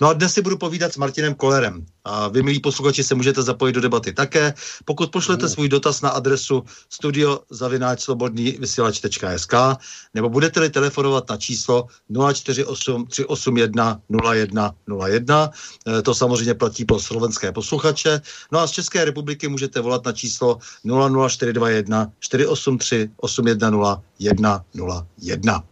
No a dnes si budu povídat s Martinem Kolerem. A vy, milí posluchači, se můžete zapojit do debaty také, pokud pošlete svůj dotaz na adresu studiozavináčslobodnývysílač.sk nebo budete-li telefonovat na číslo 048 381 0101. To samozřejmě platí pro slovenské posluchače. No a z České republiky můžete volat na číslo 00421 483 810 101.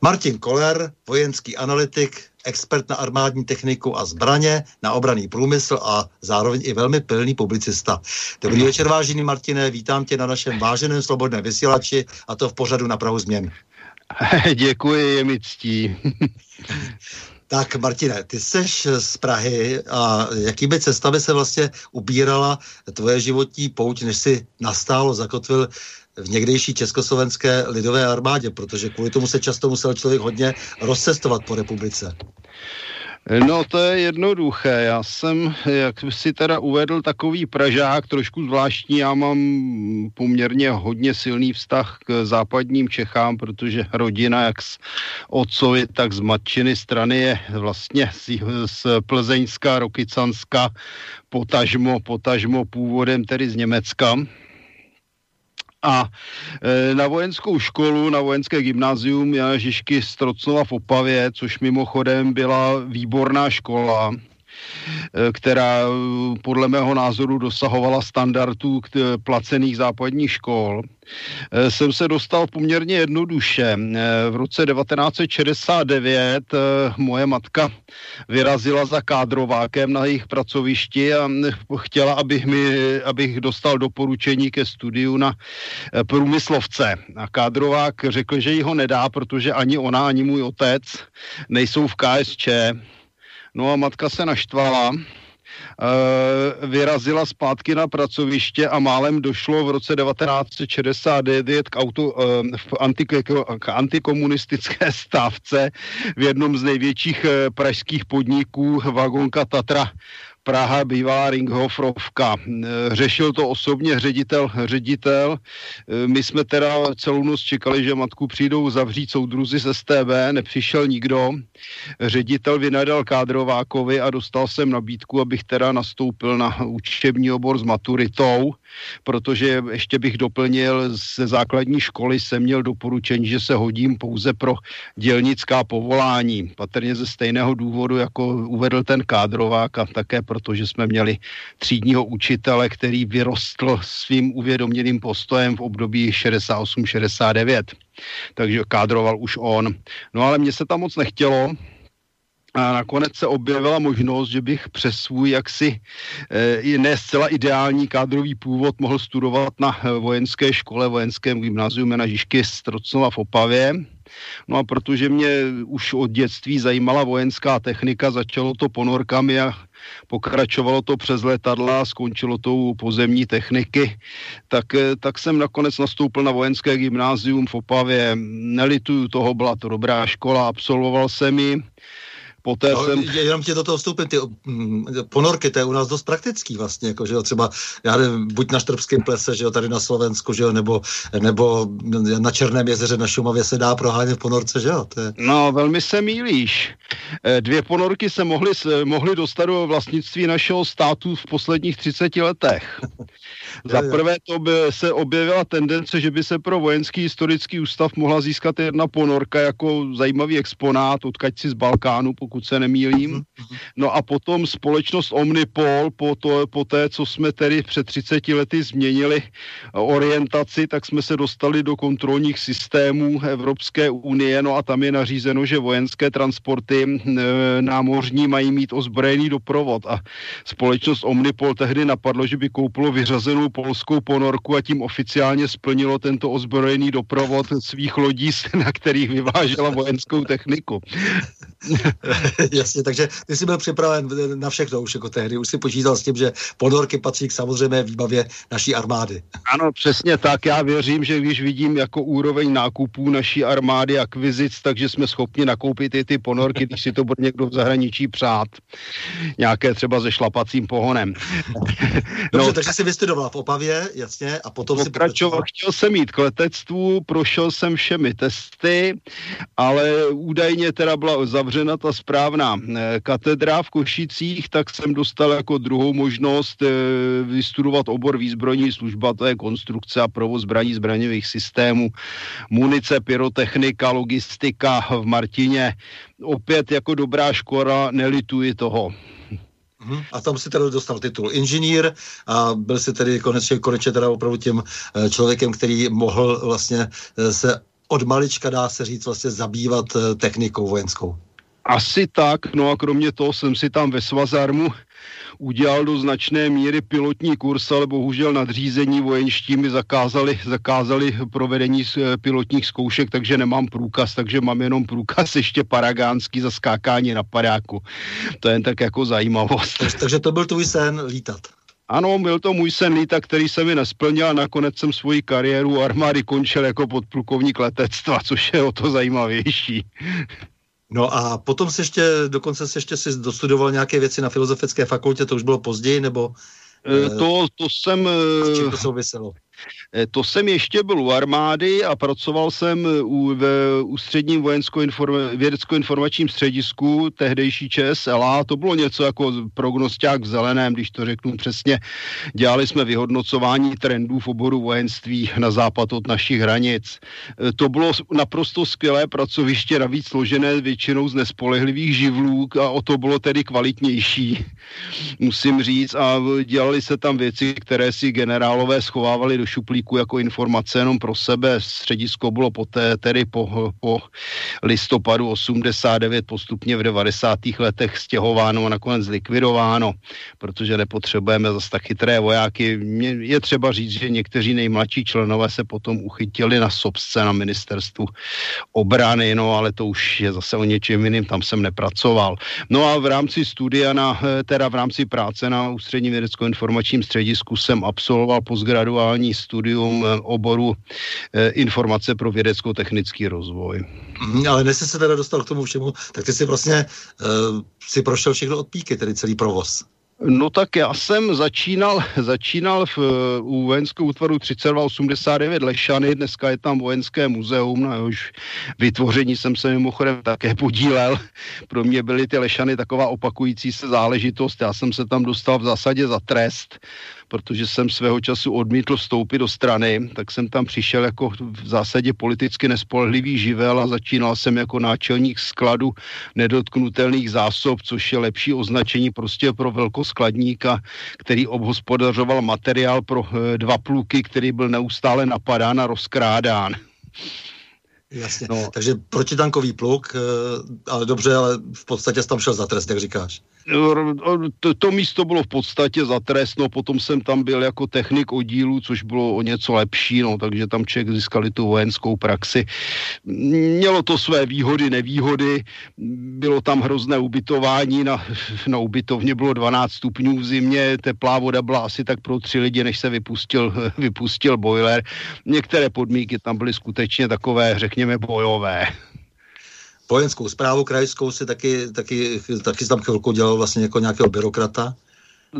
Martin Koller, vojenský analytik, expert na armádní techniku a zbraně, na obraný průmysl a zároveň i velmi pilný publicista. Dobrý večer, vážený Martine, vítám tě na našem váženém slobodném vysílači a to v pořadu na Prahu změn. Děkuji, je mi ctí. Tak Martine, ty jsi z Prahy a jakými cestami se vlastně ubírala tvoje životní pouť, než si nastálo zakotvil v někdejší československé lidové armádě, protože kvůli tomu se často musel člověk hodně rozcestovat po republice. No to je jednoduché. Já jsem, jak si teda uvedl, takový Pražák, trošku zvláštní. Já mám poměrně hodně silný vztah k západním Čechám, protože rodina jak z otcovi, tak z matčiny strany je vlastně z, z Plzeňska, Rokycanska, potažmo, potažmo původem tedy z Německa a e, na vojenskou školu, na vojenské gymnázium Jana Žižky Strocnova v Opavě, což mimochodem byla výborná škola, která eh, podle mého názoru dosahovala standardů placených západních škol, eh, jsem se dostal poměrně jednoduše. V roce 1969 moje matka vyrazila za kádrovákem na jejich pracovišti a chtěla, abych, mi, abych dostal doporučení ke studiu na průmyslovce. A kádrovák řekl, že ji ho nedá, protože ani ona, ani můj otec nejsou v KSČ No a matka se naštvala, Uh, vyrazila zpátky na pracoviště a málem došlo v roce 1969 k, auto, uh, anti, k antikomunistické stávce v jednom z největších uh, pražských podniků vagonka Tatra Praha, bývalá Ringhofrovka. Řešil to osobně ředitel, ředitel. My jsme teda celou noc čekali, že matku přijdou zavřít soudruzi z STB, nepřišel nikdo. Ředitel vynadal Kádrovákovi a dostal jsem nabídku, abych teda nastoupil na učební obor s maturitou, protože ještě bych doplnil ze základní školy jsem měl doporučení, že se hodím pouze pro dělnická povolání. Patrně ze stejného důvodu, jako uvedl ten kádrovák a také proto, že jsme měli třídního učitele, který vyrostl svým uvědoměným postojem v období 68-69. Takže kádroval už on. No ale mně se tam moc nechtělo, a nakonec se objevila možnost, že bych přes svůj jaksi e, ne zcela ideální kádrový původ mohl studovat na eh, vojenské škole, vojenském gymnáziu jména Žižky Strocnova v Opavě. No a protože mě už od dětství zajímala vojenská technika, začalo to ponorkami a pokračovalo to přes letadla, skončilo to u pozemní techniky, tak, eh, tak jsem nakonec nastoupil na vojenské gymnázium v Opavě. Nelituju toho, byla to dobrá škola, absolvoval jsem ji poté no, jsem... Jenom tě do toho vstoupím, ty mm, ponorky, to je u nás dost praktický vlastně, jako, že jo, třeba, já nevím, buď na Štrbském plese, že jo, tady na Slovensku, že jo, nebo, nebo na Černém jezeře na Šumavě se dá prohánět v ponorce, že jo? To je... No, velmi se mílíš. Eh, dvě ponorky se mohly, mohly dostat do vlastnictví našeho státu v posledních 30 letech. Za prvé to by se objevila tendence, že by se pro vojenský historický ústav mohla získat jedna ponorka jako zajímavý exponát, odkaď si z Balkánu, pokud se nemýlím. Mhm, mhm. No a potom společnost Omnipol, po, to, po té, co jsme tedy před 30 lety změnili orientaci, tak jsme se dostali do kontrolních systémů Evropské unie, no a tam je nařízeno, že vojenské transporty e, námořní mají mít ozbrojený doprovod a společnost Omnipol tehdy napadlo, že by koupilo vyřazenou polskou ponorku a tím oficiálně splnilo tento ozbrojený doprovod svých lodí, na kterých vyvážela vojenskou techniku. Jasně, takže ty jsi byl připraven na všechno už jako tehdy. Už si počítal s tím, že ponorky patří k samozřejmé výbavě naší armády. Ano, přesně tak. Já věřím, že když vidím jako úroveň nákupů naší armády akvizic, takže jsme schopni nakoupit i ty ponorky, když si to bude někdo v zahraničí přát. Nějaké třeba se šlapacím pohonem. Dobře, no, takže jsi vystudoval v Opavě, jasně, a potom si pokračoval. Chtěl jsem mít k letectvu, prošel jsem všemi testy, ale údajně teda byla zavřena ta správná eh, katedra v Košicích, tak jsem dostal jako druhou možnost eh, vystudovat obor výzbrojní služba, to je konstrukce a provoz zbraní zbraňových systémů, munice, pyrotechnika, logistika v Martině. Opět jako dobrá škola, nelituji toho. Mhm. A tam si teda dostal titul inženýr a byl si tedy konečně, konečně teda opravdu tím eh, člověkem, který mohl vlastně se od malička, dá se říct, vlastně zabývat technikou vojenskou. Asi tak, no a kromě toho jsem si tam ve Svazarmu udělal do značné míry pilotní kurz, ale bohužel nadřízení vojenští mi zakázali, zakázali provedení eh, pilotních zkoušek, takže nemám průkaz, takže mám jenom průkaz ještě paragánský za skákání na padáku. To je jen tak jako zajímavost. Takže to byl tvůj sen lítat. Ano, byl to můj sen líta, který se mi nesplnil a nakonec jsem svoji kariéru armády končil jako podplukovník letectva, což je o to zajímavější. No a potom se ještě, dokonce se ještě si dostudoval nějaké věci na Filozofické fakultě, to už bylo později, nebo... E, to, to jsem... S čím to souviselo? Eh, to jsem ještě byl u armády a pracoval jsem u, v ústředním vědecko-informačním středisku tehdejší ČSLA. To bylo něco jako prognosták v zeleném, když to řeknu přesně. Dělali jsme vyhodnocování trendů v oboru vojenství na západ od našich hranic. Eh, to bylo naprosto skvělé pracoviště, navíc složené většinou z nespolehlivých živlů a o to bylo tedy kvalitnější, musím říct. A dělali se tam věci, které si generálové schovávali do šuplíku jako informace jenom pro sebe. Středisko bylo poté, tedy po, po listopadu 89 postupně v 90. letech stěhováno a nakonec zlikvidováno, protože nepotřebujeme zase tak chytré vojáky. Je třeba říct, že někteří nejmladší členové se potom uchytili na sobce na ministerstvu obrany, no ale to už je zase o něčem jiným, tam jsem nepracoval. No a v rámci studia, na, teda v rámci práce na ústředním vědecko-informačním středisku jsem absolvoval postgraduální studium eh, oboru eh, informace pro vědecko-technický rozvoj. Mm, ale než se teda dostal k tomu všemu, tak ty si vlastně uh, si prošel všechno od píky, tedy celý provoz. No tak já jsem začínal, začínal v, u vojenského útvaru 3289 Lešany, dneska je tam vojenské muzeum, na jehož vytvoření jsem se mimochodem také podílel. Pro mě byly ty Lešany taková opakující se záležitost, já jsem se tam dostal v zásadě za trest, protože jsem svého času odmítl vstoupit do strany, tak jsem tam přišel jako v zásadě politicky nespolehlivý živel a začínal jsem jako náčelník skladu nedotknutelných zásob, což je lepší označení prostě pro velkoskladníka, který obhospodařoval materiál pro eh, dva pluky, který byl neustále napadán a rozkrádán. Jasně, no. takže protitankový pluk, eh, ale dobře, ale v podstatě jsi tam šel za trest, jak říkáš to, to místo bylo v podstatě za trest, no potom jsem tam byl jako technik oddílu, což bylo o něco lepší, no takže tam člověk získali tu vojenskou praxi. Mělo to své výhody, nevýhody, bylo tam hrozné ubytování, na, na ubytovně bylo 12 stupňů v zimě, teplá voda byla asi tak pro tři lidi, než se vypustil, vypustil boiler. Některé podmínky tam byly skutečně takové, řekněme, bojové vojenskou zprávu krajskou si taky, taky, taky tam chvilku dělal vlastně jako nějakého byrokrata.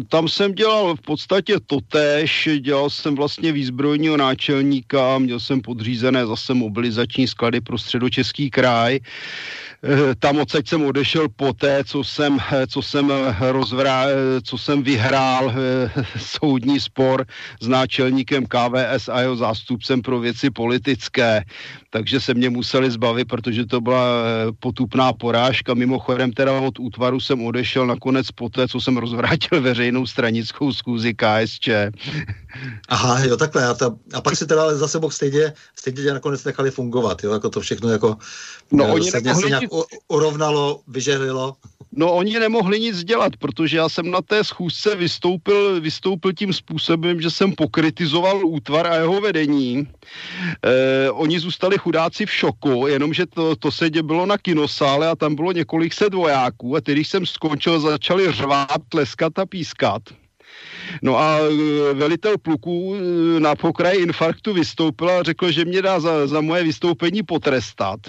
Tam jsem dělal v podstatě totéž, dělal jsem vlastně výzbrojního náčelníka, měl jsem podřízené zase mobilizační sklady pro středočeský kraj. Tam odsaď jsem odešel poté, co jsem, eh, co jsem, eh, rozvrá, co jsem vyhrál soudní spor s náčelníkem KVS a jeho zástupcem pro věci politické takže se mě museli zbavit, protože to byla potupná porážka. Mimochodem teda od útvaru jsem odešel nakonec poté, co jsem rozvrátil veřejnou stranickou zkůzi KSČ. Aha, jo, takhle. A, ta, a pak si teda zase mohl stejně, stejně nakonec nechali fungovat, jo, jako to všechno jako no, eh, oni se nějak nic... urovnalo, vyžehlilo. No oni nemohli nic dělat, protože já jsem na té schůzce vystoupil, vystoupil tím způsobem, že jsem pokritizoval útvar a jeho vedení. Eh, oni zůstali chudáci v šoku, jenomže to, to se bylo na kinosále a tam bylo několik set vojáků a když jsem skončil, začali řvát, tleskat a pískat. No a e, velitel pluku e, na pokraji infarktu vystoupil a řekl, že mě dá za, za moje vystoupení potrestat.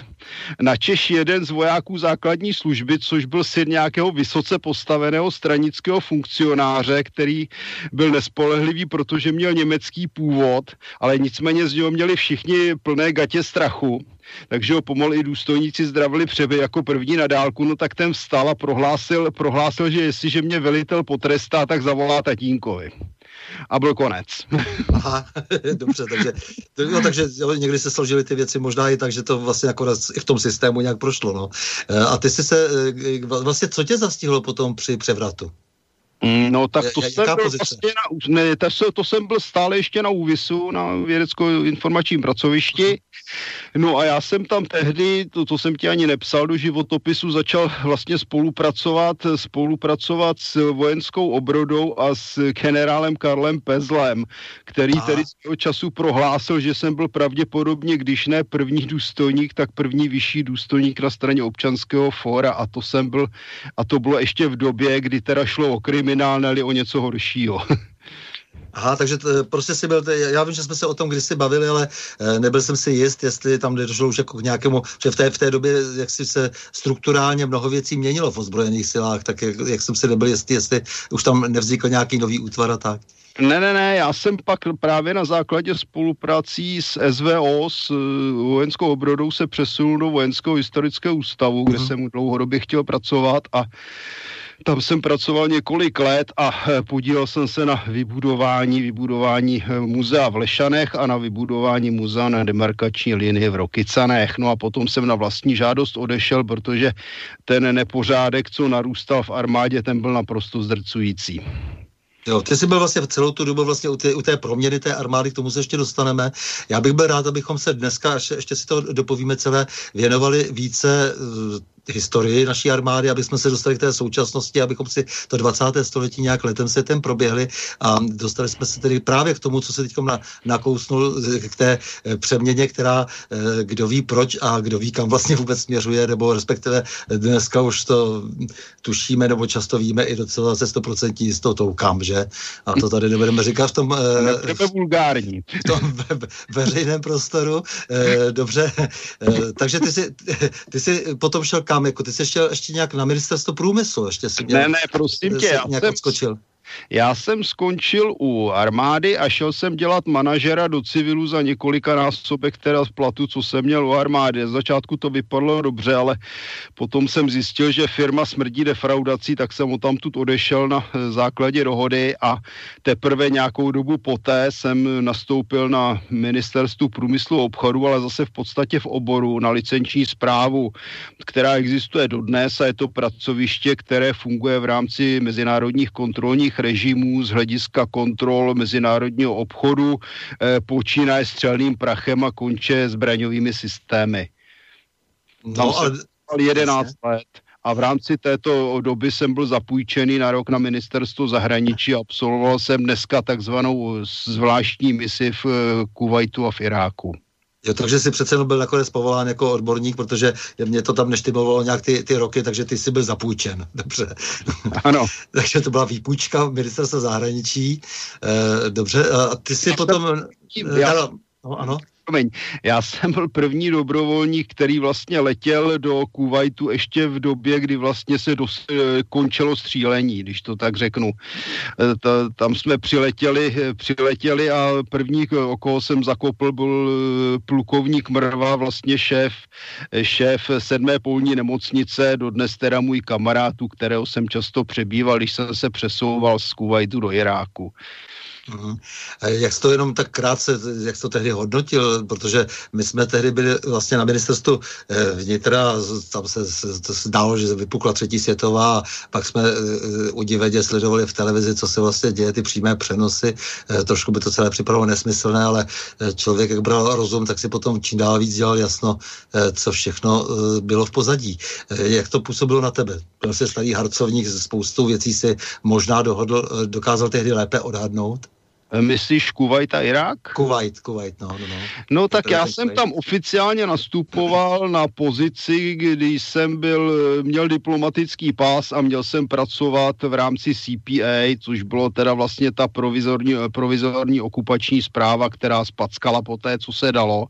Na Češ jeden z vojáků základní služby, což byl syn nějakého vysoce postaveného stranického funkcionáře, který byl nespolehlivý, protože měl německý původ, ale nicméně z něho měli všichni plné gatě strachu takže ho pomalu i důstojníci zdravili přeby jako první na dálku, no tak ten vstal a prohlásil, prohlásil, že jestliže mě velitel potrestá, tak zavolá tatínkovi a byl konec. Aha, dobře, takže, no, takže jo, někdy se složily ty věci možná i tak, že to vlastně jako i v tom systému nějak prošlo. No. E, a ty jsi se, e, vlastně co tě zastihlo potom při převratu? Mm, no tak to, jsem byl vlastně na, ne, to, to jsem byl stále ještě na úvisu, na vědecko-informačním pracovišti. No a já jsem tam tehdy, to, to jsem ti ani nepsal do životopisu, začal vlastně spolupracovat, spolupracovat s vojenskou obrodou a s generálem Karlem Pezlem, který Aha. tedy z toho času prohlásil, že jsem byl pravděpodobně, když ne první důstojník, tak první vyšší důstojník na straně občanského fóra a to jsem byl, a to bylo ještě v době, kdy teda šlo o kriminál, neli o něco horšího. Aha, takže t, prostě si byl, já vím, že jsme se o tom kdysi bavili, ale e, nebyl jsem si jist, jestli tam došlo už jako k nějakému, že v té, v té době, jak si se strukturálně mnoho věcí měnilo v ozbrojených silách, tak jak, jak jsem si nebyl jistý, jestli už tam nevznikl nějaký nový útvar a tak. Ne, ne, ne, já jsem pak právě na základě spoluprací s SVO, s uh, vojenskou obrodou se přesunul do vojenského historického ústavu, kde uh-huh. jsem dlouhodobě chtěl pracovat a tam jsem pracoval několik let a eh, podílel jsem se na vybudování, vybudování eh, muzea v Lešanech a na vybudování muzea na demarkační linii v Rokycanech. No a potom jsem na vlastní žádost odešel, protože ten nepořádek, co narůstal v armádě, ten byl naprosto zdrcující. Jo, ty jsi byl vlastně celou tu dobu vlastně u té, u té proměny té armády, k tomu se ještě dostaneme. Já bych byl rád, abychom se dneska, ještě, ještě si to dopovíme celé, věnovali více historii naší armády, aby jsme se dostali k té současnosti, abychom si to 20. století nějak letem světem proběhli a dostali jsme se tedy právě k tomu, co se teď na, nakousnul, k té eh, přeměně, která eh, kdo ví proč a kdo ví, kam vlastně vůbec směřuje, nebo respektive dneska už to tušíme, nebo často víme i docela se 100% jistotou kam, že? A to tady nebudeme říkat v tom... Eh, Nebudeme vulgární. V tom ve, veřejném prostoru. Dobře, takže ty jsi, ty jsi potom šel kam, jako ty jsi ještě, ještě nějak na ministerstvo průmyslu, ještě si měl, Ne, ne, prosím tě, já nějak jsem, odskočil. Já jsem skončil u armády a šel jsem dělat manažera do civilu za několika násobek teda z platu, co jsem měl u armády. Z začátku to vypadalo dobře, ale potom jsem zjistil, že firma smrdí defraudací, tak jsem o tamtud odešel na základě dohody a teprve nějakou dobu poté jsem nastoupil na ministerstvu průmyslu a obchodu, ale zase v podstatě v oboru na licenční zprávu, která existuje dodnes a je to pracoviště, které funguje v rámci mezinárodních kontrolních režimů z hlediska kontrol mezinárodního obchodu, eh, počínaje střelným prachem a konče zbraňovými systémy. Tam No, ale, ale 11 let. A v rámci této doby jsem byl zapůjčený na rok na ministerstvo zahraničí a absolvoval jsem dneska takzvanou zvláštní misi v eh, Kuwaitu a v Iráku. Jo, takže jsi přece jenom byl nakonec povolán jako odborník, protože mě to tam neštimovalo nějak ty, ty roky, takže ty jsi byl zapůjčen. Dobře. Ano. takže to byla výpůjčka ministerstva zahraničí. Eh, dobře, a ty jsi Já potom... eh, já- ano, no, ano. Promiň, já jsem byl první dobrovolník, který vlastně letěl do Kuwaitu ještě v době, kdy vlastně se dos, eh, končilo střílení, když to tak řeknu. Eh, Ta, tam jsme přiletěli, přiletěli a první, o koho jsem zakopl, byl eh, plukovník Mrva, vlastně šéf, šéf sedmé polní nemocnice, dodnes teda můj kamarád, u kterého jsem často přebýval, když jsem se přesouval z Kuwaitu do Iráku. Mhm. Eh, Jak jsi to jenom tak krátce, jak jsi to tehdy hodnotil, protože my jsme tehdy byli vlastně na ministerstvu eh, vnitra, tam se, to zdálo, že vypukla třetí světová, a pak jsme eh, udivedě sledovali v televizi, co se vlastně děje, ty přímé přenosy, Eh, trošku by to celé připadalo nesmyslné, ale eh, člověk, jak bral rozum, tak si potom čím dál víc dělal jasno, eh, co všechno eh, bylo v pozadí. Eh, Jak to působilo na tebe? Byl jsi starý harcovník, spoustu věcí si možná dohodl, eh, dokázal tehdy lépe odhadnout? Myslíš Kuwait a Irák? Kuwait, Kuwait, no, no, no. No tak já jsem tady. tam oficiálně nastupoval na pozici, kdy jsem byl, měl diplomatický pás a měl jsem pracovat v rámci CPA, což bylo teda vlastně ta provizorní, provizorní okupační zpráva, která spackala po té, co se dalo.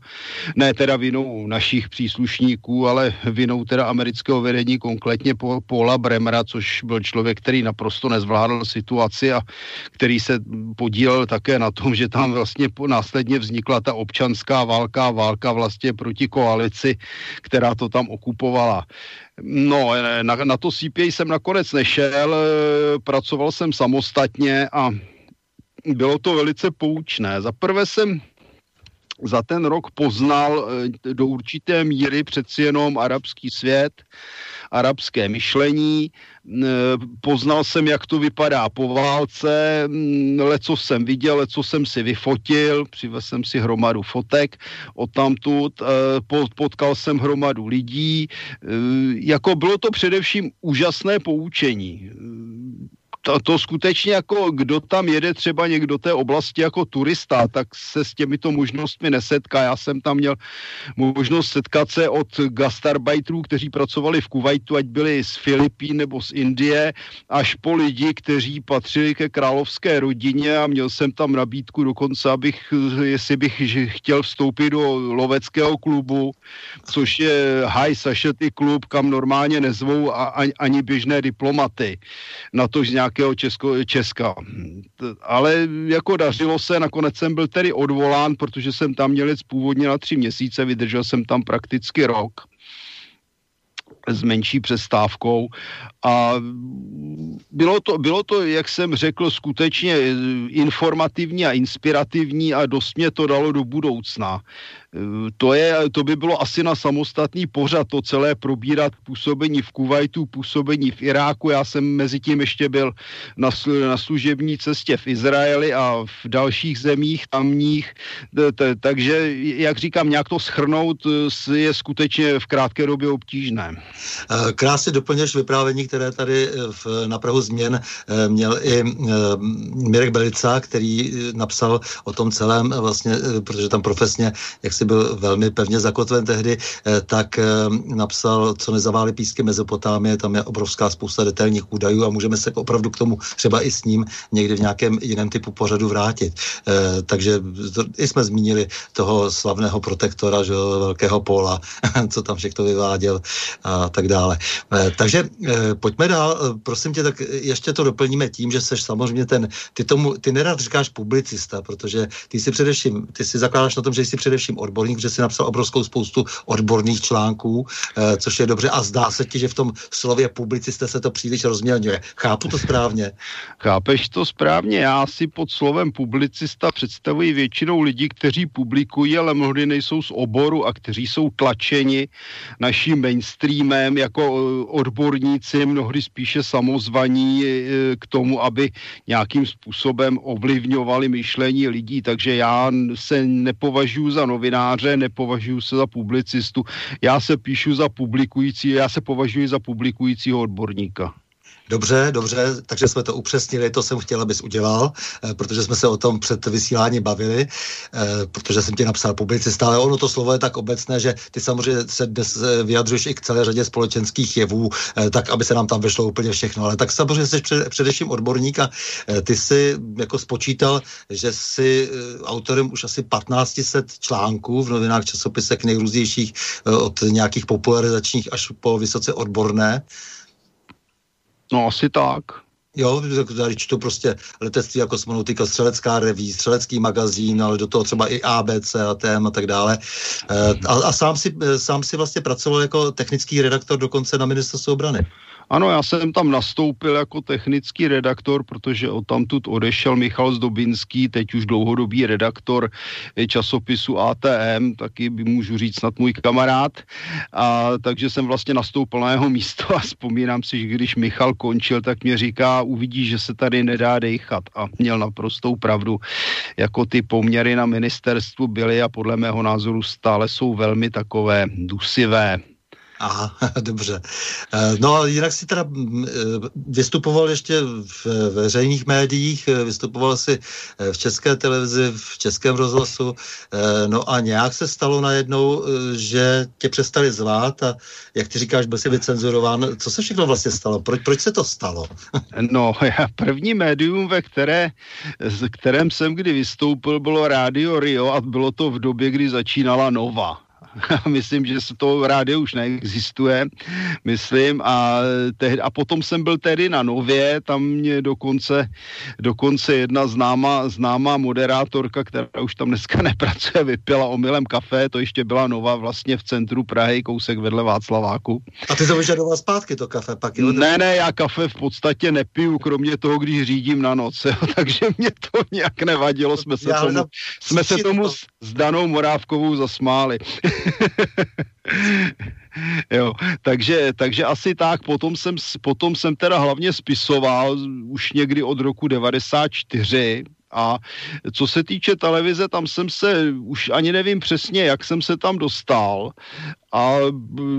Ne teda vinou našich příslušníků, ale vinou teda amerického vedení, konkrétně Paula Bremera, což byl člověk, který naprosto nezvládl situaci a který se podílel také na tom, že tam vlastně následně vznikla ta občanská válka, válka vlastně proti koalici, která to tam okupovala. No, na, na to CPA jsem nakonec nešel, eh, pracoval jsem samostatně a bylo to velice poučné. Za prvé jsem za ten rok poznal eh, do určité míry přeci jenom arabský svět, arabské myšlení, poznal jsem, jak to vypadá po válce, leco jsem viděl, leco jsem si vyfotil, přivez jsem si hromadu fotek. Odtamtud, po- potkal jsem hromadu lidí, eh, jako bylo to především úžasné poučení to, to skutečně jako kdo tam jede třeba někdo té oblasti jako turista, tak se s těmito možnostmi nesetká. Já jsem tam měl možnost setkat se od gastarbajtrů, kteří pracovali v Kuwaitu, ať byli z Filipín nebo z Indie, až po lidi, kteří patřili ke královské rodině a měl jsem tam nabídku dokonce, abych, jestli bych že chtěl vstoupit do loveckého klubu, což je High Society klub, kam normálně nezvou a, ani, ani běžné diplomaty na to z nějakého Česko, Česka. Ale jako dařilo se, nakonec jsem byl tedy odvolán, protože jsem tam měl jet původně na tři měsíce, vydržel jsem tam prakticky rok s menší přestávkou a bylo to, bylo to, jak jsem řekl, skutečně informativní a inspirativní a dost mě to dalo do budoucna. To, je, to by bylo asi na samostatný pořad to celé probírat působení v Kuwaitu, působení v Iráku. Já jsem mezi tím ještě byl na, na služební cestě v Izraeli a v dalších zemích tamních, takže, jak říkám, nějak to schrnout je skutečně v krátké době obtížné. Eh, Krásně doplněš vyprávění, které tady eh, v, na Prahu změn eh, měl i Mirek Belica, který napsal o tom celém vlastně, protože tam profesně, jak si byl velmi pevně zakotven tehdy, tak napsal, co nezaválí písky Mezopotámie, tam je obrovská spousta detailních údajů a můžeme se opravdu k tomu třeba i s ním někdy v nějakém jiném typu pořadu vrátit. Takže i jsme zmínili toho slavného protektora, že, velkého Pola, co tam všechno vyváděl a tak dále. Eh, takže eh, pojďme dál, eh, prosím tě, tak ještě to doplníme tím, že seš samozřejmě ten, ty tomu, ty nerad říkáš publicista, protože ty si především, ty si zakládáš na tom, že jsi především odborník, že jsi napsal obrovskou spoustu odborných článků, což je dobře a zdá se ti, že v tom slově publicista se to příliš rozmělňuje. Chápu to správně? Chápeš to správně, já si pod slovem publicista představuji většinou lidi, kteří publikují, ale mnohdy nejsou z oboru a kteří jsou tlačeni naším mainstreamem jako e, odborníci, mnohdy spíše samozvaní e, k tomu, aby nějakým způsobem ovlivňovali myšlení lidí. Takže já se nepovažuji za novináře, nepovažuji se za publicistu. Já se píšu za publikující, já se považuji za publikujícího odborníka. Dobře, dobře, takže jsme to upřesnili, to jsem chtěl, abys udělal, eh, protože jsme se o tom před vysílání bavili, eh, protože jsem ti napsal publicista, ale ono to slovo je tak obecné, že ty samozřejmě se dnes eh, vyjadřuješ i k celé řadě společenských jevů, tak aby se nám tam vešlo úplně všechno. Ale tak samozřejmě jsi před, především odborník a ty jsi jako spočítal, že jsi autorem už asi 1500 článků v novinách, časopisech nejrůznějších, od nějakých popularizačních až po vysoce odborné. No asi tak. Jo, tady čtu prostě letectví jako kosmonautika, střelecká reví, střelecký magazín, ale do toho třeba i ABC a TM a tak dále. Eh, a, a sám, si, eh, sám si vlastně pracoval jako technický redaktor dokonce na ministerstvu obrany. Ano, já jsem tam nastoupil jako technický redaktor, protože o tamtud odešel Michal Zdobinský, teď už dlouhodobý redaktor časopisu ATM, taky by můžu říct snad můj kamarád. A, takže jsem vlastně nastoupil na jeho místo a vzpomínám si, že když Michal končil, tak mě říká, uvidíš, že se tady nedá dejchat. A měl naprostou pravdu. Jako ty poměry na ministerstvu byly a podle mého názoru stále jsou velmi takové dusivé. Aha, dobře. Eh, no a jinak si teda mm, eh, vystupoval ještě v veřejných médiích, eh, vystupoval si v české televizi, v českém rozhlasu, no a nějak se stalo najednou, že tě přestali zvát a jak ty říkáš, byl jsi vycenzurován. Co se všechno vlastně stalo? Proč, proč se to stalo? No, já první médium, ve které, kterém jsem kdy vystoupil, bylo Rádio Rio a bylo to v době, kdy začínala Nova. myslím, že to rádio už neexistuje, myslím, a, tehdy, a potom jsem byl tedy na Nově, tam mě dokonce, dokonce jedna známá, známá moderátorka, která už tam dneska nepracuje, vypila omylem kafe, to ještě byla Nova vlastně v centru Prahy, kousek vedle Václaváku. A ty to vyžadoval zpátky, to kafe pak, jo? Ne, ne, já kafe v podstatě nepiju, kromě toho, když řídím na noc, jo, takže mě to nějak nevadilo, jsme se já, tomu, jsme se tomu s Danou Morávkovou zasmáli. jo, takže, takže asi tak, potom jsem, potom jsem teda hlavně spisoval už někdy od roku 94, a co se týče televize, tam jsem se, už ani nevím přesně, jak jsem se tam dostal. A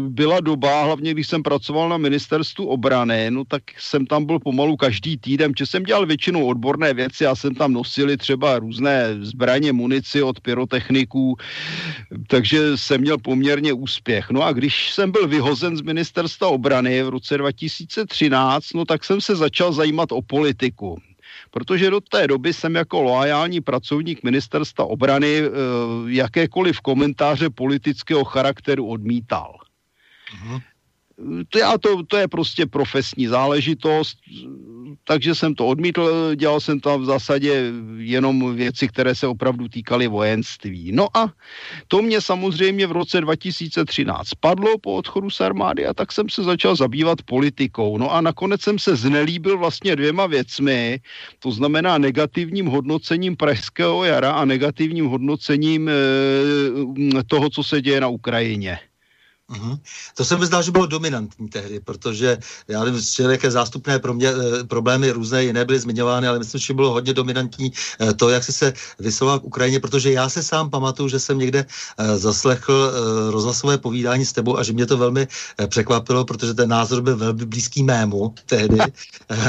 byla doba, hlavně když jsem pracoval na ministerstvu obrany, no tak jsem tam byl pomalu každý týden, že jsem dělal většinou odborné věci, já jsem tam nosili třeba různé zbraně, munici od pyrotechniků, takže jsem měl poměrně úspěch. No a když jsem byl vyhozen z ministerstva obrany v roce 2013, no tak jsem se začal zajímat o politiku protože do té doby jsem jako loajální pracovník ministerstva obrany e, jakékoliv komentáře politického charakteru odmítal. Uh-huh to, já to, to je prostě profesní záležitost, takže jsem to odmítl, dělal jsem tam v zásadě jenom věci, které se opravdu týkaly vojenství. No a to mě samozřejmě v roce 2013 padlo po odchodu z armády a tak jsem se začal zabývat politikou. No a nakonec jsem se znelíbil vlastně dvěma věcmi, to znamená negativním hodnocením Pražského jara a negativním hodnocením e, toho, co se děje na Ukrajině. Mm-hmm. To se mi zdá, že bylo dominantní tehdy, protože já nevím, jaké zástupné pro mě, e, problémy různé jiné byly zmiňovány, ale myslím, že bylo hodně dominantní e, to, jak jsi se vysloval k Ukrajině, protože já se sám pamatuju, že jsem někde e, zaslechl rozhlasové povídání s tebou a že mě to velmi překvapilo, protože ten názor byl velmi blízký mému tehdy.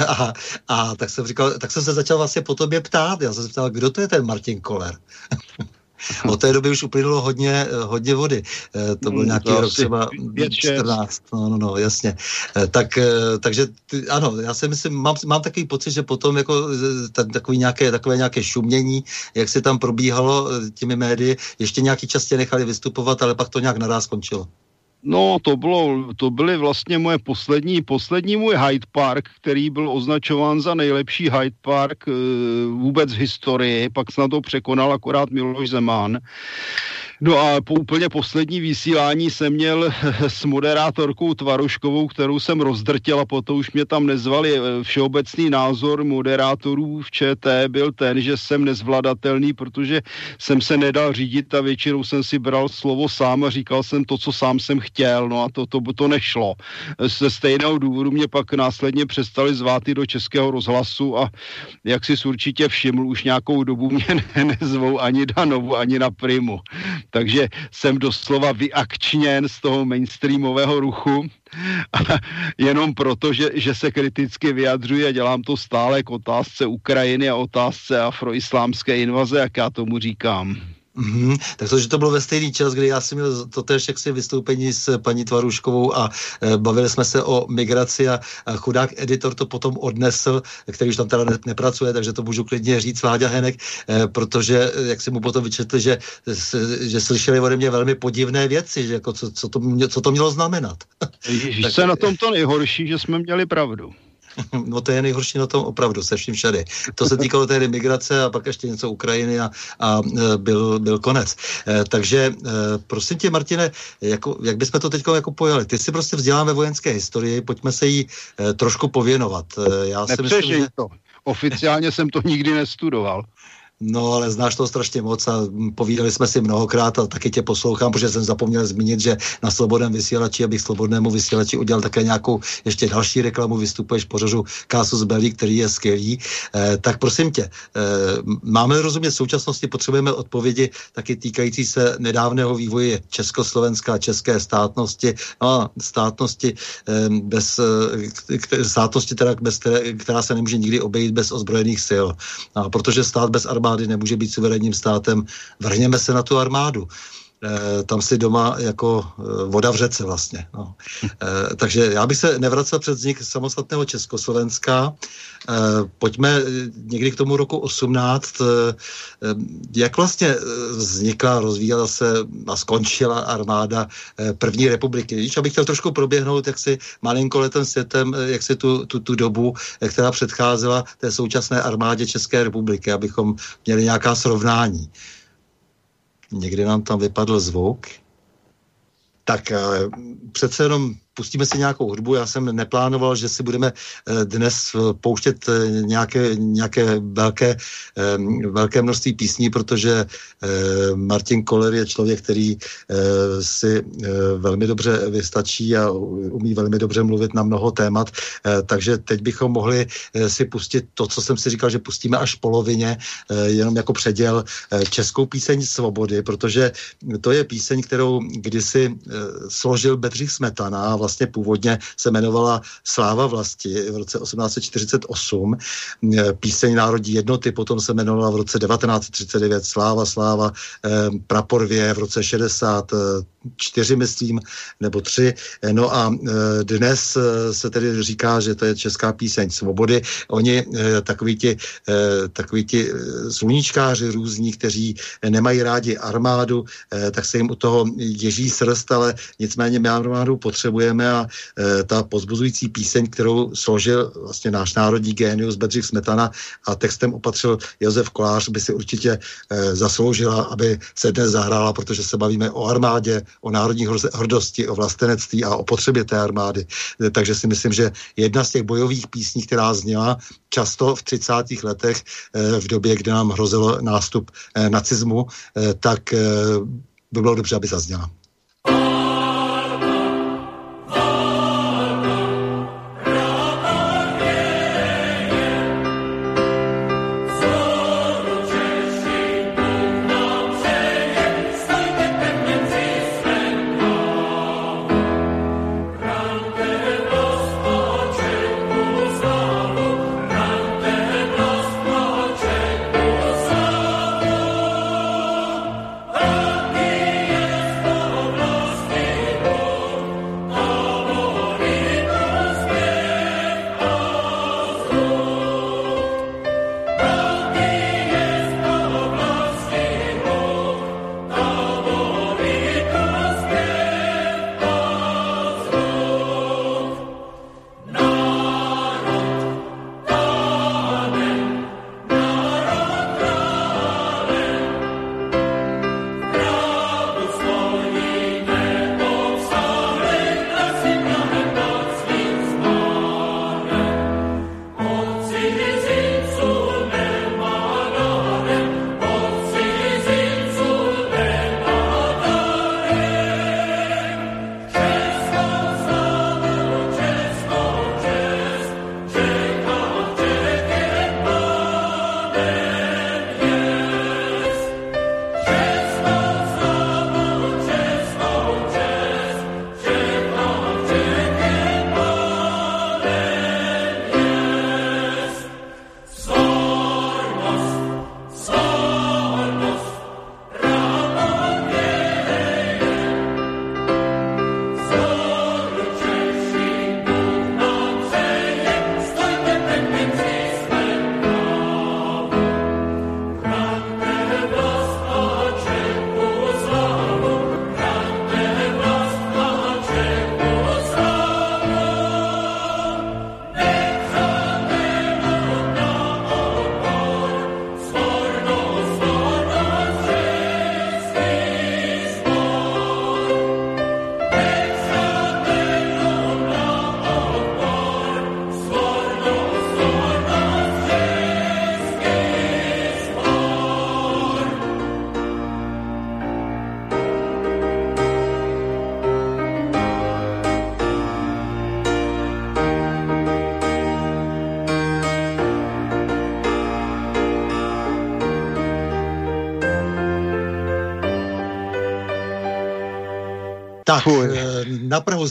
A, a tak jsem říkal, tak jsem se začal vlastně po tobě ptát. Já jsem se ptal, kdo to je ten Martin Koller? Od té doby už uplynulo hodně, hodně vody. Eh, to byl hmm, nějaký rok třeba 14. No, no, no, jasně. Eh, tak, eh, takže ty, ano, já si myslím, mám, mám takový pocit, že potom jako takový nějaké, takové nějaké šumění, jak se tam probíhalo těmi médii, ještě nějaký čas tě nechali vystupovat, ale pak to nějak naraz skončilo. No, to, bylo, to byly vlastně moje poslední, poslední můj Hyde Park, který byl označován za nejlepší Hyde Park e, vůbec v historii, pak se na to překonal akorát Miloš Zeman. No a po úplně poslední vysílání jsem měl s moderátorkou Tvaruškovou, kterou jsem rozdrtěl a potom už mě tam nezvali. Všeobecný názor moderátorů v ČT byl ten, že jsem nezvladatelný, protože jsem se nedal řídit a většinou jsem si bral slovo sám a říkal jsem to, co sám jsem chtěl. No a to, to, to nešlo. Ze stejného důvodu mě pak následně přestali zvát i do Českého rozhlasu a jak si určitě všiml, už nějakou dobu mě nezvou ani na Novu, ani na Primu takže jsem doslova vyakčněn z toho mainstreamového ruchu jenom proto, že, že se kriticky vyjadřuje a dělám to stále k otázce Ukrajiny a otázce afroislámské invaze, jak já tomu říkám. Mm-hmm. Tak to, že to bylo ve stejný čas, kdy já jsem měl to tež jaksi vystoupení s paní Tvaruškovou a e, bavili jsme se o migraci a, a chudák editor to potom odnesl, který už tam teda ne, nepracuje, takže to můžu klidně říct Vláďa Henek, e, protože e, jak si mu potom vyčetli, že, že, že slyšeli ode mě velmi podivné věci, že jako co, co, to, mě, co to mělo znamenat. Ježíš, tak, se na tom to nejhorší, že jsme měli pravdu. No to je nejhorší na tom opravdu, se vším všady. To se týkalo té migrace a pak ještě něco Ukrajiny a, a e, byl, byl konec. E, takže e, prosím tě, Martine, jako, jak bychom to teď jako pojali? Ty si prostě vzdělám ve vojenské historii, pojďme se jí trošku pověnovat. Já si myslím, že... to. Oficiálně jsem to nikdy nestudoval. No, ale znáš to strašně moc a povídali jsme si mnohokrát a taky tě poslouchám, protože jsem zapomněl zmínit, že na Slobodném vysílači, abych Slobodnému vysílači udělal také nějakou ještě další reklamu, vystupuješ pořadu Kásus Belli, který je skvělý. Eh, tak prosím tě, eh, máme rozumět současnosti, potřebujeme odpovědi taky týkající se nedávného vývoje Československa a české státnosti, no, státnosti eh, bez, eh, státnosti teda bez které, která se nemůže nikdy obejít bez ozbrojených sil. A protože stát bez armády armády nemůže být suverénním státem, vrhněme se na tu armádu. E, tam si doma jako e, voda v řece vlastně. No. E, takže já bych se nevracel před vznik samostatného Československa. Pojďme někdy k tomu roku 18. E, jak vlastně vznikla, rozvíjela se a skončila armáda první republiky. Víš, abych chtěl trošku proběhnout, jak si malinko letem světem, jak si tu, tu, tu dobu, která předcházela té současné armádě České republiky, abychom měli nějaká srovnání někdy nám tam vypadl zvuk. Tak eh, přece jenom pustíme si nějakou hudbu. Já jsem neplánoval, že si budeme eh, dnes eh, pouštět eh, nějaké, nějaké velké, velké množství písní, protože Martin Koller je člověk, který si velmi dobře vystačí a umí velmi dobře mluvit na mnoho témat, takže teď bychom mohli si pustit to, co jsem si říkal, že pustíme až polovině, jenom jako předěl českou píseň Svobody, protože to je píseň, kterou kdysi složil Bedřich Smetana vlastně původně se jmenovala Sláva vlasti v roce 1848. Píseň národní jednoty potom se jmenovala v roce 1939 Sláva, Sláva, eh, Praporvě v roce 60 čtyři, myslím, nebo tři. No a e, dnes e, se tedy říká, že to je česká píseň svobody. Oni, e, takový ti, takový ti sluníčkáři různí, kteří nemají rádi armádu, tak se jim u toho ježí srst, ale nicméně my armádu potřebujeme a ta pozbuzující píseň, kterou složil vlastně náš národní génius Bedřich Smetana a textem opatřil Josef Kolář, by si určitě zasloužila, aby se dnes zahrála, protože se bavíme o armádě, o národní hrdosti, o vlastenectví a o potřebě té armády. Eh, takže si myslím, že jedna z těch bojových písní, která zněla často v 30. letech eh, v době, kdy nám hrozil nástup eh, nacismu, tak by bylo dobře, aby zazněla. Armáda.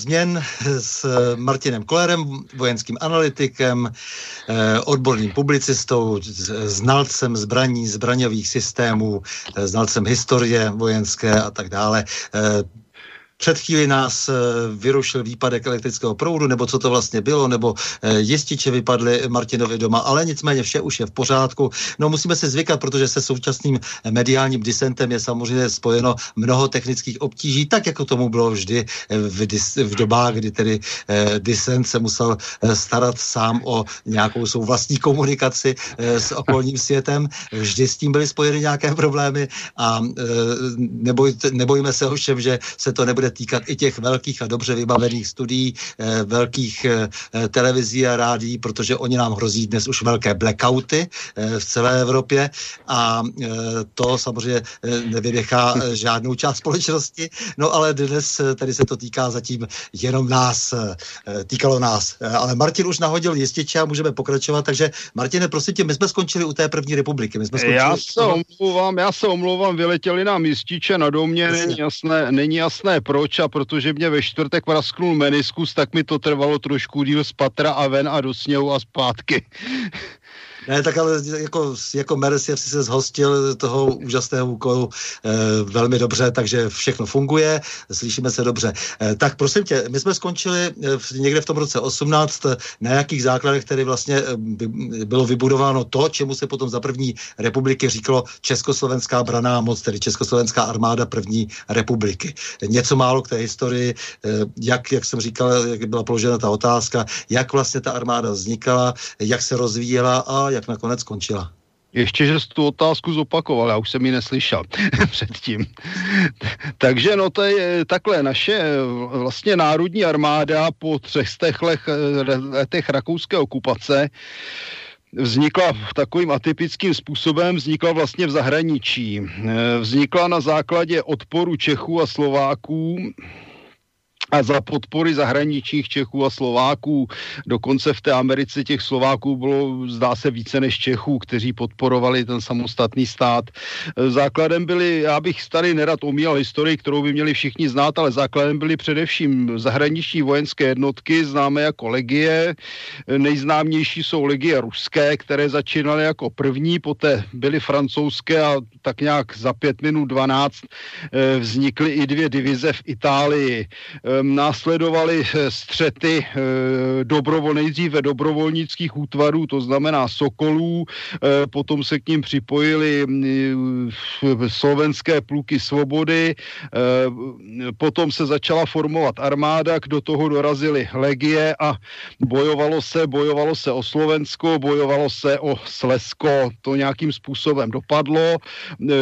Změn s Martinem Kolerem, vojenským analytikem, eh, odborným publicistou, znalcem zbraní, zbraňových systémů, eh, znalcem historie vojenské a tak dále. Před chvíli nás eh, vyrušil výpadek elektrického proudu, nebo co to vlastně bylo, nebo eh, jističe vypadly Martinovi doma, ale nicméně vše už je v pořádku. No musíme se zvykat, protože se současným mediálním disentem je samozřejmě spojeno mnoho technických obtíží, tak jako tomu bylo vždy v, dis, v dobách, kdy tedy eh, disent se musel eh, starat sám o nějakou svou vlastní komunikaci eh, s okolním světem. Vždy s tím byly spojeny nějaké problémy a eh, neboj, nebojíme se ovšem, že se to nebude týkat i těch velkých a dobře vybavených studií, eh, velkých eh, televizí a rádí, protože oni nám hrozí dnes už velké blackouty eh, v celé Evropě a to samozřejmě nevynechá žádnou část společnosti. No ale dnes tady se to týká zatím jenom nás, týkalo nás. Ale Martin už nahodil jističe a můžeme pokračovat, takže Martine, prosím tě, my jsme skončili u té první republiky. My jsme skončili já se omlouvám, já se omlouvám, vyletěli nám jističe na domě, není jasné, není jasné proč proč a protože mě ve čtvrtek prasknul meniskus, tak mi to trvalo trošku díl z patra a ven a do sněhu a zpátky. Ne, tak ale jako, jako Mercier si se zhostil toho úžasného úkolu e, velmi dobře, takže všechno funguje, slyšíme se dobře. E, tak prosím tě, my jsme skončili eh, v, někde v tom roce 18, na jakých základech tedy vlastně by, bylo vybudováno to, čemu se potom za první republiky říkalo Československá braná moc, tedy Československá armáda první republiky. Něco málo k té historii, jak, jak jsem říkal, jak byla položena ta otázka, jak vlastně ta armáda vznikala, jak se rozvíjela a jak nakonec skončila. Ještě, že jsi tu otázku zopakoval, já už jsem ji neslyšel předtím. Takže no to je takhle, naše vlastně národní armáda po třech letech, letech rakouské okupace vznikla takovým atypickým způsobem, vznikla vlastně v zahraničí. Vznikla na základě odporu Čechů a Slováků a za podpory zahraničních Čechů a Slováků. Dokonce v té Americe těch Slováků bylo, zdá se, více než Čechů, kteří podporovali ten samostatný stát. Základem byly, já bych tady nerad omíjal historii, kterou by měli všichni znát, ale základem byly především zahraniční vojenské jednotky, známé jako legie. Nejznámější jsou legie ruské, které začínaly jako první, poté byly francouzské a tak nějak za pět minut 12 eh, vznikly i dvě divize v Itálii následovaly eh, střety eh, dobrovo, nejdříve dobrovolnických útvarů, to znamená Sokolů, eh, potom se k ním připojili mm, slovenské pluky svobody, potom se začala formovat armáda, do toho dorazily legie a bojovalo se, bojovalo se o Slovensko, bojovalo se o Slesko, to nějakým způsobem dopadlo,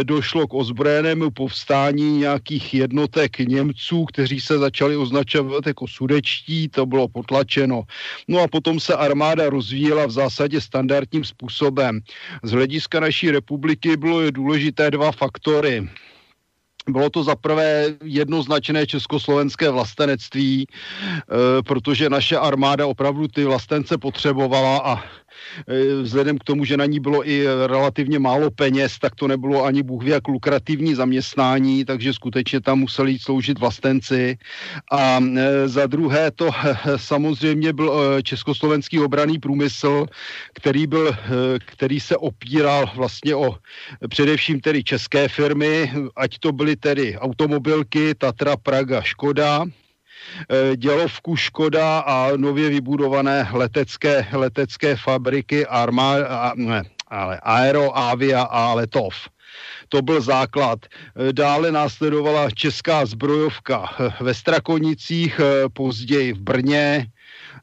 došlo k ozbrojenému povstání nějakých jednotek Němců, kteří se začali označovat jako sudečtí, to bylo potlačeno. No a potom se armáda rozvíjela v zásadě standardním způsobem. Z hlediska naší republiky bylo důležité dva faktory. Bylo to za prvé jednoznačné československé vlastenectví, e, protože naše armáda opravdu ty vlastence potřebovala a Eh, vzhledem k tomu, že na ní bylo i relativně málo peněz, tak to nebylo ani bůh jak lukrativní zaměstnání, takže skutečně tam museli jít sloužit vlastenci. A eh, za druhé to eh, samozřejmě byl československý obraný průmysl, který, byl, který se opíral vlastně o především tedy české firmy, ať to byly tedy automobilky Tatra, Praga, Škoda, Eh, dělovku Škoda a nově vybudované letecké, letecké fabriky Arma, a, ne, ale Aero, Avia a Letov. To byl základ. Eh, dále následovala česká zbrojovka eh, ve Strakonicích, později v Brně,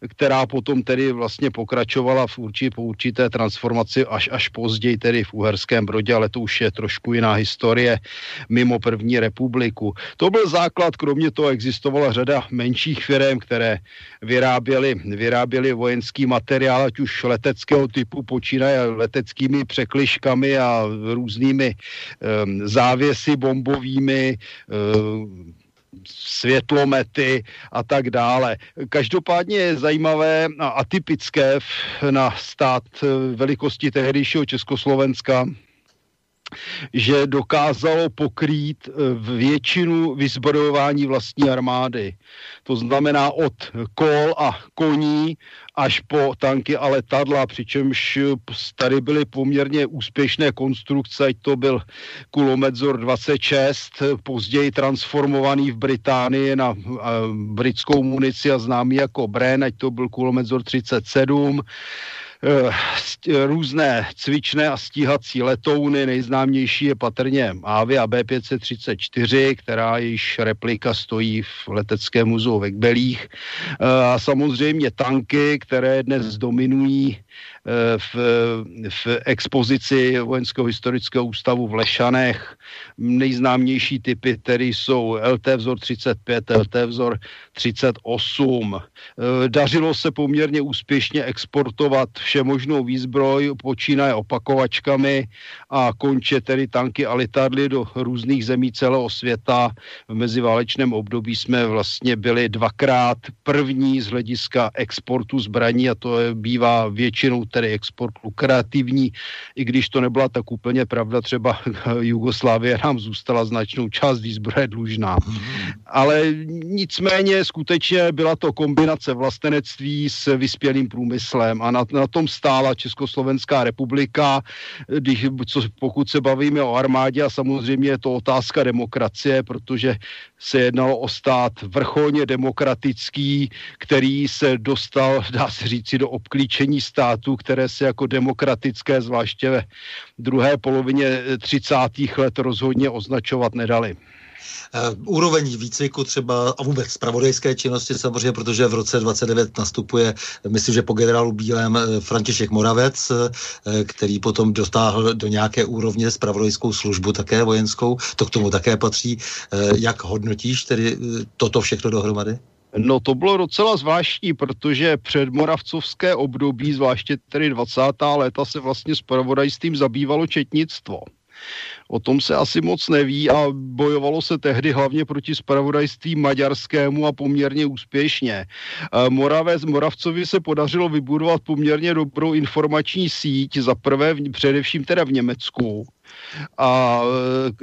která potom tedy vlastně pokračovala v určitě, po určité transformaci až, až později tedy v Uherském Brodě, ale to už je trošku jiná historie mimo první republiku. To byl základ, kromě toho existovala řada menších firm, které vyráběly, vyráběly vojenský materiál, ať už leteckého typu, počínaje leteckými překliškami a různými um, závěsy bombovými, um, světlomety a tak dále. Každopádně je zajímavé a atypické na stát velikosti tehdejšího Československa, že dokázalo pokrýt většinu vyzbrojování vlastní armády. To znamená od kol a koní až po tanky a letadla, přičemž tady byly poměrně úspěšné konstrukce, ať to byl kulomedzor 26, později transformovaný v Británii na britskou munici a známý jako Bren, ať to byl kulomedzor 37, Eh, různé cvičné a stíhací letouny. Nejznámější je patrně Avia B534, která již replika stojí v leteckém muzeu ve Kbelích. Eh, a samozřejmě tanky, které dnes dominují Eh, v, v expozici Vojenského historického ústavu v Lešanech. Nejznámější typy, které jsou LT vzor 35, LT vzor 38. Eh, dařilo se poměrně úspěšně exportovat všemožnou výzbroj, počínaje opakovačkami a konče tedy tanky a letadly do různých zemí celého světa. V meziválečném období jsme vlastně byli dvakrát první z hlediska exportu zbraní a to je, bývá většinou tedy export lukrativní, i když to nebyla tak úplně pravda, třeba Jugoslávie nám zůstala značnou část výzbroje dlužná. Ale nicméně skutečně byla to kombinace vlastenectví s vyspělým průmyslem a na, na tom stála Československá republika, když, co, pokud se bavíme o armádě a samozřejmě je to otázka demokracie, protože se jednalo o stát vrcholně demokratický, který se dostal, dá se říci, do obklíčení státu, které se jako demokratické, zvláště ve druhé polovině 30. let rozhodně označovat nedali. Uh, úroveň výcviku třeba a vůbec spravodajské činnosti samozřejmě, protože v roce 29 nastupuje, myslím, že po generálu Bílém eh, František Moravec, který potom dotáhl do nějaké úrovně spravodajskou službu také vojenskou, to k tomu také patří. Jak hodnotíš tedy toto všechno dohromady? No to bylo docela zvláštní, protože před Moravcovské období, zvláště tedy 20. léta, se vlastně s pravodajstvím zabývalo četnictvo. O tom se asi moc neví a bojovalo se tehdy hlavně proti spravodajství maďarskému a poměrně úspěšně. Moravec, Moravcovi se podařilo vybudovat poměrně dobrou informační síť, za prvé především teda v Německu, a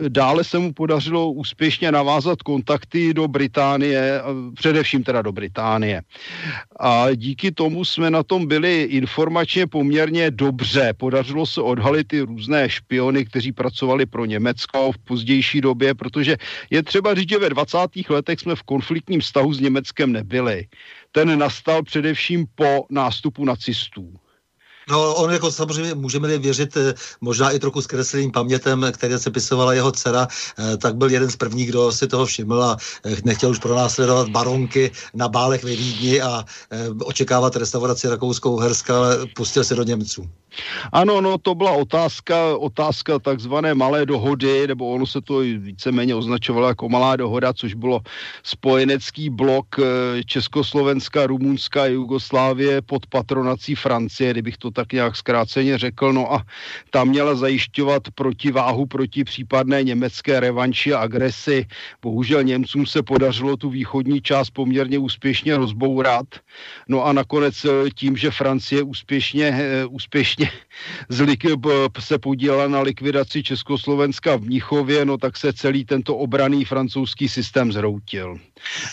e, dále se mu podařilo úspěšně navázat kontakty do Británie, především teda do Británie. A díky tomu jsme na tom byli informačně poměrně dobře. Podařilo se odhalit ty různé špiony, kteří pracovali pro Německo v pozdější době, protože je třeba říct, že ve 20. letech jsme v konfliktním vztahu s Německem nebyli. Ten nastal především po nástupu nacistů. No, on jako samozřejmě můžeme věřit eh, možná i trochu zkresleným pamětem, které se pisovala jeho dcera, eh, tak byl jeden z prvních, kdo si toho všiml a eh, nechtěl už pronásledovat baronky na bálech ve Vídni a očekávat restauraci rakouskou Herska, ale pustil se do Němců. Ano, no to byla otázka, otázka takzvané malé dohody, nebo ono se to víceméně označovalo jako malá dohoda, což bylo spojenecký blok Československa, Rumunska a Jugoslávie pod patronací Francie, kdybych to tak nějak zkráceně řekl, no a tam měla zajišťovat protiváhu proti případné německé revanši a agresi. Bohužel Němcům se podařilo tu východní část poměrně úspěšně rozbourat. No a nakonec eh, tím, že Francie úspěšně, eh, úspěšně se podílela na likvidaci Československa v Mnichově, no tak se celý tento obraný francouzský systém zhroutil.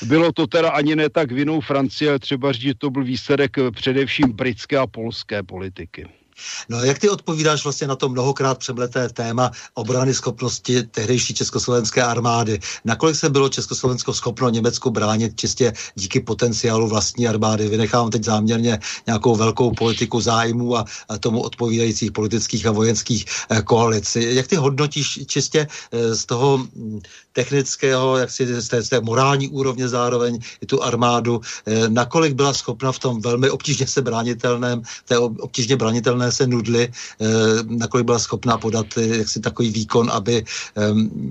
Bylo to teda ani ne tak vinou Francie, ale třeba říct, že to byl výsledek především britské a polské politiky. No jak ty odpovídáš vlastně na to mnohokrát přemleté téma obrany schopnosti tehdejší československé armády? Nakolik se bylo Československo schopno Německu bránit čistě díky potenciálu vlastní armády? Vynechám teď záměrně nějakou velkou politiku zájmů a, tomu odpovídajících politických a vojenských eh, koalic. Jak ty hodnotíš čistě eh, z toho hm, technického, jak si z té, z té morální úrovně zároveň i tu armádu, eh, nakolik byla schopna v tom velmi obtížně se bránitelném, té obtížně se nudly, eh, nakolik byla schopná podat eh, jaksi takový výkon, aby,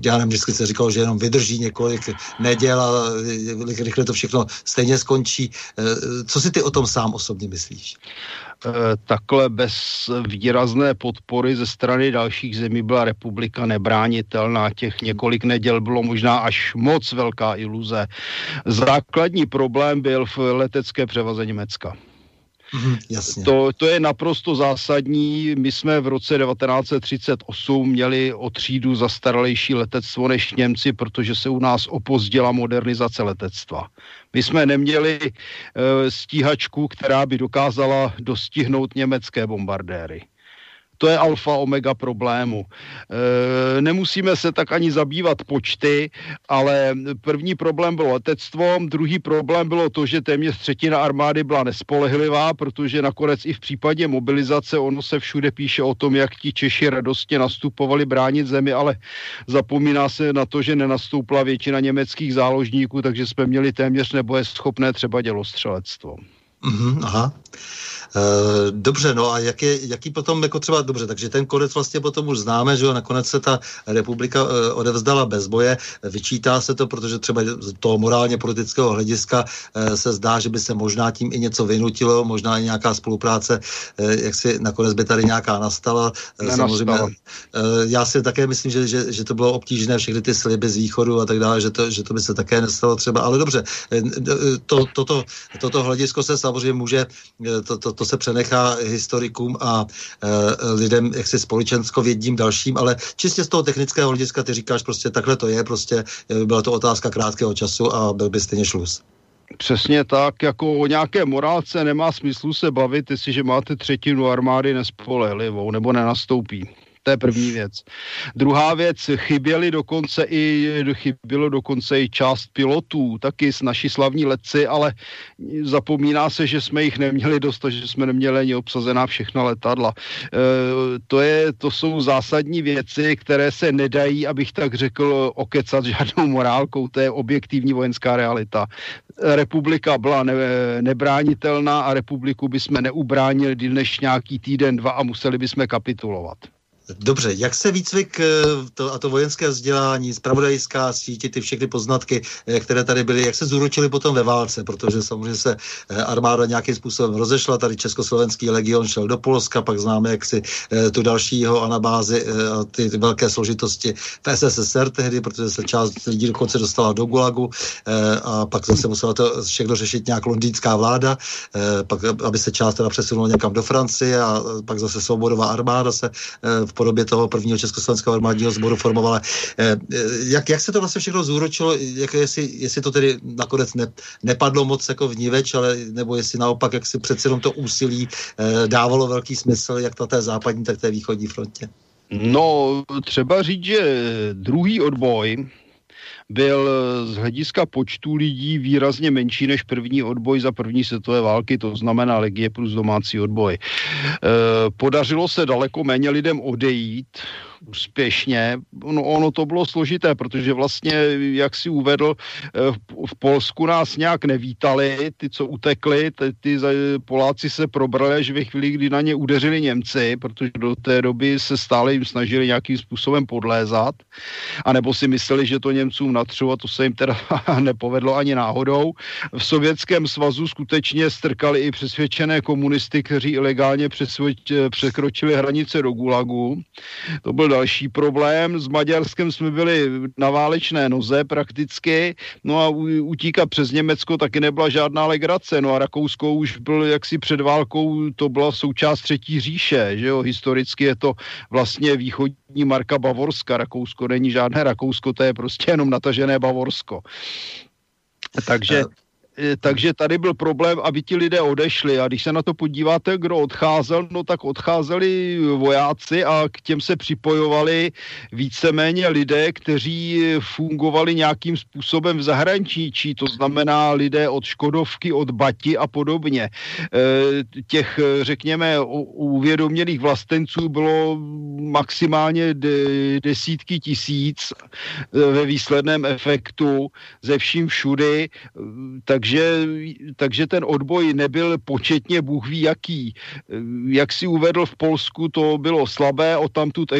já nevím, vždycky se říkalo, že jenom vydrží několik neděl a rychle to všechno stejně skončí. Co si ty o tom sám osobně myslíš? takhle bez výrazné podpory ze strany dalších zemí byla republika nebránitelná. Těch několik neděl bylo možná až moc velká iluze. Základní problém byl v letecké převaze Německa. Mm, jasně. To, to je naprosto zásadní. My jsme v roce 1938 měli o třídu zastaralejší letectvo než Němci, protože se u nás opozdila modernizace letectva. My jsme neměli e, stíhačku, která by dokázala dostihnout německé bombardéry. To je alfa omega problému. E, nemusíme se tak ani zabývat počty, ale první problém bylo letectvo, druhý problém bylo to, že téměř třetina armády byla nespolehlivá, protože nakonec i v případě mobilizace ono se všude píše o tom, jak ti Češi radostně nastupovali bránit zemi, ale zapomíná se na to, že nenastoupila většina německých záložníků, takže jsme měli téměř nebojeschopné třeba dělostřelectvo. Mm-hmm, aha. Eh, dobře, no a jak je, jaký potom, jako třeba, dobře, takže ten konec vlastně potom už známe, že jo, nakonec se ta republika uh, odevzdala bez boje, vyčítá se to, protože třeba z toho morálně politického hlediska uh, se zdá, že by se možná tím i něco vynutilo, možná i nějaká spolupráce, uh, jak si nakonec by tady nějaká nastala. Samozřejmě, já si také myslím, že, že, že to bylo obtížné, všechny ty sliby z východu a tak dále, že to, že to by se také nestalo třeba, ale dobře, to, toto, toto hledisko se samozřejmě může, to, to, to se přenechá historikům a e, lidem jaksi společenskovědním dalším, ale čistě z toho technického hlediska ty říkáš prostě takhle to je, prostě e, byla to otázka krátkého času a byl by stejně šluz. Přesně tak, jako o nějaké morálce nemá smyslu se bavit, jestliže máte třetinu armády nespolehlivou nebo nenastoupí. To je první věc. Druhá věc, chyběli dokonce i, chybělo dokonce i část pilotů, taky s naši slavní letci, ale zapomíná se, že jsme jich neměli dost, že jsme neměli ani obsazená všechna letadla. E, to, je, to jsou zásadní věci, které se nedají, abych tak řekl, okecat žádnou morálkou, to je objektivní vojenská realita. Republika byla ne, nebránitelná a republiku bychom neubránili než nějaký týden, dva a museli bychom kapitulovat. Dobře, jak se výcvik eh, to, a to vojenské vzdělání, spravodajská sítě, ty všechny poznatky, eh, které tady byly, jak se zúročily potom ve válce, protože samozřejmě se eh, armáda nějakým způsobem rozešla, tady Československý legion šel do Polska, pak známe jak si tu dalšího anabázi ty, ty velké složitosti v SSSR tehdy, protože se část lidí dokonce dostala do Gulagu a pak zase musela to všechno řešit nějak londýnská vláda, pak aby se část teda přesunula někam do Francie a pak zase svobodová armáda se v podobě toho prvního československého armádního sboru formovala. Eh, eh, jak, jak se to vlastně všechno zúročilo, jak, jestli, jestli to tedy nakonec ne, nepadlo moc jako vníveč, ale nebo jestli naopak, jak si přece jenom to úsilí eh, dávalo velký smysl, jak na té západní, tak té východní frontě? No, třeba říct, že druhý odboj, byl z hlediska počtu lidí výrazně menší než první odboj za první světové války, to znamená legie plus domácí odboj. E, podařilo se daleko méně lidem odejít, úspěšně. No, ono to bylo složité, protože vlastně, jak si uvedl, eh, v Polsku nás nějak nevítali, ty, co utekli, ty, ty Poláci se probrali až ve chvíli, kdy na ně udeřili Němci, protože do té doby se stále jim snažili nějakým způsobem podlézat, anebo si mysleli, že to Němcům natřu a to se jim teda nepovedlo ani náhodou. V Sovětském svazu skutečně strkali i přesvědčené komunisty, kteří ilegálně překročili hranice do Gulagu. To byl další problém. S Maďarskem jsme byli na válečné noze prakticky, no a utíkat přes Německo taky nebyla žádná legrace. No a Rakousko už byl jaksi před válkou, to byla součást třetí říše, že jo, historicky je to vlastně východní marka Bavorska. Rakousko není žádné Rakousko, to je prostě jenom natažené Bavorsko. Takže E, takže tady byl problém, aby ti lidé odešli. A když se na to podíváte, kdo odcházel, no tak odcházeli vojáci a k těm se připojovali víceméně lidé, kteří fungovali nějakým způsobem v zahraničí, to znamená lidé od Škodovky, od Bati a podobně. E, těch, řekněme, uvědoměných vlastenců bylo maximálně desítky tisíc e, ve výsledném efektu ze vším všudy, takže takže, takže ten odboj nebyl početně Bůh ví jaký. Jak si uvedl v Polsku, to bylo slabé, o tamtud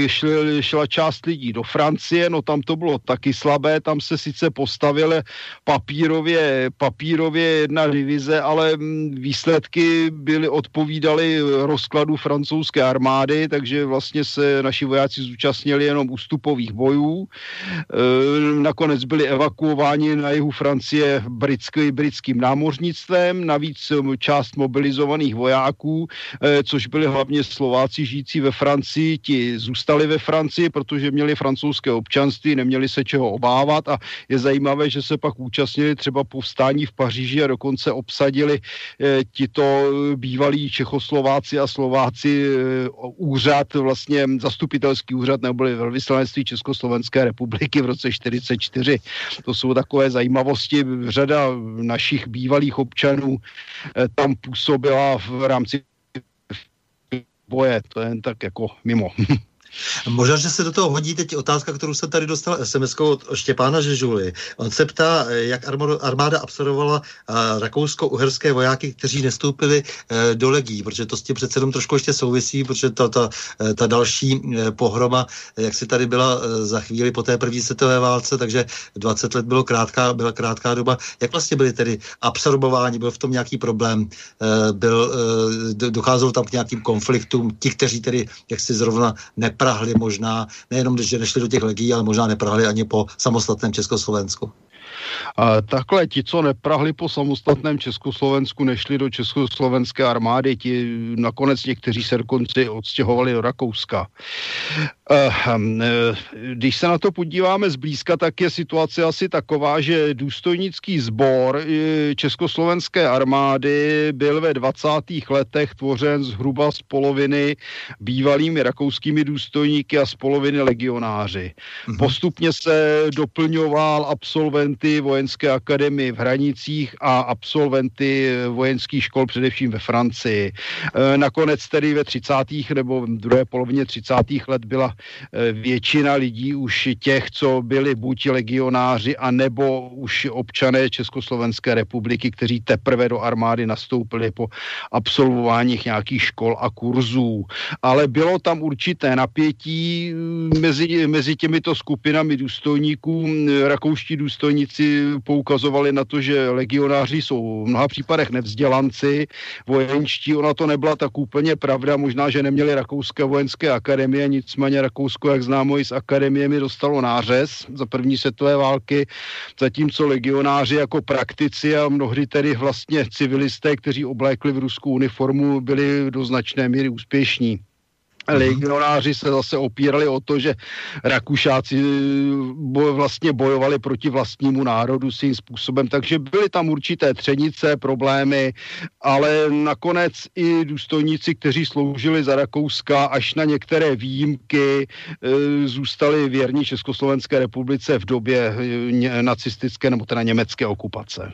šla, část lidí do Francie, no tam to bylo taky slabé, tam se sice postavily papírově, papírově jedna divize, ale výsledky byly odpovídaly rozkladu francouzské armády, takže vlastně se naši vojáci zúčastnili jenom ústupových bojů. E, nakonec byli evakuováni na jihu Francie britský, britský americkým námořnictvem, navíc část mobilizovaných vojáků, což byli hlavně Slováci žijící ve Francii, ti zůstali ve Francii, protože měli francouzské občanství, neměli se čeho obávat a je zajímavé, že se pak účastnili třeba povstání v Paříži a dokonce obsadili tito bývalí Čechoslováci a Slováci úřad, vlastně zastupitelský úřad nebo velvyslanectví Československé republiky v roce 44. To jsou takové zajímavosti. Řada našich bývalých občanů eh, tam působila v rámci boje. To je jen tak jako mimo. Možná, že se do toho hodí teď otázka, kterou jsem tady dostal sms od Štěpána Žežuly. On se ptá, jak armáda absorbovala rakousko-uherské vojáky, kteří nestoupili e, do legí, protože to s tím přece jenom trošku ještě souvisí, protože ta, ta, e, ta další pohroma, jak si tady byla za chvíli po té první světové válce, takže 20 let bylo krátká, byla krátká doba. Jak vlastně byli tedy absorbováni? Byl v tom nějaký problém? Byl, docházelo tam k nějakým konfliktům? Ti, kteří tedy, jak si zrovna ne neprahli možná, nejenom, že nešli do těch legií, ale možná neprahli ani po samostatném Československu. A takhle ti, co neprahli po samostatném Československu, nešli do československé armády, ti nakonec někteří se dokonce odstěhovali do Rakouska. Ehm, eh, když se na to podíváme zblízka, tak je situace asi taková, že důstojnický sbor eh, československé armády byl ve 20. letech tvořen zhruba z poloviny bývalými rakouskými důstojníky a z poloviny legionáři. Mhm. Postupně se doplňoval absolventy vojenské akademie v Hranicích a absolventy vojenských škol především ve Francii. Eh, nakonec tedy ve 30. nebo v druhé polovině 30. let byla Eh, většina lidí už těch, co byli buď legionáři, a nebo už občané Československé republiky, kteří teprve do armády nastoupili po absolvování nějakých škol a kurzů. Ale bylo tam určité napětí mezi, mezi těmito skupinami důstojníků. Rakouští důstojníci poukazovali na to, že legionáři jsou v mnoha případech nevzdělanci, vojenčtí, ona to nebyla tak úplně pravda, možná, že neměli rakouské vojenské akademie, nicméně Rakousko, jak známo i z akademiemi, dostalo nářez za první světové války, zatímco legionáři jako praktici a mnohdy tedy vlastně civilisté, kteří oblékli v ruskou uniformu, byli do značné míry úspěšní. Mhm. Legionáři se zase opírali o to, že Rakušáci eh, boj, vlastně bojovali proti vlastnímu národu svým způsobem, takže byly tam určité třenice, problémy, ale nakonec i důstojníci, kteří sloužili za Rakouska, až na některé výjimky, e, zůstali věrní Československé republice v době e, nacistické nebo teda německé okupace.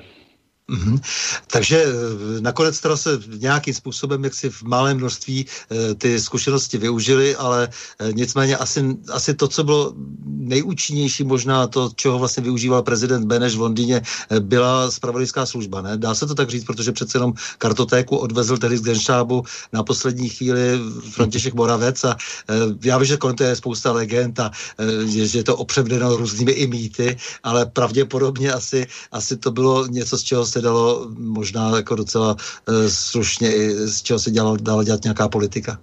Mm-hmm. Takže eh, nakonec teda se nějakým způsobem, jak si v malém množství e, ty zkušenosti využili, ale e, nicméně asi, asi to, co bylo nejúčinnější, možná to, čeho vlastně využíval prezident Beneš v Londýně, byla spravodajská služba, ne? Dá se to tak říct, protože přece jenom kartotéku odvezl tedy z Genšábu na poslední chvíli František Moravec a já vím, že kolem to je spousta legend a že, že je to opřevdeno různými i mýty, ale pravděpodobně asi, asi to bylo něco, z čeho se se dalo možná jako docela e, slušně, z čeho se dalo dělat nějaká politika.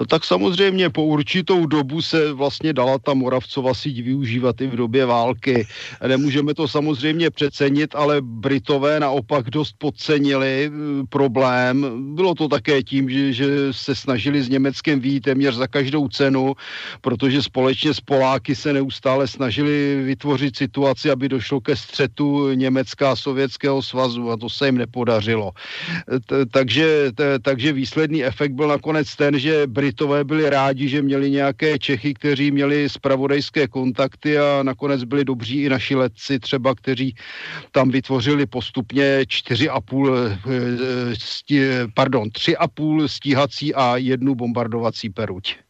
No tak samozřejmě po určitou dobu se vlastně dala ta Moravcova síť využívat i v době války. Nemůžeme to samozřejmě přecenit, ale Britové naopak dost podcenili eh, problém. Bylo to také tím, že, že se snažili s Německem výjít téměř za každou cenu, protože společně s Poláky se neustále snažili vytvořit situaci, aby došlo ke střetu Německa a Sovětského svazu a to se jim nepodařilo. Takže, takže výsledný efekt byl nakonec ten, že Britové byli rádi, že měli nějaké Čechy, kteří měli spravodajské kontakty a nakonec byli dobří i naši letci třeba, kteří tam vytvořili postupně 4,5, eh, pardon, 3,5 stíhací a jednu bombardovací peruť.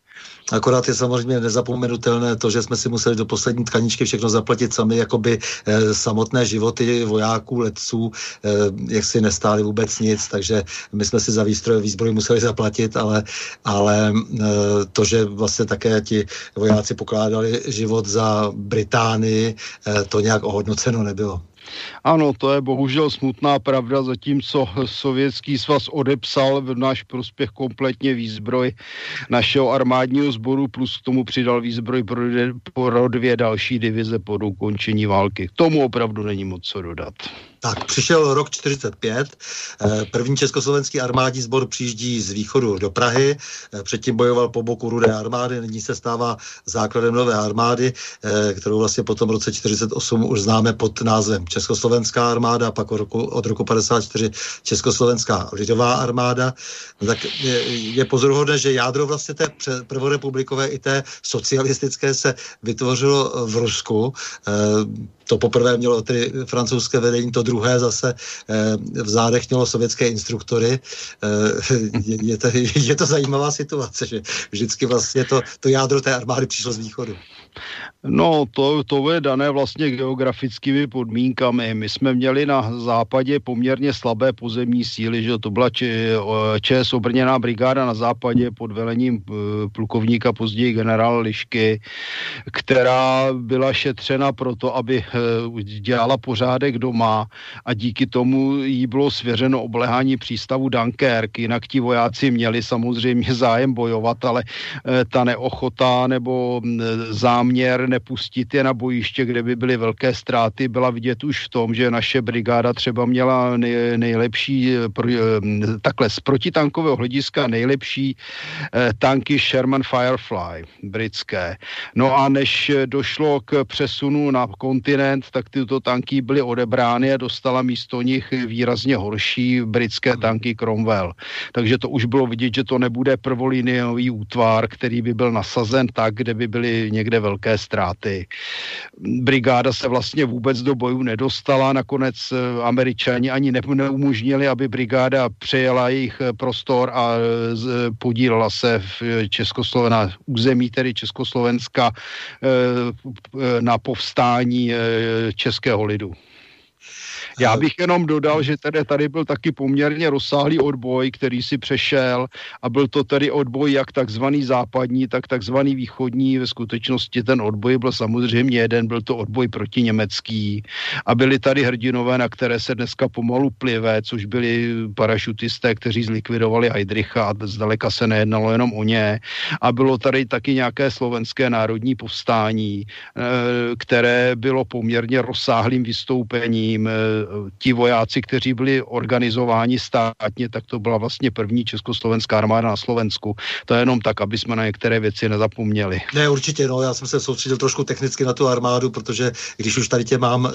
Akorát je samozřejmě nezapomenutelné to, že jsme si museli do poslední tkaničky všechno zaplatit sami, jakoby e, samotné životy vojáků, letců, e, jak si nestáli vůbec nic, takže my jsme si za výstroj, výzbroj museli zaplatit, ale, ale e, to, že vlastně také ti vojáci pokládali život za Británii, e, to nějak ohodnoceno nebylo. Ano, to je bohužel smutná pravda, zatímco Sovětský svaz odepsal v náš prospěch kompletně výzbroj našeho armádního sboru, plus k tomu přidal výzbroj pro, pro dvě další divize po ukončení války. K tomu opravdu není moc co dodat. Tak, přišel rok 45, eh, první československý armádní sbor přijíždí z východu do Prahy, eh, předtím bojoval po boku Rudé armády, nyní se stává základem nové armády, eh, kterou vlastně potom v roce 48 už známe pod názvem Československá armáda, pak od roku, od roku 54 Československá lidová armáda. No tak je, je pozoruhodné, že jádro vlastně té prvorepublikové i té socialistické se vytvořilo v Rusku to poprvé mělo ty francouzské vedení, to druhé zase eh, v zádech mělo sovětské instruktory. Eh, je, je, to, je to zajímavá situace, že vždycky vlastně to, to jádro té armády přišlo z východu. No, to, to je dané vlastně geografickými podmínkami. My jsme měli na západě poměrně slabé pozemní síly, že to byla ČS obrněná brigáda na západě pod velením eh, plukovníka, později generála Lišky, která byla šetřena proto, aby eh, dělala pořádek doma a díky tomu jí bylo svěřeno oblehání přístavu Dunkerque. Jinak ti vojáci měli samozřejmě zájem bojovat, ale eh, ta neochota nebo mm, záměr nepustit je na bojiště, kde by byly velké ztráty, byla vidět už v tom, že naše brigáda třeba měla nej, nejlepší, eh, takhle z protitankového hlediska nejlepší eh, tanky Sherman Firefly britské. No a než došlo k přesunu na kontinent, tak tyto tanky byly odebrány a dostala místo nich výrazně horší britské tanky Cromwell. Takže to už bylo vidět, že to nebude prvoliniový útvar, který by byl nasazen tak, kde by byly někde velké ztráty ztráty. Brigáda se vlastně vůbec do bojů nedostala, nakonec eh, američani ani neumožnili, aby brigáda přejela jejich eh, prostor a eh, podílela se v Českoslovena území, tedy Československa, na povstání českého lidu. Já bych jenom dodal, že tady, tady byl taky poměrně rozsáhlý odboj, který si přešel a byl to tedy odboj jak takzvaný západní, tak takzvaný východní. Ve skutečnosti ten odboj byl samozřejmě jeden, byl to odboj proti německý a byli tady hrdinové, na které se dneska pomalu plive, což byli parašutisté, kteří zlikvidovali Heidricha a zdaleka se nejednalo jenom o ně. A bylo tady taky nějaké slovenské národní povstání, eh, které bylo poměrně rozsáhlým vystoupením eh, ti vojáci, kteří byli organizováni státně, tak to byla vlastně první československá armáda na Slovensku. To je jenom tak, aby jsme na některé věci nezapomněli. Ne, určitě, no, já jsem se soustředil trošku technicky na tu armádu, protože když už tady tě mám e,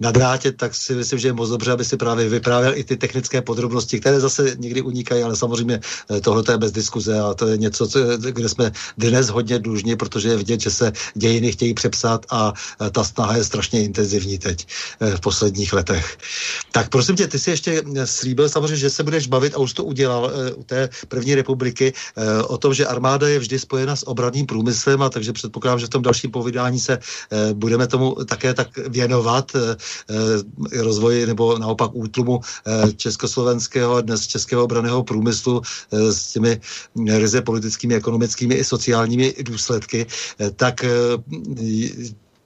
na drátě, tak si myslím, že je moc dobře, aby si právě vyprávěl i ty technické podrobnosti, které zase někdy unikají, ale samozřejmě e, tohle je bez diskuze a to je něco, co, kde jsme dnes hodně dlužní, protože je vidět, že se dějiny chtějí přepsat a e, ta snaha je strašně intenzivní teď v posledních letech letech. Tak prosím tě, ty si ještě slíbil samozřejmě, že se budeš bavit, a už to udělal eh, u té první republiky, eh, o tom, že armáda je vždy spojena s obradním průmyslem a takže předpokládám, že v tom dalším povídání se eh, budeme tomu také tak věnovat rozvoji nebo naopak útlumu československého dnes českého obraného průmyslu s těmi ryze politickými, ekonomickými i sociálními důsledky, tak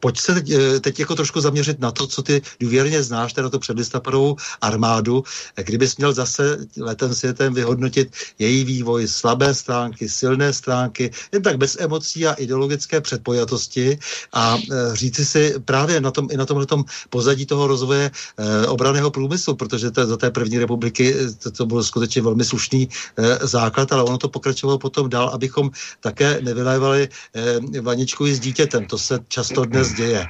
pojď se teď, eh, teď jako trošku zaměřit na to, co ty důvěrně znáš, teda to předlistopadovou armádu, kdybys měl zase letem světem vyhodnotit její vývoj, slabé stránky, silné stránky, jen tak bez emocí a ideologické předpojatosti a e, říci si právě na tom, i na tomhle pozadí toho rozvoje obraného průmyslu, protože to, za té první republiky to, to byl skutečně velmi slušný základ, ale ono to pokračovalo potom dál, abychom také nevylévali vaničku i s dítětem. To se často dnes děje.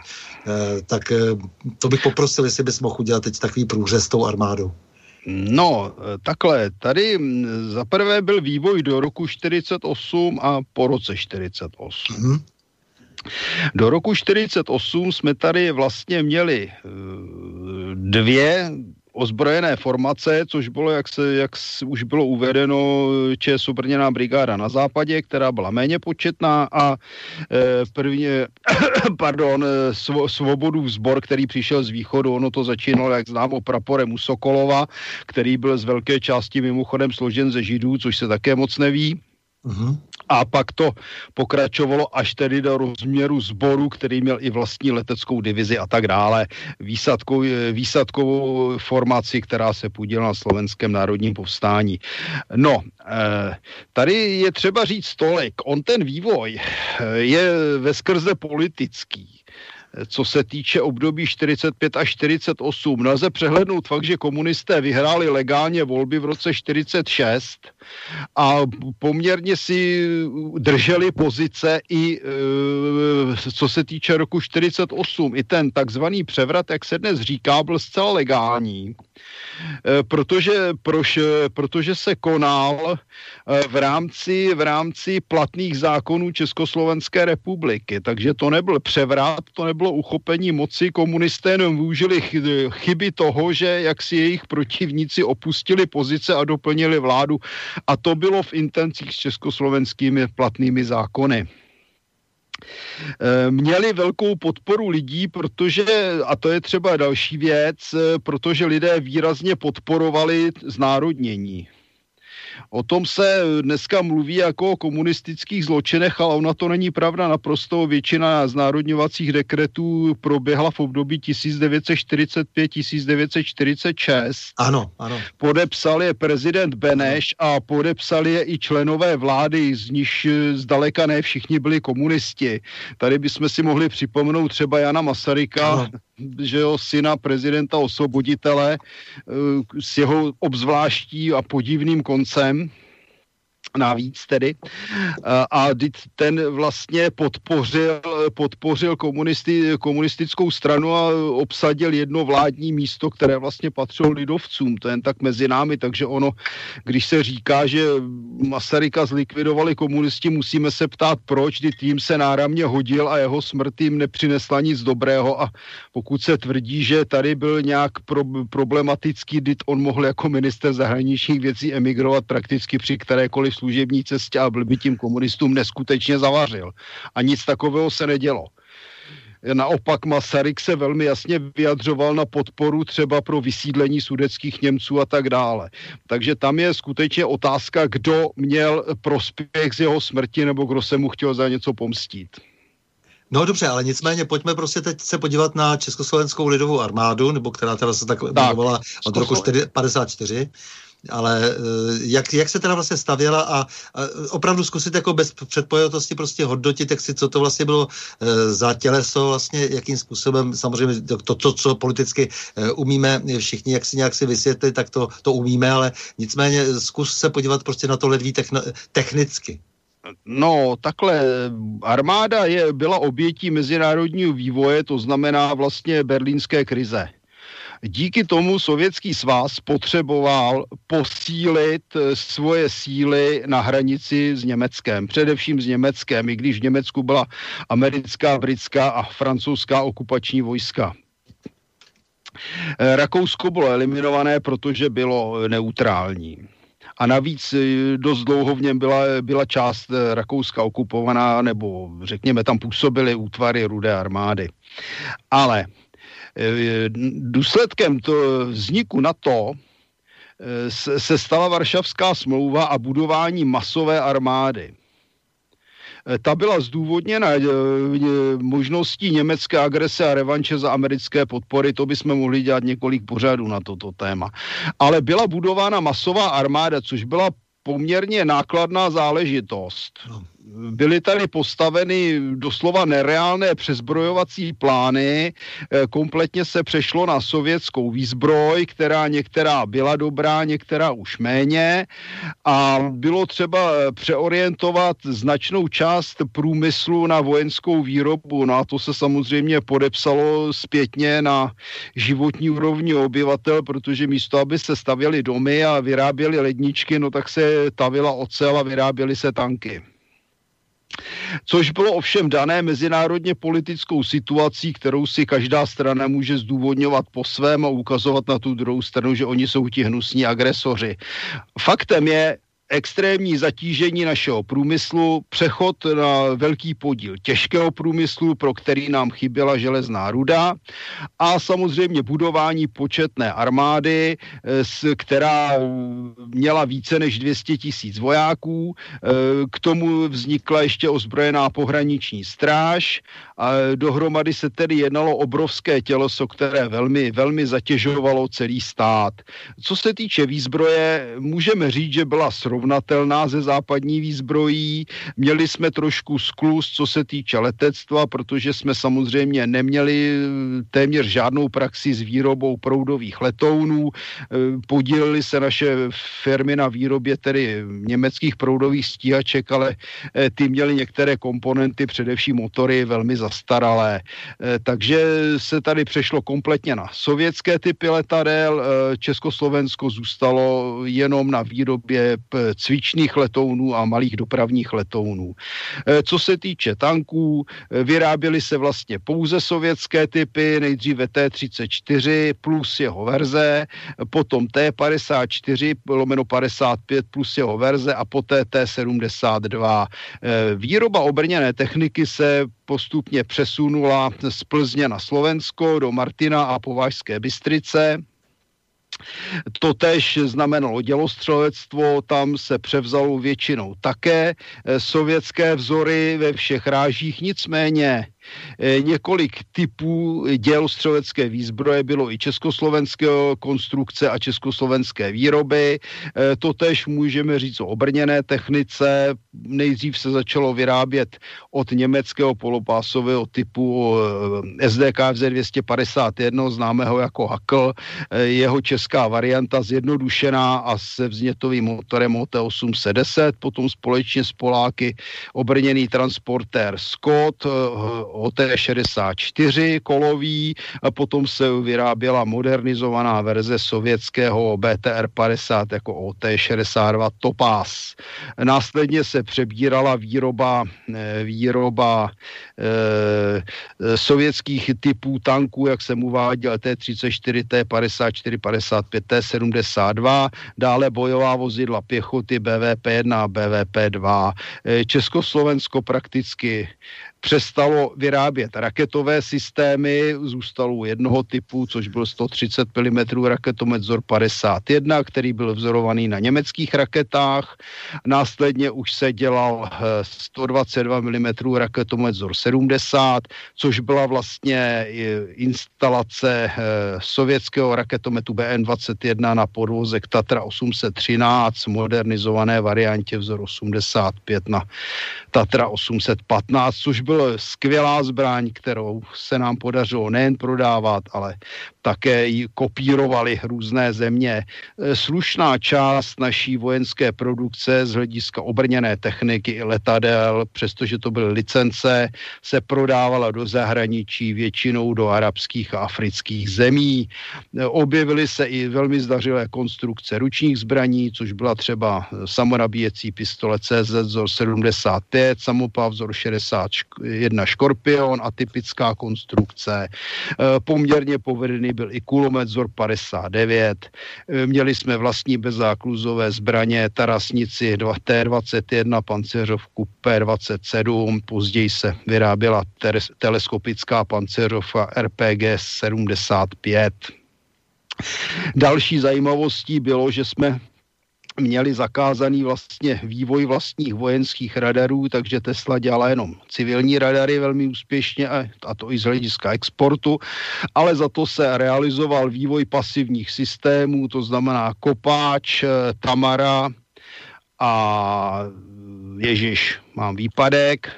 Eh, tak eh, to bych poprosil, jestli bys mohl udělat teď takový průřez s tou armádou. No, eh, takhle, tady mm, za prvé byl vývoj do roku 48 a po roce 48. Mm-hmm. Do roku 48 jsme tady vlastně měli dvě ozbrojené formace, což bylo, jak, se, jak už bylo uvedeno, ČS Brněná brigáda na západě, která byla méně početná a e, první, pardon, svo, svobodův sbor, který přišel z východu, ono to začínalo, jak známo, praporem u Sokolova, který byl z velké části mimochodem složen ze židů, což se také moc neví. Uh-huh. A pak to pokračovalo až tedy do rozměru sboru, který měl i vlastní leteckou divizi a tak dále. Výsadkou, výsadkovou formaci, která se podílela na slovenském národním povstání. No, eh, tady je třeba říct tolik. On ten vývoj eh, je ve skrze politický. Co se týče období 45 až 48. Nelze přehlednout fakt, že komunisté vyhráli legálně volby v roce 46 a poměrně si drželi pozice i e, co se týče roku 48. I ten takzvaný převrat, jak se dnes říká, byl zcela legální. Eh, protože, proš, protože se konal eh, v rámci, v rámci platných zákonů Československé republiky. Takže to nebyl převrat, to nebylo uchopení moci. Komunisté jenom využili chyby toho, že jak si jejich protivníci opustili pozice a doplnili vládu. A to bylo v intencích s československými platnými zákony. Eh, měli velkou podporu lidí, protože, a to je třeba další věc, eh, protože lidé výrazně podporovali znárodnění. O tom se dneska mluví jako o komunistických zločinech, ale ona to není pravda. Naprosto většina znárodňovacích dekretů proběhla v období 1945-1946. Ano, ano. Podepsal je prezident Beneš a podepsali je i členové vlády, z níž zdaleka ne všichni byli komunisti. Tady bychom si mohli připomenout třeba Jana Masaryka, ano že jo, syna prezidenta osvoboditele eh, s jeho obzvláští a podivným koncem, time navíc tedy. A ten vlastně podpořil, podpořil komunisti, komunistickou stranu a obsadil jedno vládní místo, které vlastně patřilo lidovcům. To jen tak mezi námi, takže ono, když se říká, že Masaryka zlikvidovali komunisti, musíme se ptát, proč, kdy tým se náramně hodil a jeho smrt jim nepřinesla nic dobrého a pokud se tvrdí, že tady byl nějak pro, problematický, kdy on mohl jako minister zahraničních věcí emigrovat prakticky při kterékoliv služební cestě a byl by tím komunistům neskutečně zavařil. A nic takového se nedělo. Naopak Masaryk se velmi jasně vyjadřoval na podporu třeba pro vysídlení sudeckých Němců a tak dále. Takže tam je skutečně otázka, kdo měl prospěch z jeho smrti nebo kdo se mu chtěl za něco pomstít. No dobře, ale nicméně pojďme prostě teď se podívat na Československou lidovou armádu, nebo která teda se tak, tak jmenovala od roku 54 ale eh, jak, jak se teda vlastně stavěla a, a opravdu zkusit jako bez předpojatosti prostě hodnotit, jak si, co to vlastně bylo e, za těleso, vlastně jakým způsobem, samozřejmě to, to co politicky e, umíme všichni, jak si nějak si vysvětlit, tak to, to umíme, ale nicméně zkus se podívat prostě na to ledví techno, technicky. No, takhle, armáda je, byla obětí mezinárodního vývoje, to znamená vlastně berlínské krize. Díky tomu Sovětský svaz potřeboval posílit eh, svoje síly na hranici s Německem, především s Německem, i když v Německu byla americká, britská a francouzská okupační vojska. Eh, Rakousko bylo eliminované, protože bylo neutrální. A navíc eh, dost dlouho v něm byla, byla část Rakouska okupovaná, nebo řekněme, tam působily útvary rudé armády. Ale Eh, důsledkem to vzniku NATO eh, se stala Varšavská smlouva a budování masové armády. Eh, ta byla zdůvodněna možností německé agrese a revanče za americké podpory, to bychom mohli dělat několik pořadů na toto téma. Ale byla budována masová armáda, což byla poměrně nákladná záležitost. No byly tady postaveny doslova nereálné přezbrojovací plány, eh, kompletně se přešlo na sovětskou výzbroj, která některá byla dobrá, některá už méně. A bylo třeba eh, přeorientovat značnou část průmyslu na vojenskou výrobu. No a to se samozřejmě podepsalo zpětně na životní úrovni obyvatel, protože místo, aby se stavěly domy a vyráběly ledničky, no tak se tavila ocel a vyráběly se tanky což bylo ovšem dané mezinárodně politickou situací, kterou si každá strana může zdůvodňovat po svém a ukazovat na tu druhou stranu, že oni jsou ti hnusní agresoři. Faktem je, extrémní zatížení našeho průmyslu, přechod na velký podíl těžkého průmyslu, pro který nám chyběla železná ruda a samozřejmě budování početné armády, eh, která měla více než 200 tisíc vojáků. Eh, k tomu vznikla ještě ozbrojená pohraniční stráž a dohromady se tedy jednalo obrovské těleso, které velmi, velmi zatěžovalo celý stát. Co se týče výzbroje, můžeme říct, že byla srovnána srovnatelná ze západní výzbrojí. Měli jsme trošku sklus, co se týče letectva, protože jsme samozřejmě neměli téměř žádnou praxi s výrobou proudových letounů. Podíleli se naše firmy na výrobě tedy německých proudových stíhaček, ale ty měly některé komponenty, především motory, velmi zastaralé. Takže se tady přešlo kompletně na sovětské typy letadel. Československo zůstalo jenom na výrobě cvičných letounů a malých dopravních letounů. E, co se týče tanků, e, vyráběly se vlastně pouze sovětské typy, nejdříve T-34 plus jeho verze, potom T-54 lomeno 55 plus jeho verze a poté T-72. E, výroba obrněné techniky se postupně přesunula z Plzně na Slovensko do Martina a Považské Bystrice to tež znamenalo dělostřelectvo, tam se převzalo většinou také eh, sovětské vzory ve všech rážích, nicméně několik typů děl střelecké výzbroje bylo i československé konstrukce a československé výroby. Eh, to tež můžeme říct o obrněné technice. Nejdřív se začalo vyrábět od německého polopásového typu eh, SDKFZ 251, známého jako Hakl. Jeho česká varianta zjednodušená a se vznětovým motorem OT810, potom společně s Poláky obrněný transportér Scott, OT64 kolový, a potom se vyráběla modernizovaná verze sovětského BTR-50 jako OT62 Topaz. Následně se přebírala výroba, eh, výroba e, sovětských typů tanků, jak jsem uváděl, T-34, T-54, 55, T-72, dále bojová vozidla pěchoty BVP-1 a BVP-2. Československo prakticky přestalo vyrábět raketové systémy, zůstalo u jednoho typu, což byl 130 mm raketomet ZOR 51, který byl vzorovaný na německých raketách. Následně už se dělal 122 eh, mm raketomet ZOR 70, což byla vlastně eh, instalace eh, sovětského raketometu BN-21 na podvozek Tatra 813, modernizované variantě vzor 85 na Tatra 815, což byla skvělá zbraň, kterou se nám podařilo nejen prodávat, ale také ji kopírovali různé země. E, slušná část naší vojenské produkce z hlediska obrněné techniky i letadel, přestože to byly licence, se prodávala do zahraničí, většinou do arabských a afrických zemí. E, objevily se i velmi zdařilé konstrukce ručních zbraní, což byla třeba samonabíjecí pistole CZ 75, samopav 61 Škorpion, atypická konstrukce, e, poměrně povedený byl i kulomet ZOR 59, e, měli jsme vlastní bezákluzové zbraně, tarasnici T-21, pancéřovku P-27, později se vyráběla teleskopická pancéřovka RPG 75. Další zajímavostí bylo, že jsme měli zakázaný vlastně vývoj vlastních vojenských radarů, takže Tesla dělala jenom civilní radary velmi úspěšně, a to i z hlediska exportu, ale za to se realizoval vývoj pasivních systémů, to znamená Kopáč, Tamara a Ježíš, mám výpadek,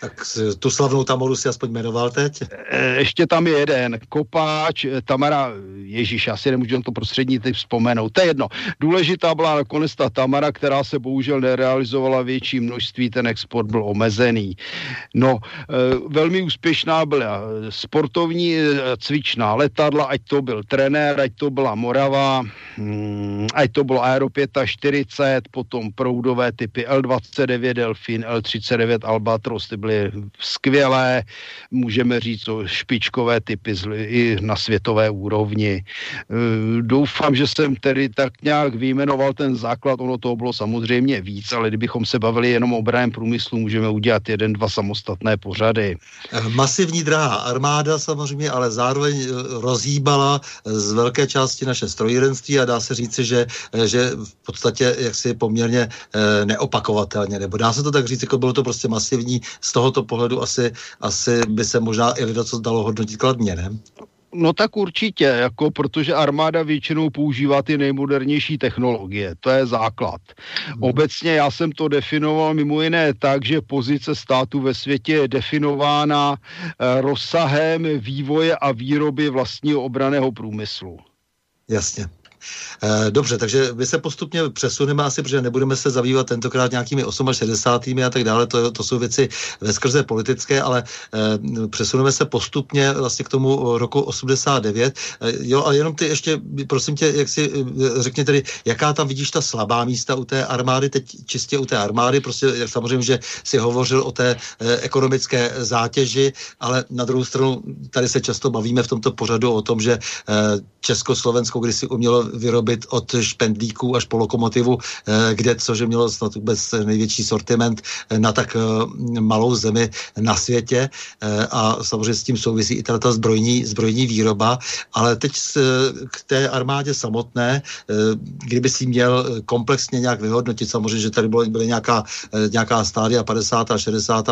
tak tu slavnou Tamoru si aspoň jmenoval teď? E, ještě tam je jeden, Kopáč, e, Tamara, Ježíš, já si nemůžu to prostřední teď vzpomenout, to je jedno. Důležitá byla nakonec ta Tamara, která se bohužel nerealizovala větší množství, ten export byl omezený. No, e, velmi úspěšná byla sportovní cvičná letadla, ať to byl trenér, ať to byla Morava, hm, ať to bylo Aero 45, potom proudové typy L29 Delfin, L39 Albatros, ty byly byly skvělé, můžeme říct o špičkové typy i na světové úrovni. E, doufám, že jsem tedy tak nějak vyjmenoval ten základ, ono toho bylo samozřejmě víc, ale kdybychom se bavili jenom o braném průmyslu, můžeme udělat jeden, dva samostatné pořady. E, masivní drahá armáda samozřejmě, ale zároveň e, rozhýbala z velké části naše strojírenství a dá se říci, že, že v podstatě jaksi poměrně neopakovatelně, nebo dá se to tak říct, jako bylo to prostě masivní z tohoto pohledu asi, asi by se možná i co dalo hodnotit kladně, ne? No tak určitě, jako protože armáda většinou používá ty nejmodernější technologie, to je základ. Hmm. Obecně já jsem to definoval mimo jiné tak, že pozice státu ve světě je definována eh, rozsahem vývoje a výroby vlastního obraného průmyslu. Jasně. Eh, dobře, takže my se postupně přesuneme asi, protože nebudeme se zabývat tentokrát nějakými 68. a tak dále, to, to jsou věci ve skrze politické, ale eh, přesuneme se postupně vlastně k tomu roku 89. Eh, jo, a jenom ty ještě, prosím tě, jak si řekně tedy, jaká tam vidíš ta slabá místa u té armády, teď čistě u té armády, prostě samozřejmě, že si hovořil o té ekonomické zátěži, ale na druhou stranu tady se často bavíme v tomto pořadu o tom, že Československo kdysi umělo vyrobit od špendlíků až po lokomotivu, eh, kde, cože mělo snad vůbec největší sortiment eh, na tak eh, malou zemi na světě a samozřejmě s tím souvisí i ta zbrojní, zbrojní výroba, ale teď k té armádě samotné, kdyby si měl komplexně nějak vyhodnotit, samozřejmě, že tady byly nějaká, nějaká stádia 50. a 60.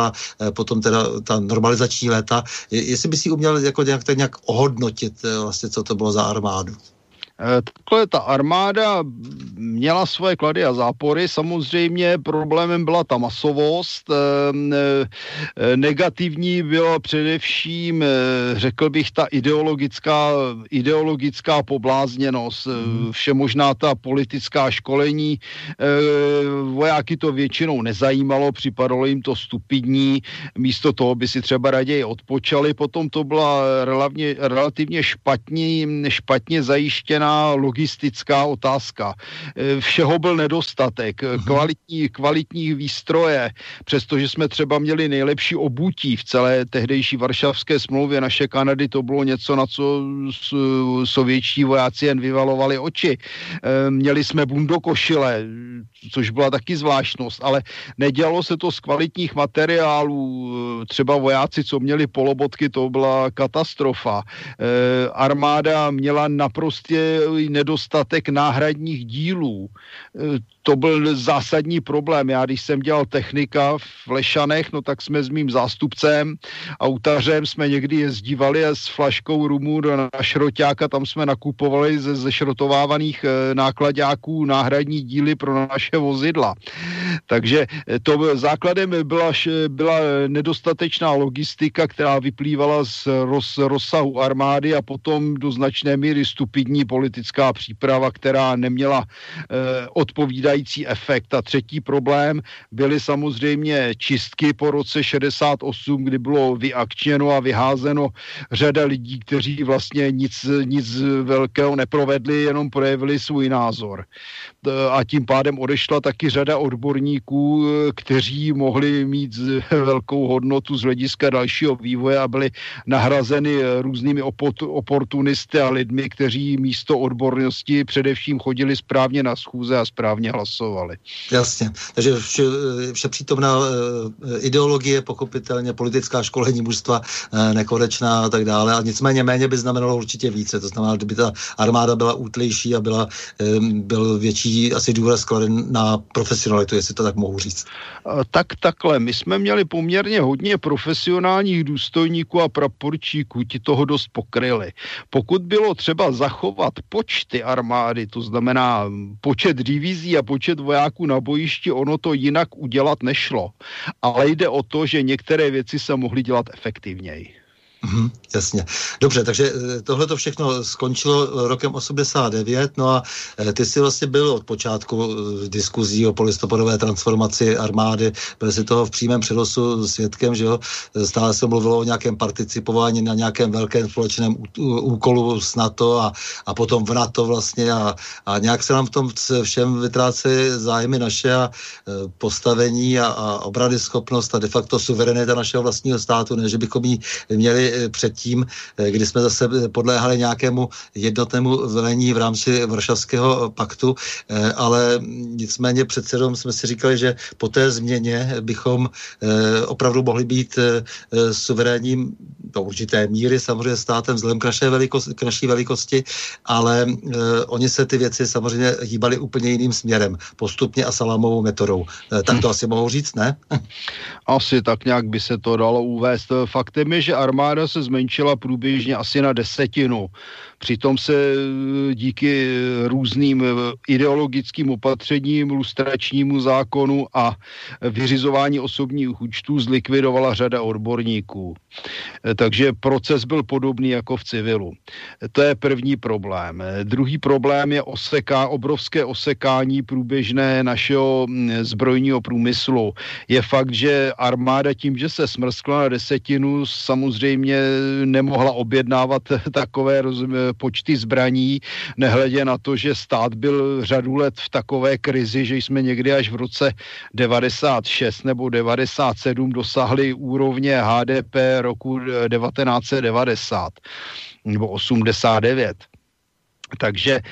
potom teda ta normalizační léta, jestli by si uměl jako nějak, tak nějak ohodnotit vlastně, co to bylo za armádu. Eh, takhle ta armáda měla svoje klady a zápory. Samozřejmě problémem byla ta masovost. Ehm, eh, negativní byla především, eh, řekl bych, ta ideologická, ideologická poblázněnost. Hmm. Vše možná ta politická školení. Vojáky to většinou nezajímalo, připadalo jim to stupidní. Místo toho by si třeba raději odpočali. Potom to byla relativně, relativně špatně, špatně zajištěná znamená logistická otázka. E, všeho byl nedostatek, mhm. kvalitní, kvalitní výstroje, přestože jsme třeba měli nejlepší obutí v celé tehdejší varšavské smlouvě naše Kanady, to bylo něco, na co sovětští vojáci jen vyvalovali oči. E, měli jsme bundokošile, což byla taky zvláštnost, ale nedělalo se to z kvalitních materiálů. E, třeba vojáci, co měli polobotky, to byla katastrofa. Armáda měla naprostě nedostatek náhradních dílů to byl zásadní problém. Já když jsem dělal technika v Lešanech, no tak jsme s mým zástupcem, autařem jsme někdy jezdívali s flaškou rumu do na šroťáka, tam jsme nakupovali ze, šrotovávaných e, nákladáků náhradní díly pro naše vozidla. Takže eh, to základem byla, byla nedostatečná logistika, která vyplývala z roz, rozsahu armády a potom do značné míry stupidní politická příprava, která neměla e, odpovídající odstrašující efekt. A třetí problém byly samozřejmě čistky po roce 68, kdy bylo vyakčněno a vyházeno řada lidí, kteří vlastně nic, nic velkého neprovedli, jenom projevili svůj názor. A tím pádem odešla taky řada odborníků, kteří mohli mít velkou hodnotu z hlediska dalšího vývoje a byli nahrazeny různými oportunisty a lidmi, kteří místo odbornosti především chodili správně na schůze a správně hlasovali hlasovali. Jasně, takže vše, vše přítomná uh, ideologie, pochopitelně politická školení mužstva uh, nekonečná a tak dále, a nicméně méně by znamenalo určitě více, to znamená, kdyby ta armáda byla útlejší a byla, um, byl větší asi důraz kladen na profesionalitu, jestli to tak mohu říct. Tak takhle, my jsme měli poměrně hodně profesionálních důstojníků a praporčíků, ti toho dost pokryli. Pokud bylo třeba zachovat počty armády, to znamená počet divizí a počet počet vojáků na bojišti, ono to jinak udělat nešlo. Ale jde o to, že některé věci se mohly dělat efektivněji. Mm, jasně. Dobře, takže eh, tohle to všechno skončilo rokem 89, no a eh, ty jsi vlastně byl od počátku eh, diskuzí o polistopadové transformaci armády, byl si toho v přímém přenosu svědkem, že jo, stále se mluvilo o nějakém participování na nějakém velkém společném úkolu s NATO a, a potom v NATO vlastně a, a nějak se nám v tom všem vytrácí zájmy naše a postavení a, a obrany schopnost a de facto suverenita našeho vlastního státu, ne, že bychom ji měli předtím, eh, kdy jsme zase podléhali nějakému jednotnému velení v rámci Varšavského paktu, eh, ale nicméně přece jsme si říkali, že po té změně bychom eh, opravdu mohli být suverénním do určité míry samozřejmě státem vzhledem k, velikosti, k naší velikosti, ale oni se ty věci samozřejmě hýbali úplně jiným směrem, postupně a salámovou metodou. Tak to asi mohou říct, ne? Asi tak nějak by se to dalo uvést. Faktem je, že armáda se zmenšila průběžně asi na desetinu. Přitom se eh, díky různým eh, ideologickým opatřením, lustračnímu zákonu a vyřizování osobních účtů zlikvidovala řada odborníků. Eh, takže proces byl podobný jako v civilu. To je první problém. Druhý problém je oseká, obrovské osekání průběžné našeho zbrojního průmyslu. Je fakt, že armáda tím, že se smrskla na desetinu, samozřejmě nemohla objednávat takové počty zbraní, nehledě na to, že stát byl řadu let v takové krizi, že jsme někdy až v roce 96 nebo 97 dosáhli úrovně HDP roku 1990 nebo 89. Takže e,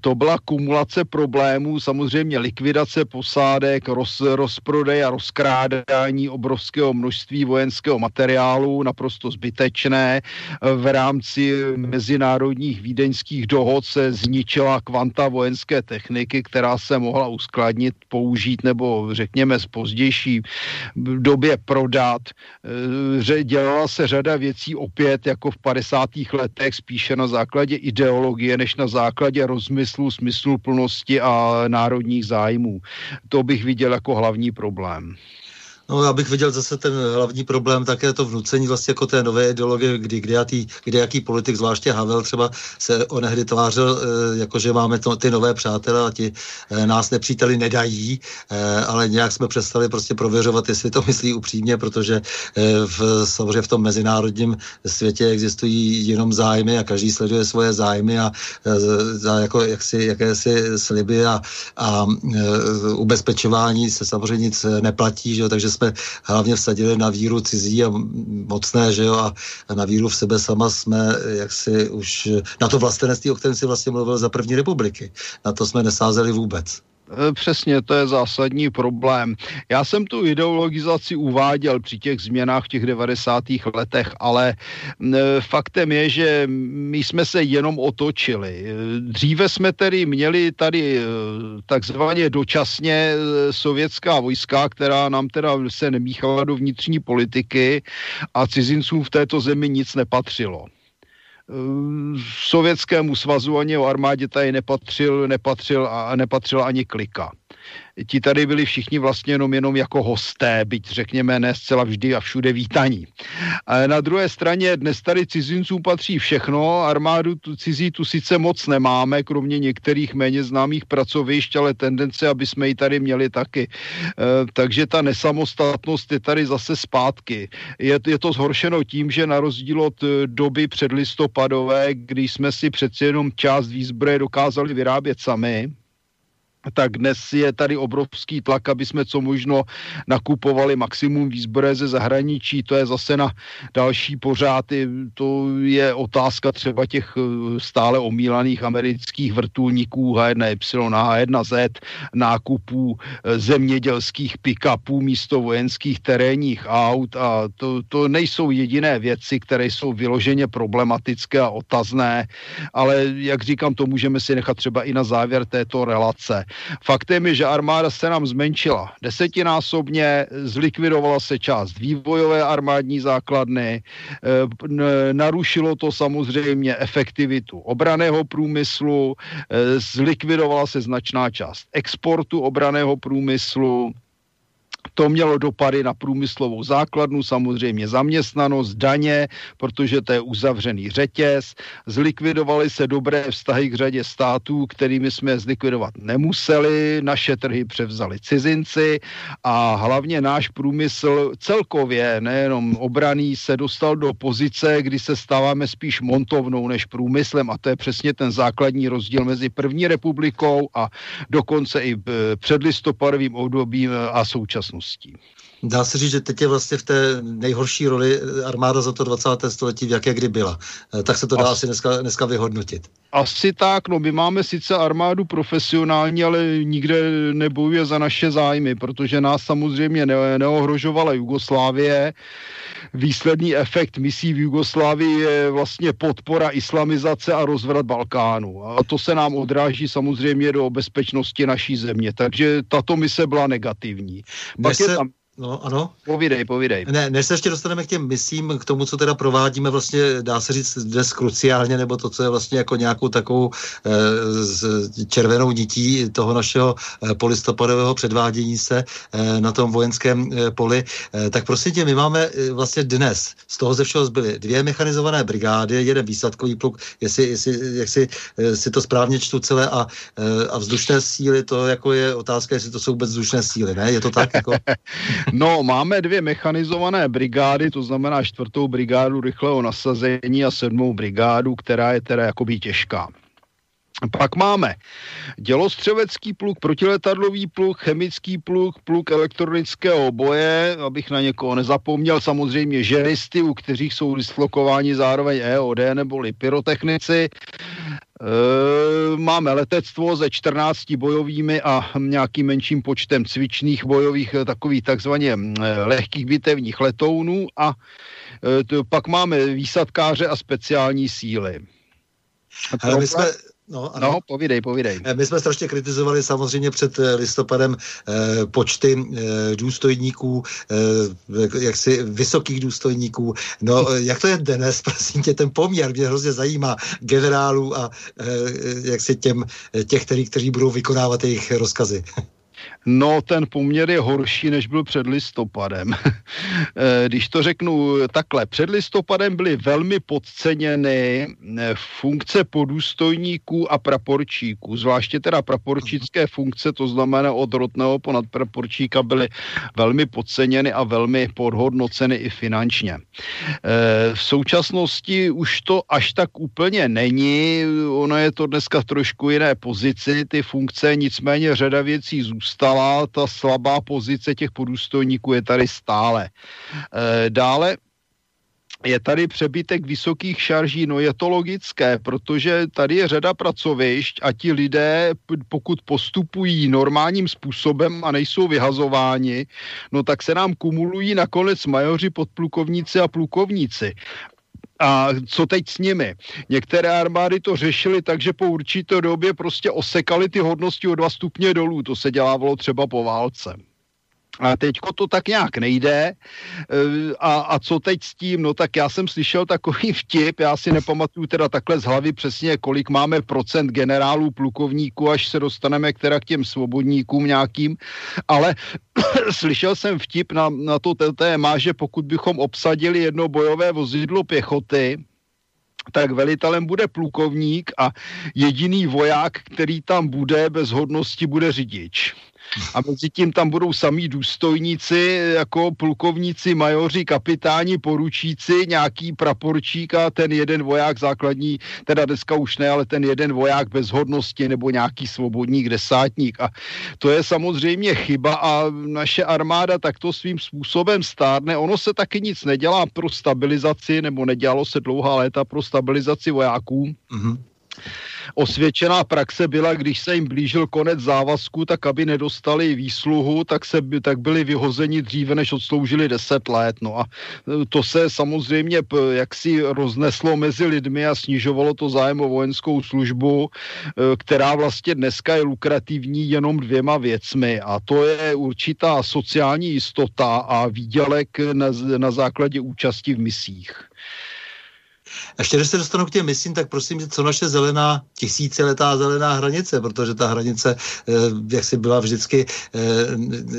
to byla kumulace problémů, samozřejmě likvidace posádek, roz, rozprodej a rozkrádání obrovského množství vojenského materiálu, naprosto zbytečné. V rámci mezinárodních vídeňských dohod se zničila kvanta vojenské techniky, která se mohla uskladnit, použít nebo řekněme z pozdější době prodat. E, dělala se řada věcí opět jako v 50. letech, spíše na základě ideologie je než na základě rozmyslu, smyslu plnosti a národních zájmů. To bych viděl jako hlavní problém. No, já bych viděl zase ten hlavní problém, také to vnucení vlastně jako té nové ideologie, kdy, kdy, jaký, kdy jaký politik, zvláště Havel třeba se onehdy tvářil, e, jako že máme to, ty nové přátelé a ti e, nás nepříteli nedají, e, ale nějak jsme přestali prostě prověřovat, jestli to myslí upřímně, protože v, samozřejmě v tom mezinárodním světě existují jenom zájmy a každý sleduje svoje zájmy a za jako jaksi, jakési sliby a, a ubezpečování se samozřejmě nic neplatí, že jo, takže jsme hlavně vsadili na víru cizí a mocné, že jo, a na víru v sebe sama jsme jaksi už na to vlastenectví, o kterém si vlastně mluvil za první republiky. Na to jsme nesázeli vůbec. E, přesně, to je zásadní problém. Já jsem tu ideologizaci uváděl při těch změnách v těch 90. letech, ale e, faktem je, že my jsme se jenom otočili. E, dříve jsme tedy měli tady takzvaně dočasně sovětská vojska, která nám teda se nemíchala do vnitřní politiky a cizincům v této zemi nic nepatřilo sovětskému svazu ani o armádě tady nepatřil, nepatřil a nepatřila ani klika ti tady byli všichni vlastně jenom, jenom jako hosté, byť řekněme ne zcela vždy a všude vítaní. A na druhé straně dnes tady cizincům patří všechno, armádu tu cizí tu sice moc nemáme, kromě některých méně známých pracovišť, ale tendence, aby jsme ji tady měli taky. E, takže ta nesamostatnost je tady zase zpátky. Je, je to zhoršeno tím, že na rozdíl od e, doby předlistopadové, kdy jsme si přeci jenom část výzbroje dokázali vyrábět sami, tak dnes je tady obrovský tlak, aby jsme co možno nakupovali maximum výzbroje ze zahraničí. To je zase na další pořády. To je otázka třeba těch eh, stále omílaných amerických vrtulníků H1Y a H1Z, nákupů eh, zemědělských pick-upů místo vojenských terénních aut a to, to nejsou jediné věci, které jsou vyloženě problematické a otazné, ale jak říkám, to můžeme si nechat třeba i na závěr této relace. Faktem je, že armáda se nám zmenšila. Desetinásobně, zlikvidovala se část vývojové armádní základny, eh, narušilo to samozřejmě efektivitu obraného průmyslu, eh, zlikvidovala se značná část exportu obraného průmyslu, to mělo dopady na průmyslovou základnu, samozřejmě zaměstnanost, daně, protože to je uzavřený řetěz. Zlikvidovali se dobré vztahy k řadě států, kterými jsme zlikvidovat nemuseli. Naše trhy převzali cizinci a hlavně náš průmysl celkově, nejenom obraný, se dostal do pozice, kdy se stáváme spíš montovnou než průmyslem a to je přesně ten základní rozdíl mezi první republikou a dokonce i eh, předlistopadovým obdobím a současností okolností. Dá se říct, že teď je vlastně v té nejhorší roli armáda za to 20. století, v jaké kdy byla. Eh, tak se to dá asi dneska, dneska vyhodnotit. Asi tak, no my máme sice armádu profesionální, ale nikde nebojuje za naše zájmy, protože nás samozřejmě ne- neohrožovala Jugoslávie. Výsledný efekt misí v Jugoslávii je vlastně podpora islamizace a rozvrat Balkánu. A to se nám odráží samozřejmě do bezpečnosti naší země. Takže tato mise byla negativní. Pak se... je tam No, ano. Povídej, povídej. Ne, než se ještě dostaneme k těm misím, k tomu, co teda provádíme vlastně, dá se říct dnes kruciálně, nebo to, co je vlastně jako nějakou takovou e, červenou nití toho našeho e, polistopadového předvádění se e, na tom vojenském e, poli, e, tak prosím tě, my máme e, vlastně dnes, z toho ze všeho zbyly dvě mechanizované brigády, jeden výsadkový pluk, jestli, jestli jak si, e, si to správně čtu celé, a, e, a vzdušné síly, to jako je otázka, jestli to jsou vůbec vzdušné síly, ne? Je to tak? Jako... No, máme dvě mechanizované brigády, to znamená čtvrtou brigádu rychlého nasazení a sedmou brigádu, která je teda jakoby těžká. Pak máme dělostřelecký pluk, protiletadlový pluk, chemický pluk, pluk elektronického boje, abych na někoho nezapomněl, samozřejmě žeristy, u kterých jsou dislokováni zároveň EOD nebo pyrotechnici. E, máme letectvo se 14 bojovými a nějakým menším počtem cvičných bojových e, takových takzvaně lehkých bitevních letounů a pak máme výsadkáře a speciální síly. My jsme, No, ano. no, povídej, povídej. Eh, my jsme strašně kritizovali samozřejmě před eh, listopadem eh, počty eh, důstojníků, eh, jaksi vysokých důstojníků. No, eh, jak to je dnes, prosím tě, ten poměr mě hrozně zajímá generálů a eh, jak si těm, těch, který, kteří budou vykonávat jejich rozkazy. No, ten poměr je horší, než byl před listopadem. Eh, když to řeknu takhle, před listopadem byly velmi podceněny eh, funkce podůstojníků a praporčíků, zvláště teda praporčické funkce, to znamená od rotného ponad praporčíka, byly velmi podceněny a velmi podhodnoceny i finančně. Eh, v současnosti už to až tak úplně není, ono je to dneska v trošku jiné pozici, ty funkce, nicméně řada věcí zůstala zůstala, ta slabá pozice těch podůstojníků je tady stále. E, dále je tady přebytek vysokých šarží, no je to logické, protože tady je řada pracovišť a ti lidé, pokud postupují normálním způsobem a nejsou vyhazováni, no tak se nám kumulují nakonec majoři, podplukovníci a plukovníci. A co teď s nimi? Některé armády to řešily tak, že po určité době prostě osekali ty hodnosti o dva stupně dolů. To se dělávalo třeba po válce. A teďko to tak nějak nejde. Eh, a, a co teď s tím? No tak já jsem slyšel takový vtip, já si nepamatuju teda takhle z hlavy přesně, kolik máme procent generálů, plukovníků, až se dostaneme k, teda k těm svobodníkům nějakým, ale slyšel jsem vtip na, na to téma, že pokud bychom obsadili jedno bojové vozidlo pěchoty, tak velitelem bude plukovník a jediný voják, který tam bude bez hodnosti, bude řidič a mezi tím tam budou samý důstojníci, jako plukovníci, majoři, kapitáni, poručíci, nějaký praporčík a ten jeden voják základní, teda dneska už ne, ale ten jeden voják bez hodnosti nebo nějaký svobodník, desátník. A to je samozřejmě chyba a naše armáda takto svým způsobem stárne. Ono se taky nic nedělá pro stabilizaci, nebo nedělalo se dlouhá léta pro stabilizaci vojáků. Mm-hmm. Osvědčená praxe byla, když se jim blížil konec závazku, tak aby nedostali výsluhu, tak, se, tak byli vyhozeni dříve, než odsloužili 10 let. No a e, to se samozřejmě jaksi rozneslo mezi lidmi a snižovalo to zájem o vojenskou službu, e, která vlastně dneska je lukrativní jenom dvěma věcmi a to je určitá sociální jistota a výdělek na, na základě účasti v misích. Ještě než se dostanu k těm misím, tak prosím, co naše zelená, tisíciletá zelená hranice, protože ta hranice, eh, jak si byla vždycky eh,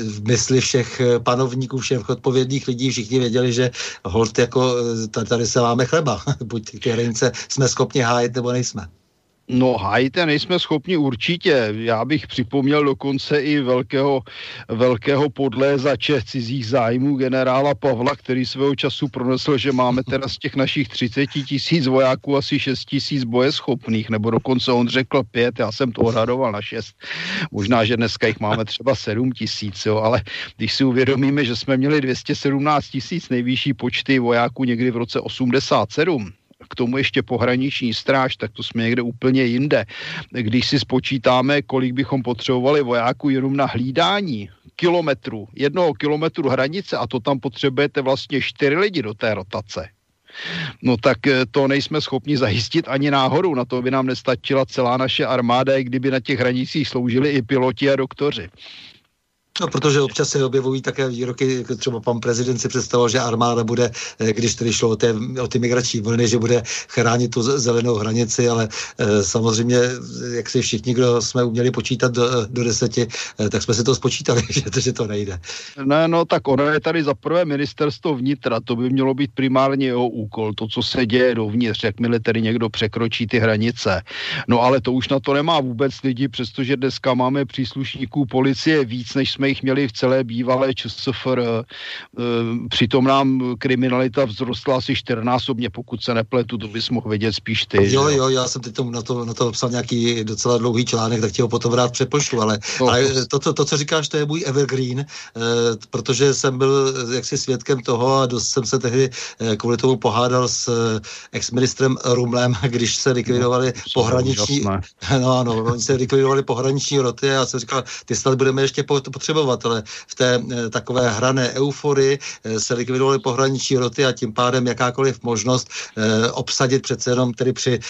v mysli všech eh, panovníků, všech odpovědných lidí, všichni věděli, že hold jako tady se máme chleba. Buď ty hranice jsme schopni hájit, nebo nejsme. No hajte nejsme schopni určitě. Já bych připomněl dokonce i velkého, velkého podlézače cizích zájmů generála Pavla, který svého času pronesl, že máme teda z těch našich 30 tisíc vojáků asi 6 tisíc bojeschopných, nebo dokonce on řekl 5, já jsem to odhadoval na 6. Možná, že dneska jich máme třeba 7 tisíc, jo, ale když si uvědomíme, že jsme měli 217 tisíc nejvyšší počty vojáků někdy v roce 87, k tomu ještě pohraniční stráž, tak to jsme někde úplně jinde. Když si spočítáme, kolik bychom potřebovali vojáků jenom na hlídání kilometru, jednoho kilometru hranice a to tam potřebujete vlastně čtyři lidi do té rotace. No tak eh, to nejsme schopni zajistit ani náhodou. Na to by nám nestačila celá naše armáda, i kdyby na těch hranicích sloužili i piloti a doktoři. No, protože občas se objevují také výroky, jako třeba pan prezident si představoval, že armáda bude, eh, když tedy šlo o, té, o ty migrační vlny, že bude chránit tu zelenou hranici, ale e, samozřejmě, jak si všichni, kdo jsme uměli počítat do, do deseti, tak jsme si to spočítali, že to, že to nejde. Ne, no tak ono je tady za prvé ministerstvo vnitra, to by mělo být primárně jeho úkol, to, co se děje dovnitř, jakmile tedy někdo překročí ty hranice. No ale to už na to nemá vůbec lidi, přestože dneska máme příslušníků policie víc, než jsme jsme jich měli v celé bývalé ČSFR. E, přitom nám kriminalita vzrostla asi čtyřnásobně, pokud se nepletu, to bys mohl vědět spíš ty. Jo, jo, já jsem teď na to, na to psal nějaký docela dlouhý článek, tak ti ho potom rád přepošlu, ale, no, ale to, to, to, co říkáš, to je můj evergreen, eh, protože jsem byl jaksi svědkem toho a dost jsem se tehdy eh, kvůli tomu pohádal s ex-ministrem Rumlem, když se likvidovali no, pohraniční, no ano, oni se likvidovali pohraniční roty a já jsem říkal, ty snad budeme ještě potřebovat potřebovat, ale v té eh, takové hrané euforii eh, se likvidovaly pohraniční roty a tím pádem jakákoliv možnost eh, obsadit přece jenom tedy při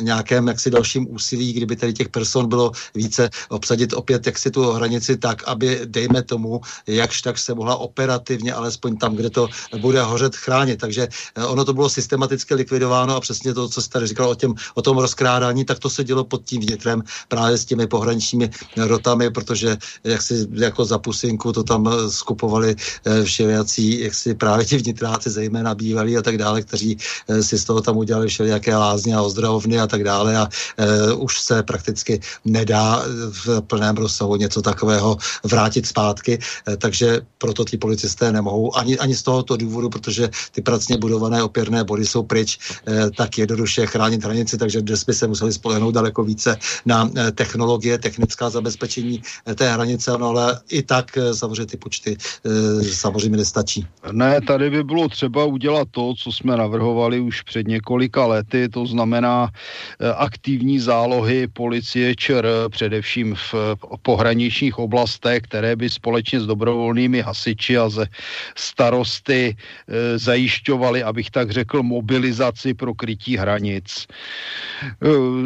nějakém jaksi dalším úsilí, kdyby tedy těch person bylo více, obsadit opět jaksi tu hranici tak, aby dejme tomu, jakž tak se mohla operativně, alespoň tam, kde to bude hořet, chránit. Takže ono to bylo systematicky likvidováno a přesně to, co jste tady říkal o, těm, o tom rozkrádání, tak to se dělo pod tím vnitrem právě s těmi pohraničními rotami, protože jak si jako za pusinku, to tam eh, skupovali eh, všelijací, jak si právě ti vnitráci, zejména bývalí a tak dále, kteří eh, si z toho tam udělali všelijaké lázně a ozdravovny a tak dále a už se prakticky nedá v plném rozsahu něco takového vrátit zpátky, takže proto ti policisté nemohou ani, ani z tohoto důvodu, protože ty pracně budované opěrné body jsou pryč, tak jednoduše chránit hranici, takže dnes by se museli spolehnout daleko více na technologie, technická zabezpečení té hranice, no ale i tak eh, samozřejmě ty počty eh, samozřejmě nestačí. Ne, tady by bylo třeba udělat to, co jsme navrhovali už před několika lety, to znamená eh, aktivní zálohy policie ČR, především v pohraničních oblastech, které by společně s dobrovolnými hasiči a ze starosty zajišťovaly, abych tak řekl, mobilizaci pro krytí hranic.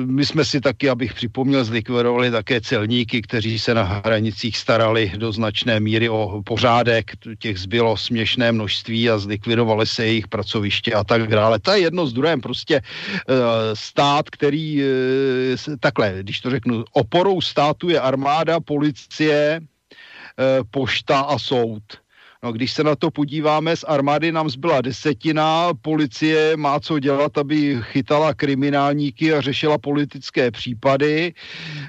My jsme si taky, abych připomněl, zlikvidovali také celníky, kteří se na hranicích starali do značné míry o pořádek, těch zbylo směšné množství a zlikvidovali se jejich pracoviště a tak dále. To je jedno z druhém prostě eh, stát, který eh, takhle, když to řeknu, oporou státu je armáda, policie, eh, pošta a soud No, když se na to podíváme, z armády nám zbyla desetina, policie má co dělat, aby chytala kriminálníky a řešila politické případy.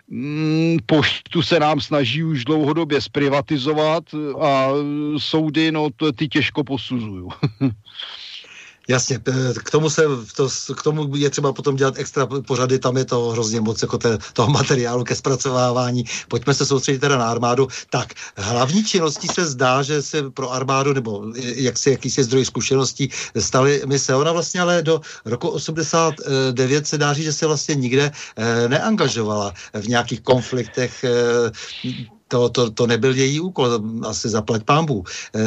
Mm, poštu se nám snaží už dlouhodobě zprivatizovat a soudy, no to ty těžko posuzují. Jasně, k tomu, se, to, k tomu je třeba potom dělat extra pořady, tam je to hrozně moc jako te, toho materiálu ke zpracovávání. Pojďme se soustředit teda na armádu. Tak, hlavní činností se zdá, že se pro armádu, nebo jak si jakýsi zdroj zkušeností stali mise. Ona vlastně ale do roku 89 se dá říct, že se vlastně nikde eh, neangažovala v nějakých konfliktech eh, to, to, to nebyl její úkol, asi zaplať pámbu. E,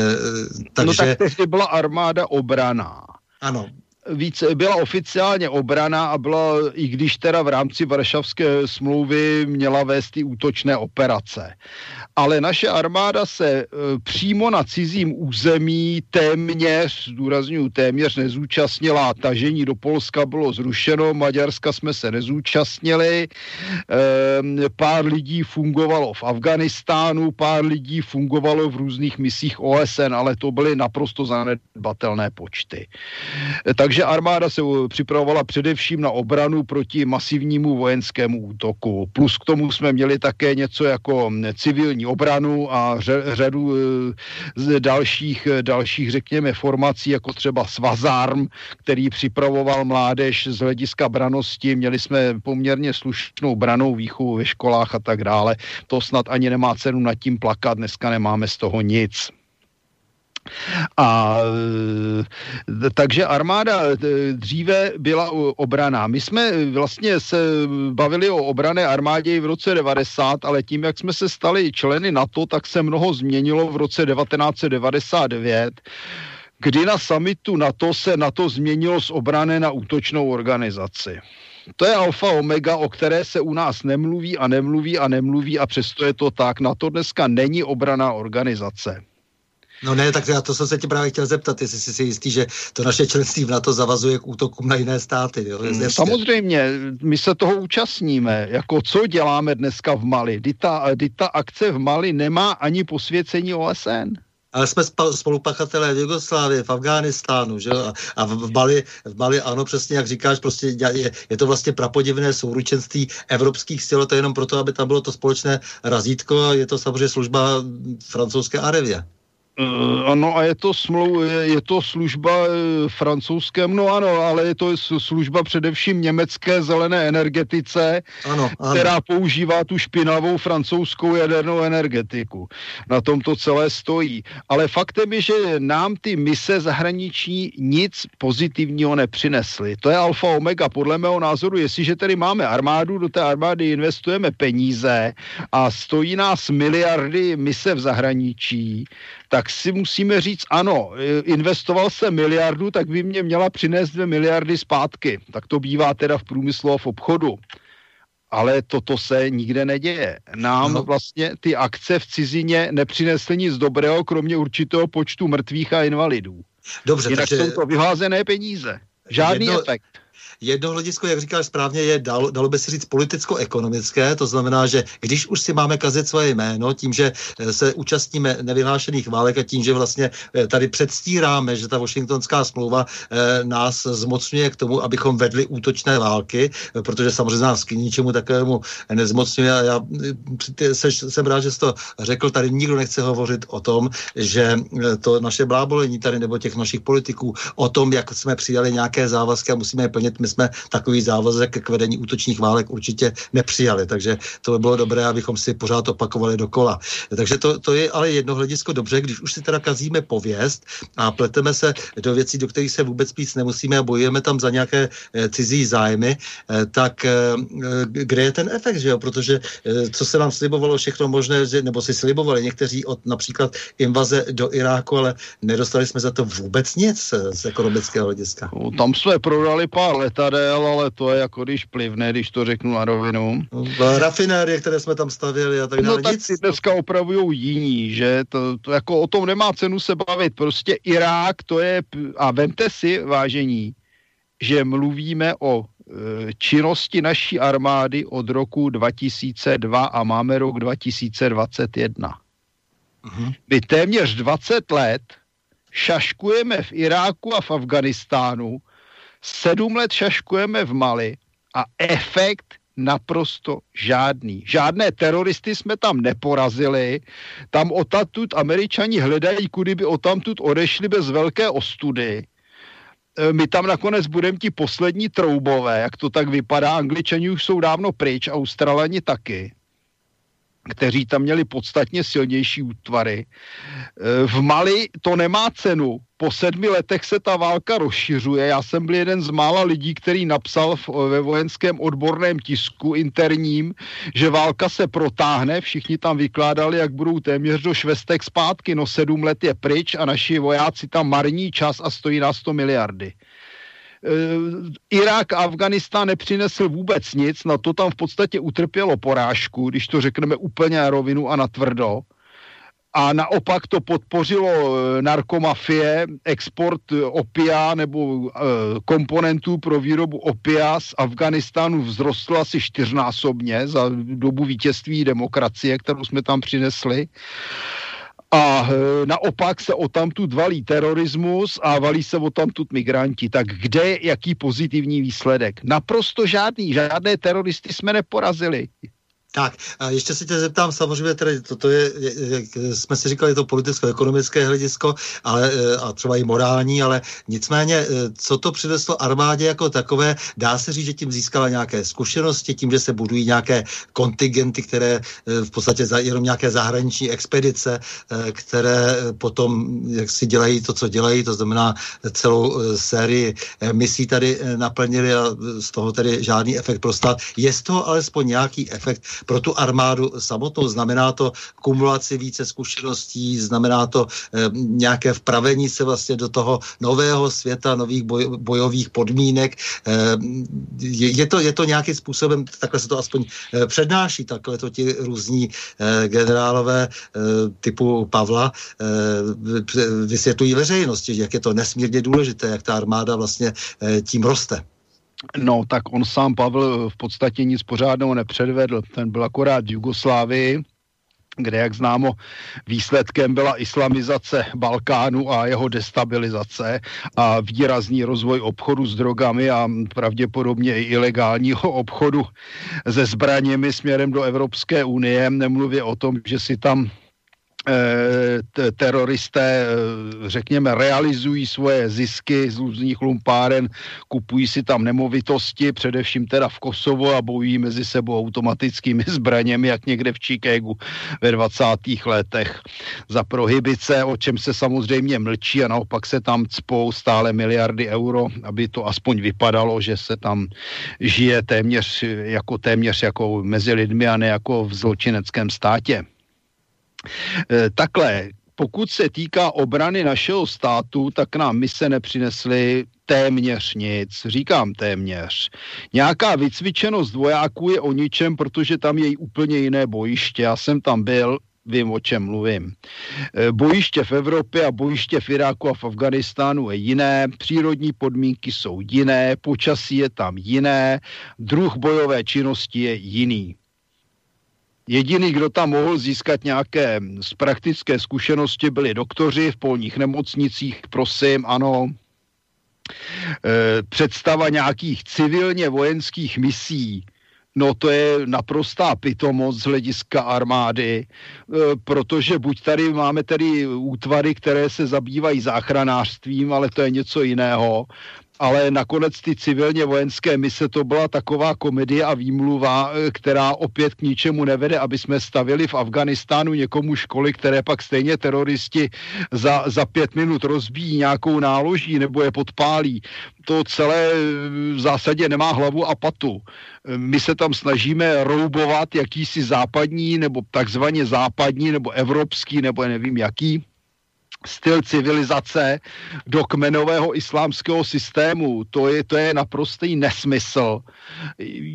takže... No tak tehdy byla armáda obraná. Ano. Víc, byla oficiálně obrana a byla, i když teda v rámci Varšavské smlouvy měla vést ty útočné operace ale naše armáda se e, přímo na cizím území téměř, zdůraznuju téměř, nezúčastnila. Tažení do Polska bylo zrušeno, Maďarska jsme se nezúčastnili, e, pár lidí fungovalo v Afganistánu, pár lidí fungovalo v různých misích OSN, ale to byly naprosto zanedbatelné počty. E, takže armáda se připravovala především na obranu proti masivnímu vojenskému útoku. Plus k tomu jsme měli také něco jako civilní obranu a řadu z dalších, dalších, řekněme, formací, jako třeba Svazarm, který připravoval mládež z hlediska branosti. Měli jsme poměrně slušnou branou výchovu ve školách a tak dále. To snad ani nemá cenu nad tím plakat, dneska nemáme z toho nic. A takže armáda dříve byla obraná. My jsme vlastně se bavili o obrané armádě v roce 90, ale tím, jak jsme se stali členy NATO, tak se mnoho změnilo v roce 1999 kdy na samitu NATO se NATO změnilo z obrané na útočnou organizaci. To je alfa omega, o které se u nás nemluví a nemluví a nemluví a přesto je to tak. Na to dneska není obraná organizace. No ne, tak já to jsem se tě právě chtěl zeptat, jestli jsi si jistý, že to naše členství v NATO zavazuje k útokům na jiné státy. Jo? Hmm, samozřejmě, my se toho účastníme. Jako co děláme dneska v Mali? Dita, ta akce v Mali nemá ani posvěcení OSN ale jsme spolupachatelé v Jugoslávii, v Afghánistánu, že A, a v, v, Mali, v Mali, ano, přesně jak říkáš, prostě je, je to vlastně prapodivné souručenství evropských sil, to je jenom proto, aby tam bylo to společné razítko a je to samozřejmě služba francouzské arevě. Uh, ano, a je to, smlou, je, to služba uh, francouzském, no ano, ale je to služba především německé zelené energetice, ano, ano. která používá tu špinavou francouzskou jadernou energetiku. Na tom to celé stojí. Ale faktem je, že nám ty mise zahraniční nic pozitivního nepřinesly. To je alfa omega. Podle mého názoru, jestliže tedy máme armádu, do té armády investujeme peníze a stojí nás miliardy mise v zahraničí, tak si musíme říct, ano, investoval jsem miliardu, tak by mě měla přinést dvě miliardy zpátky. Tak to bývá teda v průmyslu a v obchodu. Ale toto se nikde neděje. Nám no. vlastně ty akce v cizině nepřinesly nic dobrého, kromě určitého počtu mrtvých a invalidů. Dobře, Jinak takže... jsou to vyházené peníze. Žádný jedno, efekt. Jedno hledisko, jak říkáš správně, je, dalo, dalo by si říct, politicko-ekonomické, to znamená, že když už si máme kazit svoje jméno tím, že eh, se účastníme nevyhlášených válek a tím, že vlastně eh, tady předstíráme, že ta Washingtonská smlouva eh, nás zmocňuje k tomu, abychom vedli útočné války, protože samozřejmě nás k ničemu takovému nezmocňuje. A já jsem rád, že jsi to řekl, tady nikdo nechce hovořit o tom, že to naše blábolení tady nebo těch našich politiků o tom, jak jsme přijali nějaké závazky a musíme je plnit, my jsme takový závazek k vedení útočních válek určitě nepřijali, takže to by bylo dobré, abychom si pořád opakovali dokola. Takže to, to je ale jedno hledisko dobře, když už si teda kazíme pověst a pleteme se do věcí, do kterých se vůbec píc nemusíme a bojujeme tam za nějaké e, cizí zájmy, e, tak e, kde je ten efekt, že jo? Protože co se nám slibovalo všechno možné, nebo si slibovali někteří od například invaze do Iráku, ale nedostali jsme za to vůbec nic z ekonomického hlediska. No, tam jsme prodali pár letadel, ale to je jako když plivne, když to řeknu na rovinu. No, rafinérie, které jsme tam stavěli a tak dále. No tak si dneska opravují jiní, že to, to jako o tom nemá cenu se bavit. Prostě Irák to je, a vemte si, vážení, že mluvíme o e, činnosti naší armády od roku 2002 a máme rok 2021. Uh-huh. My téměř 20 let šaškujeme v Iráku a v Afganistánu Sedm let šaškujeme v Mali a efekt naprosto žádný. Žádné teroristy jsme tam neporazili. Tam otamtud američani hledají, kudy by otamtud odešli bez velké ostudy. E, my tam nakonec budeme ti poslední troubové, jak to tak vypadá. Angličani už jsou dávno pryč, Australani taky kteří tam měli podstatně silnější útvary. E, v Mali to nemá cenu. Po sedmi letech se ta válka rozšiřuje. Já jsem byl jeden z mála lidí, který napsal ve vojenském odborném tisku interním, že válka se protáhne. Všichni tam vykládali, jak budou téměř do švestek zpátky. No sedm let je pryč a naši vojáci tam marní čas a stojí na 100 miliardy. Eh, Irák a Afganistán nepřinesl vůbec nic, na to tam v podstatě utrpělo porážku, když to řekneme úplně na rovinu a na tvrdo. A naopak to podpořilo eh, narkomafie, export opia nebo komponentů pro výrobu opia z Afganistánu vzrostl asi čtyřnásobně za dobu vítězství demokracie, kterou jsme tam přinesli a e, naopak se o tamtud valí terorismus a valí se o tamtud migranti. Tak kde jaký pozitivní výsledek? Naprosto žádný. Žádné teroristy jsme neporazili. Tak, a ještě se tě zeptám, samozřejmě, tedy toto je, jak jsme si říkali, to politicko-ekonomické hledisko, ale, e, a třeba i morální, ale nicméně, e, co to přineslo armádě jako takové, dá se říct, že tím získala nějaké zkušenosti, tím, že se budují nějaké kontingenty, které e, v podstatě za, jenom nějaké zahraniční expedice, které potom jak si dělají to, co dělají, to znamená celou sérii misí tady naplnili a z toho tedy žádný efekt pro stát. Je z toho alespoň nějaký efekt pro tu armádu samotnou. Znamená to kumulaci více zkušeností, znamená to e, nějaké vpravení se vlastně do toho nového světa, nových boj, bojových podmínek. E, je, to, je to nějakým způsobem, takhle se to aspoň e, přednáší, takhle to ti různí e, generálové e, typu Pavla e, vysvětlují veřejnosti, jak je to nesmírně důležité, jak ta armáda vlastně e, tím roste. No, tak on sám Pavel v podstatě nic pořádného nepředvedl. Ten byl akorát v Jugoslávii, kde, jak známo, výsledkem byla islamizace Balkánu a jeho destabilizace a výrazný rozvoj obchodu s drogami a pravděpodobně i ilegálního obchodu se zbraněmi směrem do Evropské unie. Nemluvě o tom, že si tam teroristé, eh, řekněme, realizují svoje zisky z různých lumpáren, kupují si tam nemovitosti, především teda v Kosovo a bojují mezi sebou automatickými zbraněmi, jak někde v Chicagu ve 20. letech za prohybice, o čem se samozřejmě mlčí a naopak se tam cpou stále miliardy euro, aby to aspoň vypadalo, že se tam žije téměř jako téměř jako mezi lidmi a ne jako v zločineckém státě. Eh, takhle, pokud se týká obrany našeho státu, tak nám mise nepřinesly téměř nic, říkám téměř. Nějaká vycvičenost vojáků je o ničem, protože tam je úplně jiné bojiště. Já jsem tam byl, vím, o čem mluvím. Eh, bojiště v Evropě a bojiště v Iráku a v Afganistánu je jiné, přírodní podmínky jsou jiné, počasí je tam jiné, druh bojové činnosti je jiný. Jediný, kdo tam mohl získat nějaké z praktické zkušenosti, byli doktoři v polních nemocnicích, prosím, ano. E, představa nějakých civilně vojenských misí, No to je naprostá pitomost z hlediska armády, e, protože buď tady máme tedy útvary, které se zabývají záchranářstvím, ale to je něco jiného, ale nakonec ty civilně vojenské mise to byla taková komedie a výmluva, eh, která opět k ničemu nevede, aby jsme stavili v Afganistánu někomu školy, které pak stejně teroristi za, za pět minut rozbíjí nějakou náloží nebo je podpálí. To celé eh, v zásadě nemá hlavu a patu. Eh, my se tam snažíme roubovat jakýsi západní nebo takzvaně západní nebo evropský nebo nevím jaký styl civilizace do kmenového islámského systému. To je, to je naprostý nesmysl.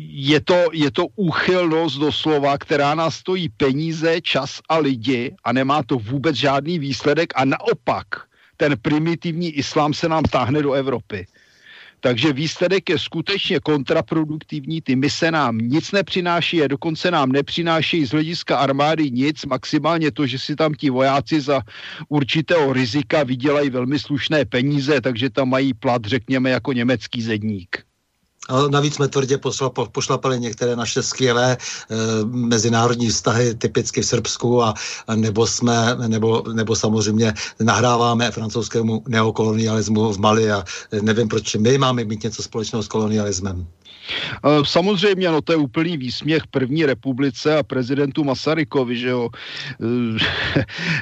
Je to, je to úchylnost doslova, která nás stojí peníze, čas a lidi a nemá to vůbec žádný výsledek a naopak ten primitivní islám se nám táhne do Evropy. Takže výsledek je skutečně kontraproduktivní, ty mise nám nic nepřináší a dokonce nám nepřináší z hlediska armády nic, maximálně to, že si tam ti vojáci za určitého rizika vydělají velmi slušné peníze, takže tam mají plat, řekněme, jako německý zedník. A navíc jsme tvrdě pošlapali některé naše skvělé e, mezinárodní vztahy, typicky v Srbsku, a, a nebo jsme, nebo, nebo samozřejmě nahráváme francouzskému neokolonialismu v Mali a nevím, proč my máme mít něco společného s kolonialismem. Eh, samozřejmě, no to je úplný výsměch první republice a prezidentu Masarykovi, že jo.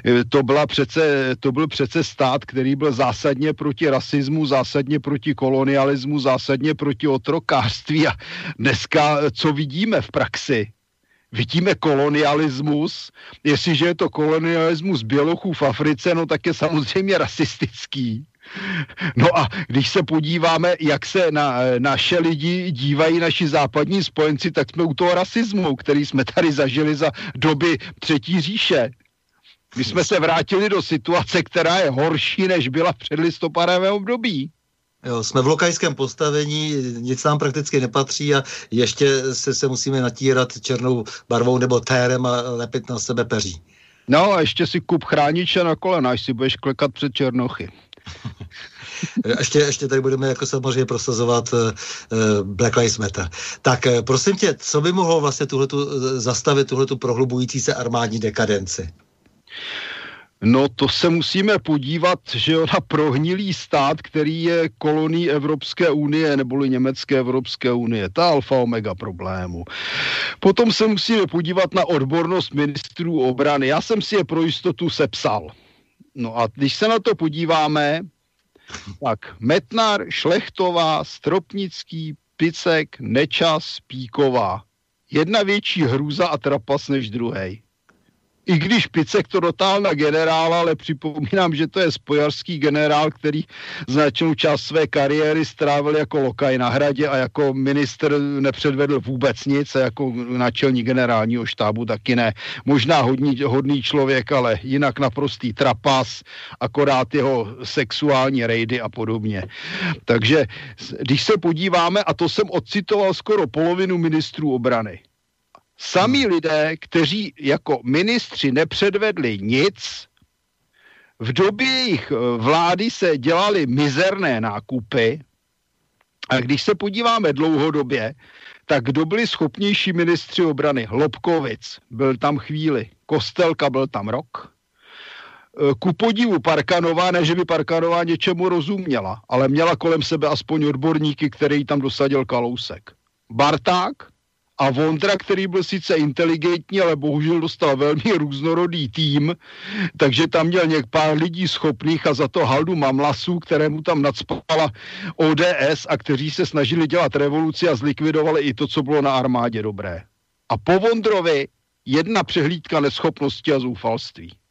Eh, to, byla přece, to byl přece stát, který byl zásadně proti rasismu, zásadně proti kolonialismu, zásadně proti otrokářství a dneska eh, co vidíme v praxi? vidíme kolonialismus. Jestliže je to kolonialismus bělochů v Africe, no tak je samozřejmě rasistický. No a když se podíváme, jak se na naše lidi dívají naši západní spojenci, tak jsme u toho rasismu, který jsme tady zažili za doby třetí říše. My jsme se vrátili do situace, která je horší, než byla v předlistopadovém období. Jo, jsme v lokajském postavení, nic nám prakticky nepatří a ještě se, se musíme natírat černou barvou nebo térem a lepit na sebe peří. No a ještě si kup chrániče na kolena, až si budeš klekat před černochy. ještě, ještě tady budeme jako samozřejmě prosazovat uh, Black Lives Matter. Tak uh, prosím tě, co by mohlo vlastně tuhletu, zastavit tuhletu prohlubující se armádní dekadenci? No to se musíme podívat, že na prohnilý stát, který je kolonií Evropské unie neboli Německé Evropské unie. Ta alfa omega problému. Potom se musíme podívat na odbornost ministrů obrany. Já jsem si je pro jistotu sepsal. No a když se na to podíváme, tak Metnar, Šlechtová, Stropnický, Picek, Nečas, Píková. Jedna větší hrůza a trapas než druhý i když Picek to dotáhl na generála, ale připomínám, že to je spojarský generál, který značnou část své kariéry strávil jako lokaj na hradě a jako minister nepředvedl vůbec nic a jako náčelní generálního štábu taky ne. Možná hodný, hodný člověk, ale jinak naprostý trapas, akorát jeho sexuální rejdy a podobně. Takže když se podíváme, a to jsem odcitoval skoro polovinu ministrů obrany, Sami lidé, kteří jako ministři nepředvedli nic, v době jejich eh, vlády se dělaly mizerné nákupy. A když se podíváme dlouhodobě, tak kdo byli schopnější ministři obrany? Lobkovic byl tam chvíli, Kostelka byl tam rok, eh, ku podivu Parkanová, ne že by Parkanová něčemu rozuměla, ale měla kolem sebe aspoň odborníky, který tam dosadil Kalousek. Barták, a Vondra, který byl sice inteligentní, ale bohužel dostal velmi různorodý tým, takže tam měl něk pár lidí schopných a za to Haldu Mamlasu, kterému tam nadspala ODS a kteří se snažili dělat revoluci a zlikvidovali i to, co bylo na armádě dobré. A po Vondrovi jedna přehlídka neschopnosti a zoufalství.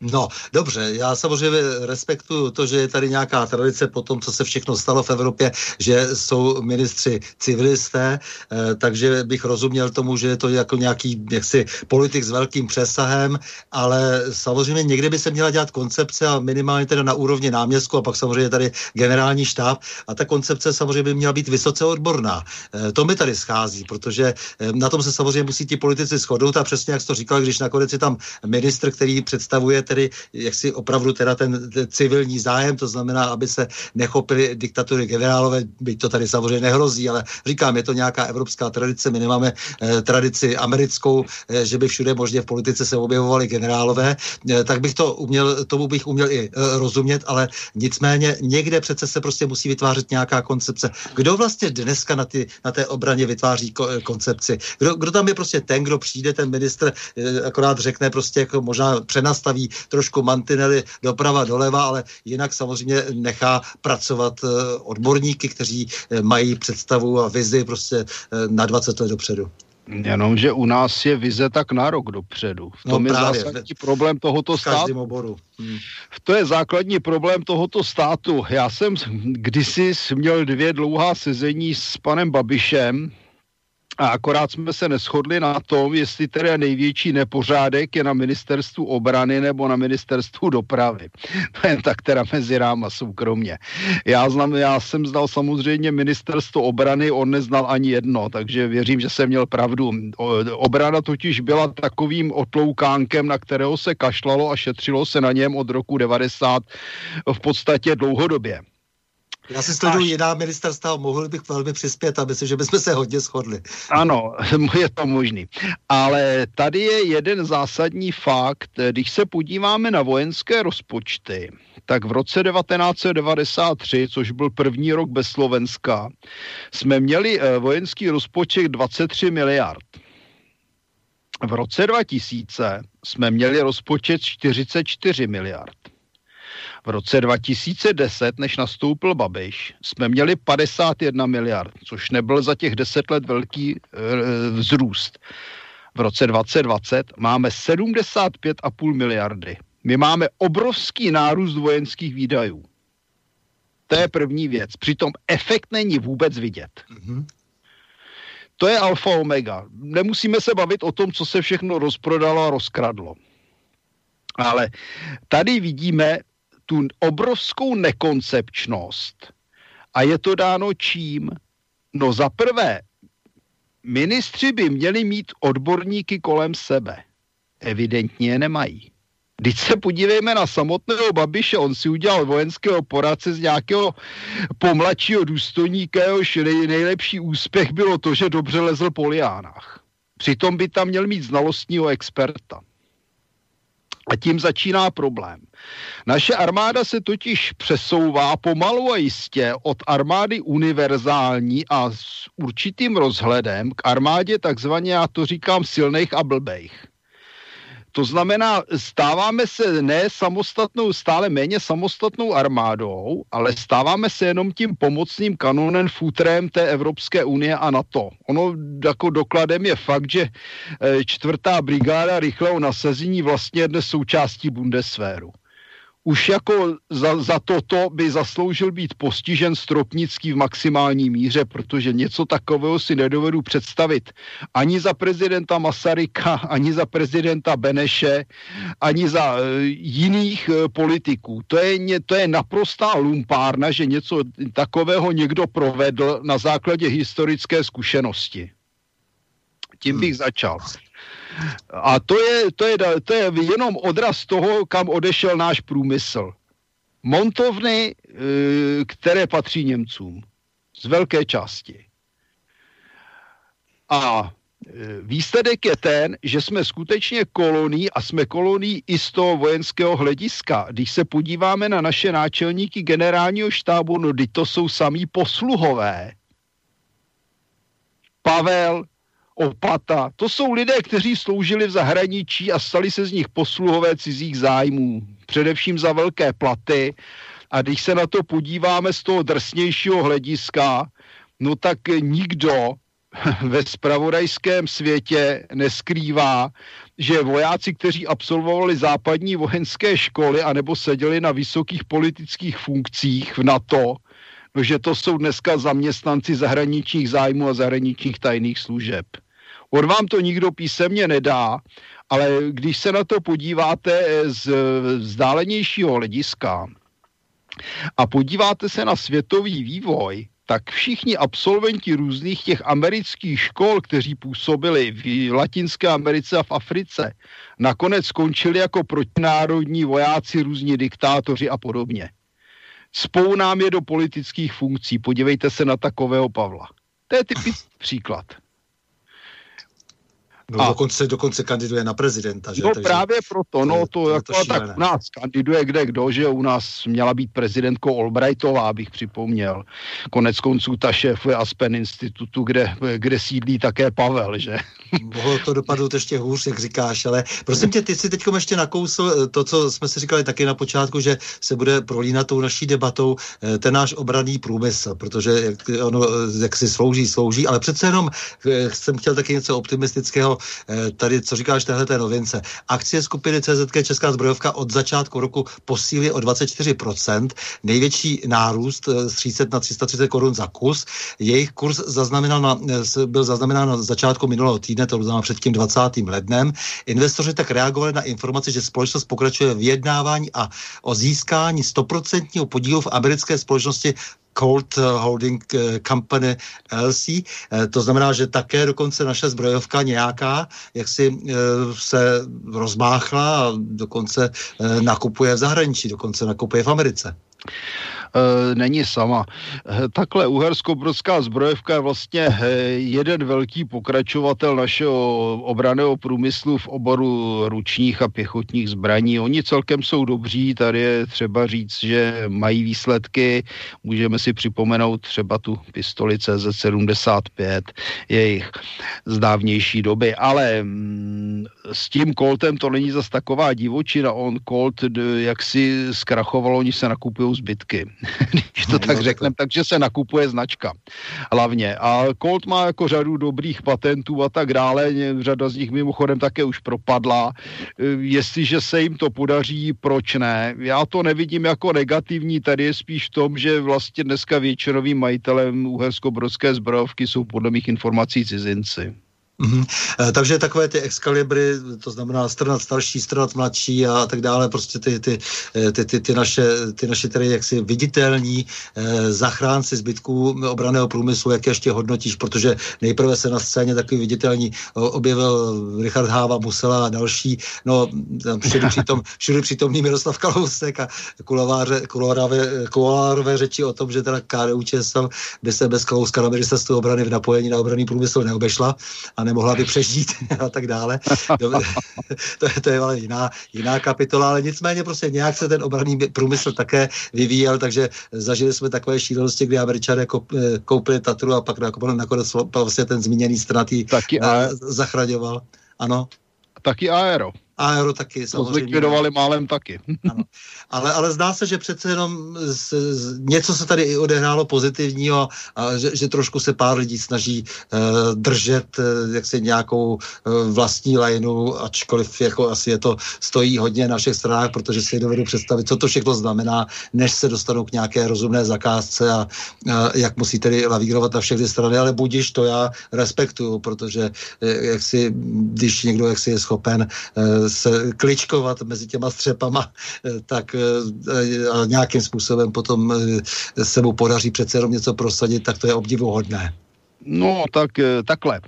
No, dobře, já samozřejmě respektuju to, že je tady nějaká tradice po tom, co se všechno stalo v Evropě, že jsou ministři civilisté, eh, takže bych rozuměl tomu, že je to jako nějaký jaksi politik s velkým přesahem, ale samozřejmě někde by se měla dělat koncepce a minimálně teda na úrovni náměstku a pak samozřejmě tady generální štáb a ta koncepce samozřejmě by měla být vysoce odborná. Eh, to mi tady schází, protože eh, na tom se samozřejmě musí ti politici shodnout a přesně jak jsi to říkal, když nakonec je tam ministr, který představuje tedy jaksi opravdu teda ten, civilní zájem, to znamená, aby se nechopili diktatury generálové, byť to tady samozřejmě nehrozí, ale říkám, je to nějaká evropská tradice, my nemáme eh, tradici americkou, eh, že by všude možně v politice se objevovali generálové, eh, tak bych to uměl, tomu bych uměl i eh, rozumět, ale nicméně někde přece se prostě musí vytvářet nějaká koncepce. Kdo vlastně dneska na, ty, na té obraně vytváří ko, koncepci? Kdo, kdo tam je prostě ten, kdo přijde, ten ministr eh, akorát řekne prostě jako možná přenastaví trošku mantinely doprava doleva, ale jinak samozřejmě nechá pracovat eh, odborníky, kteří eh, mají představu a vizi prostě eh, na 20 let dopředu. Jenomže u nás je vize tak na rok dopředu. V no tom no, je právě. zásadní problém tohoto v státu. Oboru. Hmm. To je základní problém tohoto státu. Já jsem kdysi měl dvě dlouhá sezení s panem Babišem, a akorát jsme se neschodli na tom, jestli teda největší nepořádek je na ministerstvu obrany nebo na ministerstvu dopravy. To je tak teda mezi ráma soukromně. Já, znám, já jsem znal samozřejmě ministerstvo obrany, on neznal ani jedno, takže věřím, že jsem měl pravdu. Obrana totiž byla takovým otloukánkem, na kterého se kašlalo a šetřilo se na něm od roku 90 v podstatě dlouhodobě. Já si sleduju Až... jiná ministerstva, mohl bych velmi přispět a myslím, že bychom se hodně shodli. Ano, je to možný. Ale tady je jeden zásadní fakt. Když se podíváme na vojenské rozpočty, tak v roce 1993, což byl první rok bez Slovenska, jsme měli eh, vojenský rozpočet 23 miliard. V roce 2000 jsme měli rozpočet 44 miliard. V roce 2010, než nastoupil Babiš, jsme měli 51 miliard, což nebyl za těch 10 let velký e, vzrůst. V roce 2020 máme 75,5 miliardy. My máme obrovský nárůst vojenských výdajů. To je první věc. Přitom efekt není vůbec vidět. Mm-hmm. To je alfa omega. Nemusíme se bavit o tom, co se všechno rozprodalo a rozkradlo. Ale tady vidíme tu obrovskou nekoncepčnost. A je to dáno čím? No za prvé, ministři by měli mít odborníky kolem sebe. Evidentně je nemají. Když se podívejme na samotného Babiše, on si udělal vojenského poradce z nějakého pomladšího důstojníka, jehož nej, nejlepší úspěch bylo to, že dobře lezl po liánách. Přitom by tam měl mít znalostního experta. A tím začíná problém. Naše armáda se totiž přesouvá pomalu a jistě od armády univerzální a s určitým rozhledem k armádě takzvaně, já to říkám, silných a blbejch. To znamená, stáváme se ne samostatnou, stále méně samostatnou armádou, ale stáváme se jenom tím pomocným kanonem, futrem té Evropské unie a NATO. Ono jako dokladem je fakt, že eh, čtvrtá brigáda rychlého nasazení vlastně je dnes součástí Bundeswehru už jako za, za toto by zasloužil být postižen Stropnický v maximální míře, protože něco takového si nedovedu představit ani za prezidenta Masaryka, ani za prezidenta Beneše, ani za uh, jiných uh, politiků. To je, to je naprostá lumpárna, že něco takového někdo provedl na základě historické zkušenosti. Tím bych začal. A to je, to, je, to je jenom odraz toho, kam odešel náš průmysl. Montovny, eh, které patří Němcům. Z velké části. A eh, výsledek je ten, že jsme skutečně koloní a jsme koloní i z toho vojenského hlediska. Když se podíváme na naše náčelníky generálního štábu, no to jsou samý posluhové. Pavel, Opata. To jsou lidé, kteří sloužili v zahraničí a stali se z nich posluhové cizích zájmů. Především za velké platy. A když se na to podíváme z toho drsnějšího hlediska, no tak nikdo ve spravodajském světě neskrývá, že vojáci, kteří absolvovali západní vojenské školy anebo seděli na vysokých politických funkcích v NATO, že to jsou dneska zaměstnanci zahraničních zájmů a zahraničních tajných služeb. On vám to nikdo písemně nedá, ale když se na to podíváte z vzdálenějšího hlediska a podíváte se na světový vývoj, tak všichni absolventi různých těch amerických škol, kteří působili v Latinské Americe a v Africe, nakonec skončili jako protinárodní vojáci, různí diktátoři a podobně. Spou nám je do politických funkcí. Podívejte se na takového Pavla. To je typický příklad. No, a, dokonce, dokonce kandiduje na prezidenta. Že? No Takže právě proto, no to, to jako, to tak u nás kandiduje kde kdo, že u nás měla být prezidentkou Albrightová, bych připomněl. Konec konců ta šéfuje Aspen institutu, kde, kde sídlí také Pavel, že? Mohlo to dopadnout ještě hůř, jak říkáš, ale prosím tě, ty si teď ještě nakousl eh, to, co jsme si říkali taky na počátku, že se bude prolínat tou naší debatou eh, ten náš obraný průmysl, protože jak, ono, eh, jak si slouží, slouží, ale přece jenom jsem chtěl taky něco optimistického Eh, tady, co říkáš téhle té novince. Akcie skupiny CZK Česká zbrojovka od začátku roku posílí o 24%, největší nárůst eh, z 300 na 330 korun za kus. Jejich kurz zaznamenal na, eh, byl zaznamenán na začátku minulého týdne, to znamená před tím 20. lednem. Investoři tak reagovali na informaci, že společnost pokračuje v vyjednávání a o získání 100% podílu v americké společnosti Colt Holding eh, Company LC. Eh, to znamená, že také dokonce naše zbrojovka nějaká, jak si eh, se rozmáchla a dokonce nakupuje v zahraničí, dokonce nakupuje v Americe. E, není sama. E, takhle uhersko-brodská zbrojevka je vlastně e, jeden velký pokračovatel našeho obraného průmyslu v oboru ručních a pěchotních zbraní. Oni celkem jsou dobří, tady je třeba říct, že mají výsledky. Můžeme si připomenout třeba tu pistoli CZ75, jejich z dávnější doby, ale mm, s tím Coltem to není zas taková divočina. On Colt jak si zkrachoval, oni se nakupují zbytky. když to no, tak no, řekneme, takže se nakupuje značka hlavně. A Colt má jako řadu dobrých patentů a tak dále, řada z nich mimochodem také už propadla. E, jestliže se jim to podaří, proč ne? Já to nevidím jako negativní, tady je spíš v tom, že vlastně dneska většinovým majitelem uhersko-brodské zbrojovky jsou podle mých informací cizinci. Mm-hmm. Takže takové ty exkalibry, to znamená stranat starší, stranat mladší a tak dále, prostě ty, ty, eh, ty, ty, ty naše, ty naše tedy jaksi viditelní eh, zachránci zbytků obraného průmyslu, jak ještě hodnotíš, protože nejprve se na scéně takový viditelní objevil Richard Háva, Musela a další, no všude přitom, všude přítomný Miroslav Kalousek a kulováře, kulorové, kulorové řeči o tom, že teda KDU ČSL by se bez Kalouska na ministerstvu obrany v napojení na obraný průmysl neobešla a nemohla by přežít a tak dále. to, je, to je ale jiná, jiná kapitola, ale nicméně prostě nějak se ten obranný průmysl také vyvíjel, takže zažili jsme takové šílenosti, kdy američané koupili Tatru a pak nakonec vlastně ten zmíněný stranatý Taky a... zachraňoval. Ano. Taky aero. Aero taky, samozřejmě. To zlikvidovali málem taky. ano. Ale, ale zdá se, že přece jenom z, z, něco se tady i odehrálo pozitivního a že, že trošku se pár lidí snaží uh, držet uh, jaksi nějakou uh, vlastní lajnu, ačkoliv jako asi je to stojí hodně na všech stranách, protože si dovedu představit, co to všechno znamená, než se dostanou k nějaké rozumné zakázce a uh, jak musí tedy lavírovat na všechny strany, ale budíš to já respektuju, protože uh, jak si, když někdo jak si je schopen uh, se kličkovat mezi těma střepama, eh, tak eh, a nějakým způsobem potom eh, se mu podaří přece jenom něco prosadit, tak to je obdivuhodné. No, tak eh, takhle.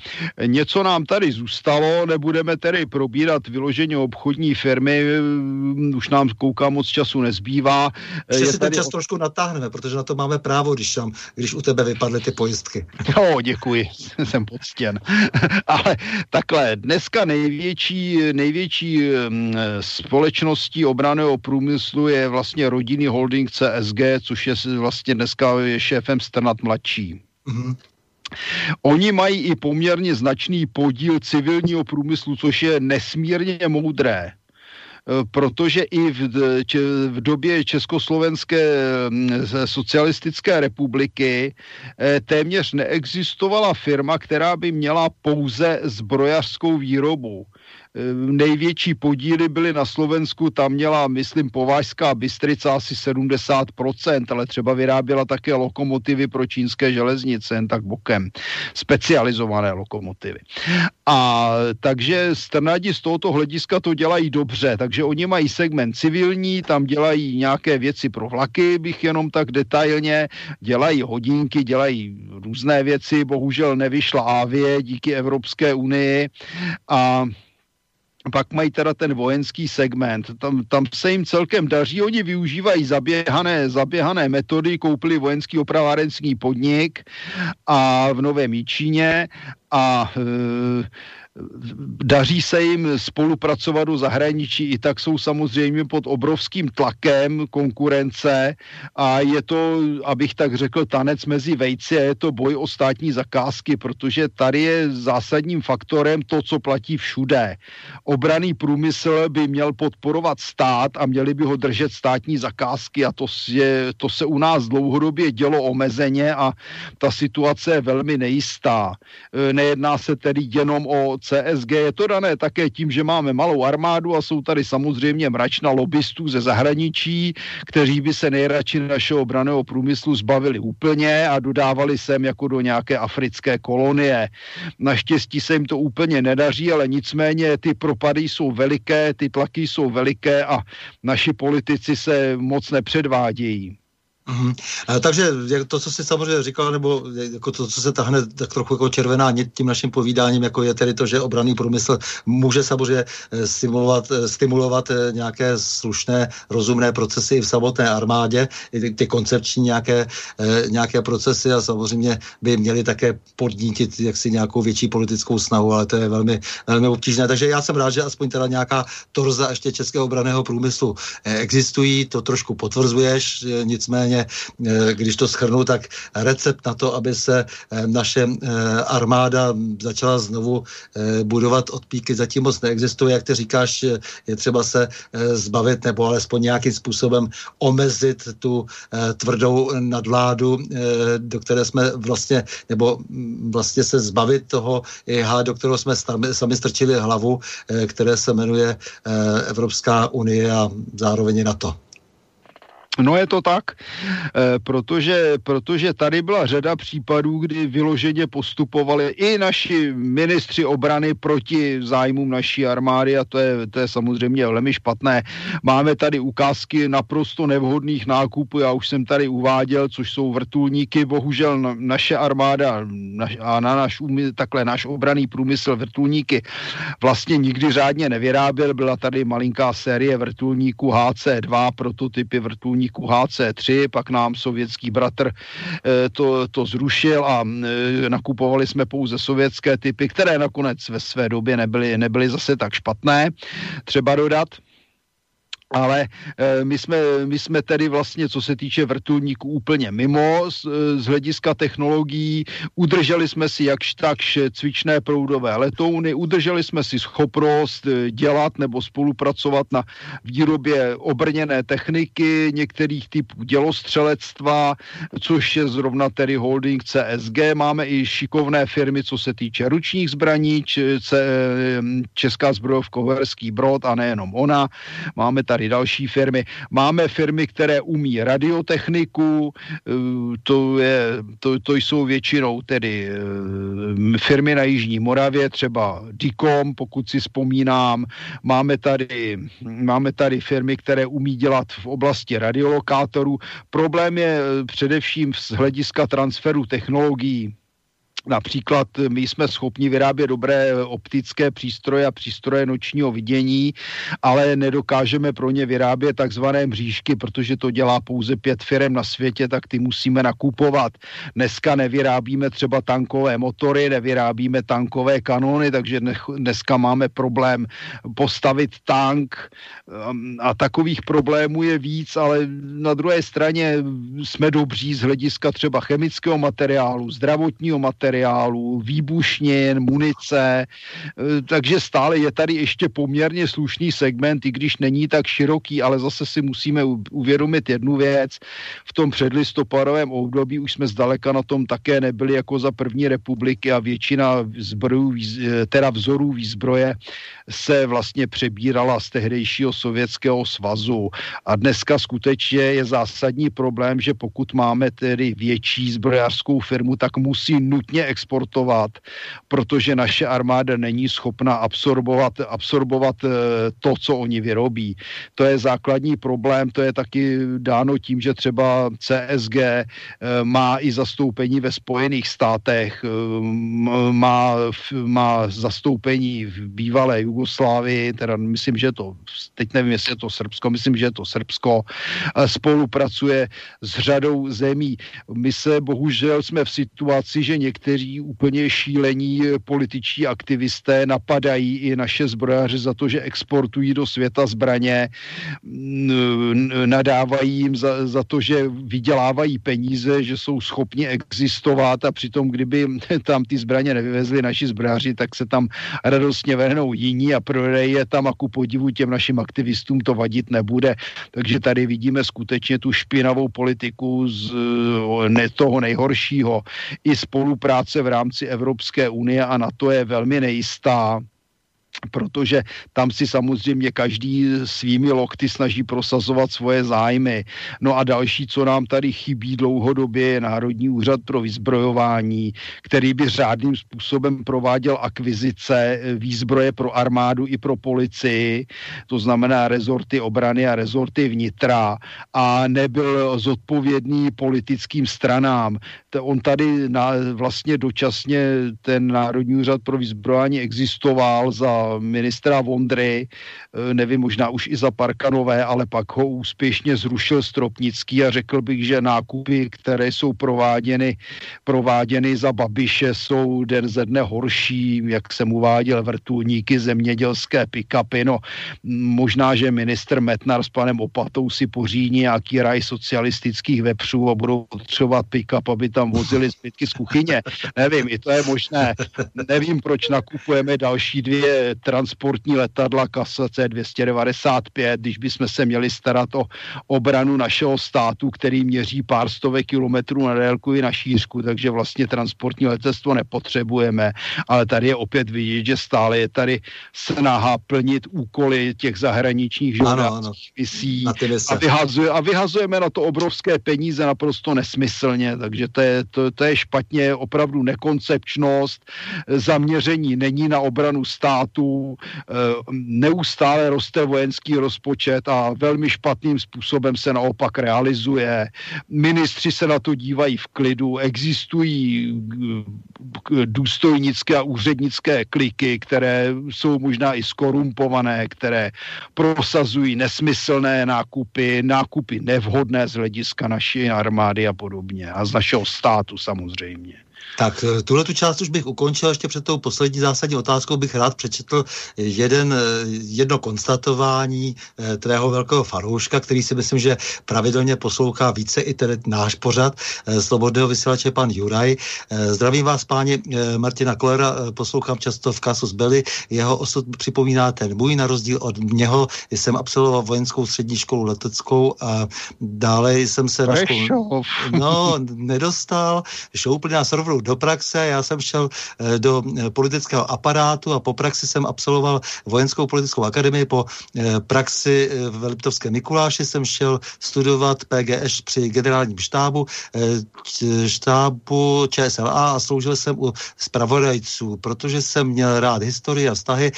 Něco nám tady zůstalo, nebudeme tedy probírat vyloženě obchodní firmy, eh, už nám kouká moc času nezbývá. Ještě si ten čas trošku natáhneme, protože na to máme právo, když, tam, když u tebe vypadly ty pojistky. Jo, děkuji, jsem poctěn. Ale takhle, dneska největší, největší mm, společností obraného průmyslu je vlastně rodinný holding CSG, což je vlastně dneska šéfem Strnat mladší. Mm-hmm. Oni mají i poměrně značný podíl civilního průmyslu, což je nesmírně moudré e, protože i v, v době Československé socialistické republiky e, téměř neexistovala firma, která by měla pouze zbrojařskou výrobu. Ehm, největší podíly byly na Slovensku, tam měla, myslím, Povážská Bystrica asi 70%, ale třeba vyráběla také lokomotivy pro čínské železnice, jen tak bokem, specializované lokomotivy. A takže strnadi z tohoto hlediska to dělají dobře, takže oni mají segment civilní, tam dělají nějaké věci pro vlaky, bych jenom tak detailně, dělají hodinky, dělají různé věci, bohužel nevyšla Avie díky Evropské unii. A pak mají teda ten vojenský segment, tam, tam se jim celkem daří, oni využívají zaběhané, zaběhané metody, koupili vojenský opravárenský podnik a v Novém Jíčíně a e, daří se jim spolupracovat do zahraničí, i tak jsou samozřejmě pod obrovským tlakem konkurence a je to, abych tak řekl, tanec mezi vejci a je to boj o státní zakázky, protože tady je zásadním faktorem to, co platí všude. Obraný průmysl by měl podporovat stát a měli by ho držet státní zakázky a to, je, to se u nás dlouhodobě dělo omezeně a ta situace je velmi nejistá. E, nejedná se tedy jenom o CSG. Je to dané také tím, že máme malou armádu a jsou tady samozřejmě mračna lobbystů ze zahraničí, kteří by se nejradši našeho obraného průmyslu zbavili úplně a dodávali sem jako do nějaké africké kolonie. Naštěstí se jim to úplně nedaří, ale nicméně ty propady jsou veliké, ty tlaky jsou veliké a naši politici se moc nepředvádějí. Mm-hmm. Takže to, co jsi samozřejmě říkal, nebo jako to, co se tahne tak trochu jako červená nit tím naším povídáním, jako je tedy to, že obraný průmysl může samozřejmě eh, stimulovat, eh, stimulovat nějaké slušné, rozumné procesy v samotné armádě, ty, ty koncepční nějaké, nějaké procesy a samozřejmě by měly také podnítit jaksi nějakou větší politickou snahu, ale to je velmi, velmi obtížné. Takže já jsem rád, že aspoň teda nějaká torza ještě českého obraného průmyslu existují, to trošku potvrzuješ, nicméně Eh, když to schrnu, tak recept na to, aby se eh, naše eh, armáda začala znovu budovat od píky, zatím moc neexistuje. Jak ty říkáš, je třeba se zbavit nebo alespoň nějakým způsobem omezit tu tvrdou nadvládu, do které jsme vlastně, nebo mm, vlastně se zbavit toho IH, do kterého jsme sami strčili hlavu, které se jmenuje Evropská unie a zároveň na to. No je to tak, eh, protože, protože tady byla řada případů, kdy vyloženě postupovali i naši ministři obrany proti zájmům naší armády a to je, to je samozřejmě velmi špatné. Máme tady ukázky naprosto nevhodných nákupů, já už jsem tady uváděl, což jsou vrtulníky, bohužel na, naše armáda a na náš, takhle náš obraný průmysl vrtulníky vlastně nikdy řádně nevyráběl, byla tady malinká série vrtulníků HC2, prototypy vrtulníků vrtulníků HC3, pak nám sovětský bratr eh, to, to zrušil a eh, nakupovali jsme pouze sovětské typy, které nakonec ve své době nebyly, nebyly zase tak špatné. Třeba dodat, ale e, my, jsme, my jsme tedy vlastně, co se týče vrtulníků, úplně mimo z, z hlediska technologií. Udrželi jsme si jakž takž cvičné proudové letouny, udrželi jsme si schopnost e, dělat nebo spolupracovat na výrobě obrněné techniky, některých typů dělostřelectva, což je zrovna tedy holding CSG. Máme i šikovné firmy, co se týče ručních zbraní, Česká zbrojovka Uherský Brod a nejenom ona. Máme tady tady další firmy. Máme firmy, které umí radiotechniku, eh, to, je, to, to jsou většinou tedy eh, firmy na Jižní Moravě, třeba Dicom, pokud si vzpomínám. Máme tady, máme tady firmy, které umí dělat v oblasti radiolokátorů. Problém je eh, především z hlediska transferu technologií Například my jsme schopni vyrábět dobré optické přístroje a přístroje nočního vidění, ale nedokážeme pro ně vyrábět takzvané mřížky, protože to dělá pouze pět firm na světě, tak ty musíme nakupovat. Dneska nevyrábíme třeba tankové motory, nevyrábíme tankové kanony, takže dneska máme problém postavit tank um, a takových problémů je víc, ale na druhé straně jsme dobří z hlediska třeba chemického materiálu, zdravotního materiálu, materiálů, výbušnin, munice, eh, takže stále je tady ještě poměrně slušný segment, i když není tak široký, ale zase si musíme uvědomit jednu věc. V tom předlistopadovém období už jsme zdaleka na tom také nebyli jako za první republiky a většina zbrojů, eh, teda vzorů výzbroje se vlastně přebírala z tehdejšího sovětského svazu. A dneska skutečně je zásadní problém, že pokud máme tedy větší zbrojařskou firmu, tak musí nutně exportovat, protože naše armáda není schopna absorbovat, absorbovat eh, to, co oni vyrobí. To je základní problém, to je taky dáno tím, že třeba CSG eh, má i zastoupení ve Spojených státech, eh, má, má zastoupení v bývalé Jugoslávii, teda myslím, že to, teď nevím, jestli je to Srbsko, myslím, že je to Srbsko, spolupracuje s řadou zemí. My se bohužel jsme v situaci, že někteří úplně šílení političtí aktivisté napadají i naše zbrojaře za to, že exportují do světa zbraně, nadávají jim za, za to, že vydělávají peníze, že jsou schopni existovat a přitom, kdyby tam ty zbraně nevyvezli naši zbrojaři, tak se tam radostně vrhnou jiní a prodejí je tam a ku podivu těm našim aktivistům to vadit nebude. Takže tady vidíme skutečně tu špinavou politiku z ne toho nejhoršího i spolupráce v rámci Evropské unie a na to je velmi nejistá protože tam si samozřejmě každý svými lokty snaží prosazovat svoje zájmy. No a další, co nám tady chybí dlouhodobě, je Národní úřad pro vyzbrojování, který by řádným způsobem prováděl akvizice výzbroje pro armádu i pro policii, to znamená rezorty obrany a rezorty vnitra a nebyl zodpovědný politickým stranám. On tady na, vlastně dočasně ten Národní úřad pro vyzbrojování existoval za ministra Vondry, eh, nevím, možná už i za Parkanové, ale pak ho úspěšně zrušil Stropnický a řekl bych, že nákupy, které jsou prováděny, prováděny za Babiše, jsou den ze dne horší, jak jsem uváděl, vrtulníky, zemědělské pick-upy. No, možná, že minister Metnar s panem Opatou si pořídí nějaký raj socialistických vepřů a budou potřebovat pick-up, aby tam vozili zbytky z kuchyně. Nevím, i to je možné. Nevím, proč nakupujeme další dvě transportní letadla kasace 295, když bychom se měli starat o obranu našeho státu, který měří pár stovek kilometrů na délku i na šířku, takže vlastně transportní letectvo nepotřebujeme, ale tady je opět vidět, že stále je tady snaha plnit úkoly těch zahraničních žádných misí a, vyhazuje, a vyhazujeme na to obrovské peníze naprosto nesmyslně, takže to je, to, to je špatně, opravdu nekoncepčnost, zaměření není na obranu státu, eh, neustále roste vojenský rozpočet a velmi špatným způsobem se naopak realizuje. Ministři se na to dívají v klidu, existují eh, důstojnické a úřednické kliky, které jsou možná i skorumpované, které prosazují nesmyslné nákupy, nákupy nevhodné z hlediska naší armády a podobně a z našeho státu samozřejmě. Tak eh, tuhle tu část už bych ukončil, ještě před tou poslední zásadní otázkou. Bych rád přečetl jeden, eh, jedno konstatování eh, tvého velkého fanouška, který si myslím, že pravidelně poslouchá více i tedy náš pořad Slobodného vysílače pan Juraj. Zdravím vás, páni Martina Kolera, poslouchám často v Kasus Belli, jeho osud připomíná ten můj, na rozdíl od něho jsem absolvoval vojenskou střední školu leteckou a dále jsem se na školu, no, nedostal, šoupli nás rovnou do praxe. Já jsem šel eh, do eh, politického aparátu a po praxi jsem absolvoval vojenskou politickou akademii. Po eh, praxi v Liptovském Mikuláši jsem šel studovat PGS při generálním štábu, štábu ČSLA a sloužil jsem u zpravodajců, protože jsem měl rád historii a vztahy.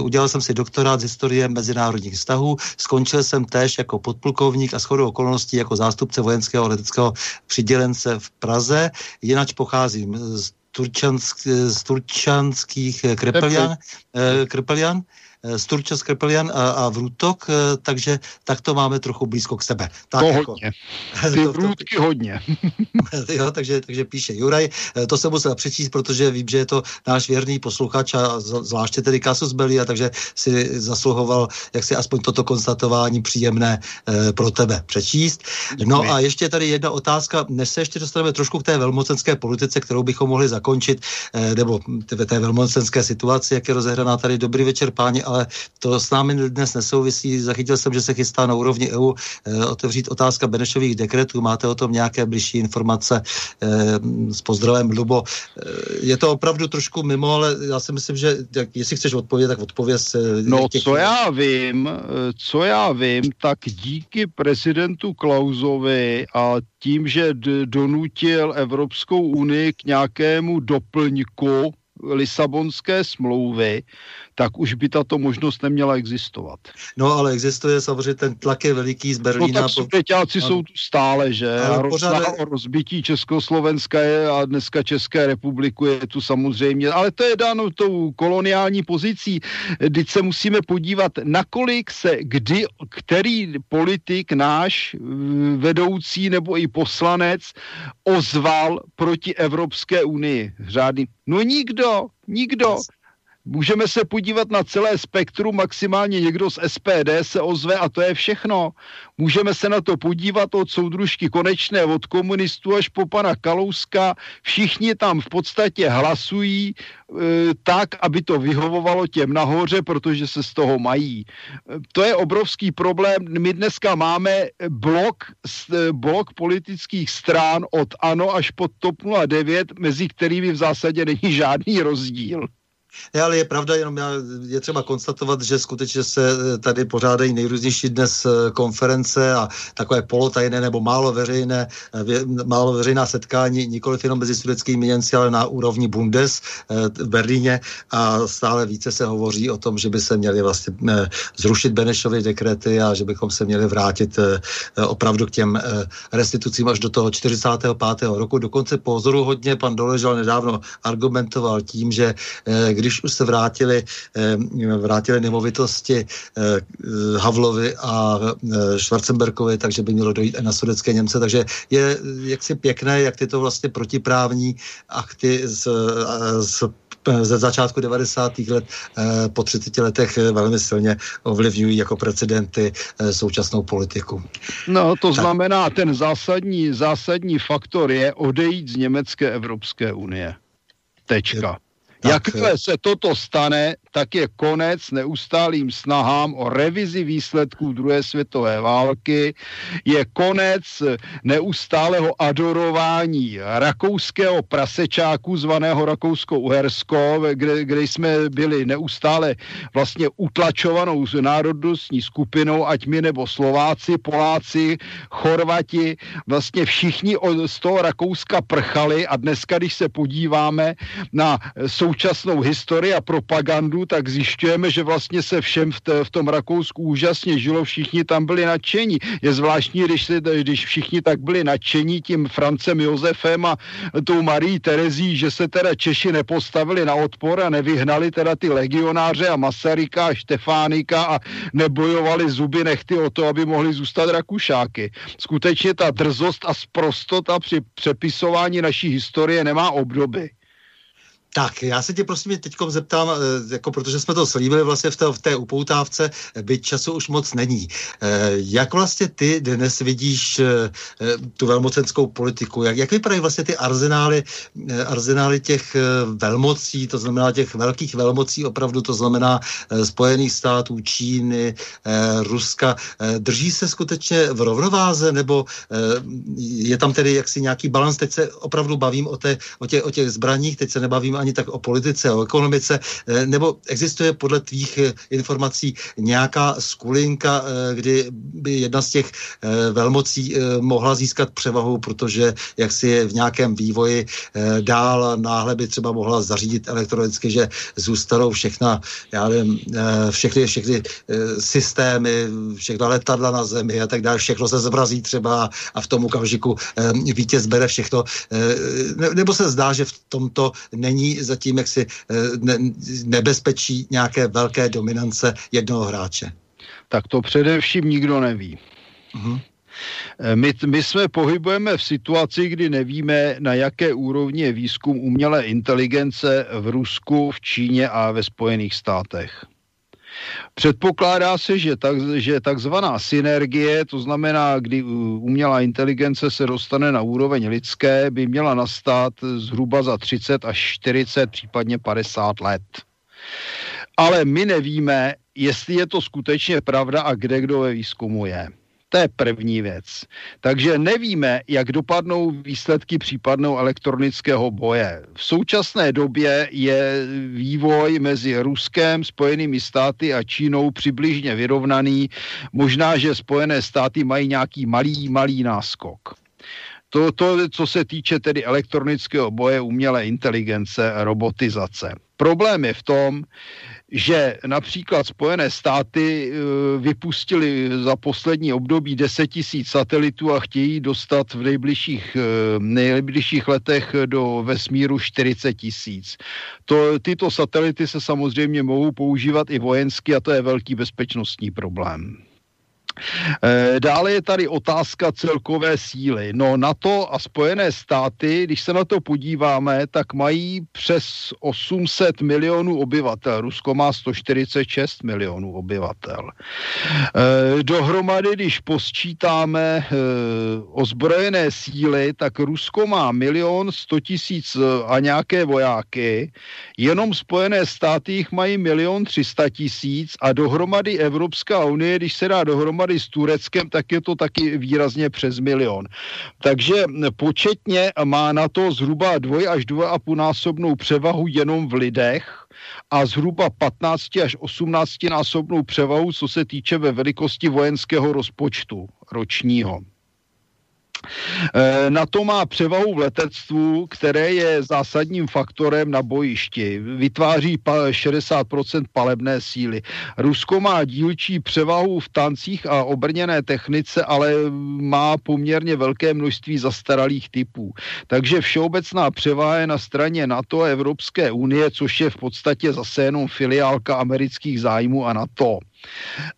Udělal jsem si doktorát z historie mezinárodních vztahů, skončil jsem též jako podplukovník a shodou okolností jako zástupce vojenského leteckého přidělence v Praze. Jinak pocházím z, Turčansk, z turčanských Krepelian, Krepelian Eh, Sturčo Skrpelian a, a Vrutok, eh, takže tak to máme trochu blízko k sebe. Tak to jako, hodně. Ty Vrutky hodně. jo, takže, takže píše Juraj, eh, to jsem musel přečíst, protože vím, že je to náš věrný posluchač a zvláště tedy Kasus Belli, a takže si zasluhoval, jak si aspoň toto konstatování příjemné e, pro tebe přečíst. No a ještě tady jedna otázka, dnes se ještě dostaneme trošku k té velmocenské politice, kterou bychom mohli zakončit, e, nebo té, té velmocenské situaci, jak je rozehraná tady. Dobrý večer, páni, ale to s námi dnes nesouvisí. Zachytil jsem, že se chystá na úrovni EU eh, otevřít otázka Benešových dekretů. Máte o tom nějaké blížší informace eh, s pozdravem Lubo. Eh, je to opravdu trošku mimo, ale já si myslím, že jak, jestli chceš odpovědět, tak odpověz. No, těch... co já vím, co já vím, tak díky prezidentu Klausovi a tím, že donutil Evropskou unii k nějakému doplňku Lisabonské smlouvy, tak už by tato možnost neměla existovat. No ale existuje samozřejmě ten tlak je veliký z Berlína. No tak Sudeťáci po... jsou tu stále, že? Ale pořád... o rozbití Československa je a dneska České republiku je tu samozřejmě, ale to je dáno tou koloniální pozicí. Teď se musíme podívat, nakolik se kdy, který politik náš vedoucí nebo i poslanec ozval proti Evropské unii. Řádný. No nikdo, nikdo. Můžeme se podívat na celé spektrum, maximálně někdo z SPD se ozve a to je všechno. Můžeme se na to podívat od soudružky konečné, od komunistů až po pana Kalouska. Všichni tam v podstatě hlasují e, tak, aby to vyhovovalo těm nahoře, protože se z toho mají. E, to je obrovský problém. My dneska máme blok, e, blok politických strán od ANO až pod TOP 09, mezi kterými v zásadě není žádný rozdíl. Ne, ale je pravda, jenom já, je třeba konstatovat, že skutečně se eh, tady pořádají nejrůznější dnes eh, konference a takové polotajné nebo málo veřejné, eh, málo veřejná setkání, nikoli jenom mezi sudeckými Němci, ale na úrovni Bundes v Berlíně a stále více se hovoří o tom, že by se měli vlastně zrušit Benešovy dekrety a že bychom se měli vrátit opravdu k těm restitucím až do toho 45. roku. Dokonce pozoru pan Doležal nedávno argumentoval tím, že když už se vrátili, eh, vrátili nemovitosti eh, Havlovi a eh, Schwarzenberkovi, takže by mělo dojít i na sudecké Němce. Takže je jaksi pěkné, jak tyto vlastně protiprávní akty z, z ze začátku 90. let po 30 letech velmi silně ovlivňují jako precedenty současnou politiku. No, to tak. znamená, ten zásadní, zásadní faktor je odejít z Německé Evropské unie. Tečka. Jakmile se toto stane, tak je konec neustálým snahám o revizi výsledků druhé světové války, je konec neustálého adorování rakouského prasečáku zvaného Rakousko-Uhersko, kde, kde jsme byli neustále vlastně utlačovanou národnostní skupinou, ať my nebo Slováci, Poláci, Chorvati, vlastně všichni z toho Rakouska prchali a dneska, když se podíváme na současnou historii a propagandu, tak zjišťujeme, že vlastně se všem v, v tom Rakousku úžasně žilo, všichni tam byli nadšení. Je zvláštní, když, se, když všichni tak byli nadšení tím Francem Josefem a tou Marí Terezí, že se teda Češi nepostavili na odpor a nevyhnali teda ty legionáře a Masaryka a Štefánika a nebojovali zuby nechty o to, aby mohli zůstat Rakušáky. Skutečně ta drzost a sprostota při přepisování naší historie nemá obdoby. Tak, já se tě prosím teď zeptám, eh, jako protože jsme to slíbili vlastně v té, v té upoutávce, byť času už moc není. Eh, jak vlastně ty dnes vidíš eh, tu velmocenskou politiku? Jak, jak vypadají vlastně ty arzenály, arzenály těch velmocí, to znamená těch velkých velmocí opravdu, to znamená Spojených států, Číny, Ruska. Drží se skutečně v rovnováze, nebo je tam tedy jaksi nějaký balans? Teď se opravdu bavím o, té, o, těch, o těch zbraních, teď se nebavím ani tak o politice, o ekonomice, eh, nebo existuje podle tvých eh, informací nějaká skulinka, eh, kdy by jedna z těch velmocí mohla získat převahu, protože jak si je v nějakém vývoji dál náhle by třeba mohla zařídit elektronicky, že zůstanou všechna, já nevím, všechny, všechny systémy, všechna letadla na zemi a tak dále, všechno se zobrazí třeba a v tom okamžiku vítěz bere všechno. Nebo se zdá, že v tomto není zatím jaksi eh, ne, nebezpečí nějaké velké dominance jednoho hráče? Tak to především nikdo neví. Uh-huh. My, my jsme pohybujeme v situaci, kdy nevíme, na jaké úrovni je výzkum umělé inteligence v Rusku, v Číně a ve Spojených státech. Předpokládá se, že, tak, že takzvaná synergie, to znamená, kdy umělá inteligence se dostane na úroveň lidské, by měla nastat zhruba za 30 až 40, případně 50 let. Ale my nevíme, jestli je to skutečně pravda a kde kdo ve výzkumu je. To je první věc. Takže nevíme, jak dopadnou výsledky případnou elektronického boje. V současné době je vývoj mezi Ruskem, Spojenými státy a Čínou přibližně vyrovnaný. Možná, že Spojené státy mají nějaký malý, malý náskok. To, to, co se týče tedy elektronického boje, umělé inteligence, robotizace. Problém je v tom, že například Spojené státy eh, vypustili za poslední období 10 tisíc satelitů a chtějí dostat v nejbližších, eh, nejbližších letech do vesmíru 40 tisíc. To, tyto satelity se samozřejmě mohou používat i vojensky a to je velký bezpečnostní problém. Eh, dále je tady otázka celkové síly. No na to a Spojené státy, když se na to podíváme, tak mají přes 800 milionů obyvatel. Rusko má 146 milionů obyvatel. Eh, dohromady, když posčítáme eh, ozbrojené síly, tak Rusko má milion 100 tisíc a nějaké vojáky, jenom Spojené státy jich mají milion 300 tisíc a dohromady Evropská unie, když se dá dohromady dohromady s Tureckem, tak je to taky výrazně přes milion. Takže početně má na to zhruba dvoj až dvoj a půl násobnou převahu jenom v lidech a zhruba 15 až 18 násobnou převahu, co se týče ve velikosti vojenského rozpočtu ročního. Eh, na to má převahu v letectvu, které je zásadním faktorem na bojišti. Vytváří 60% palebné síly. Rusko má dílčí převahu v tancích a obrněné technice, ale má poměrně velké množství zastaralých typů. Takže všeobecná převaha je na straně NATO a Evropské unie, což je v podstatě zase jenom filiálka amerických zájmů a NATO.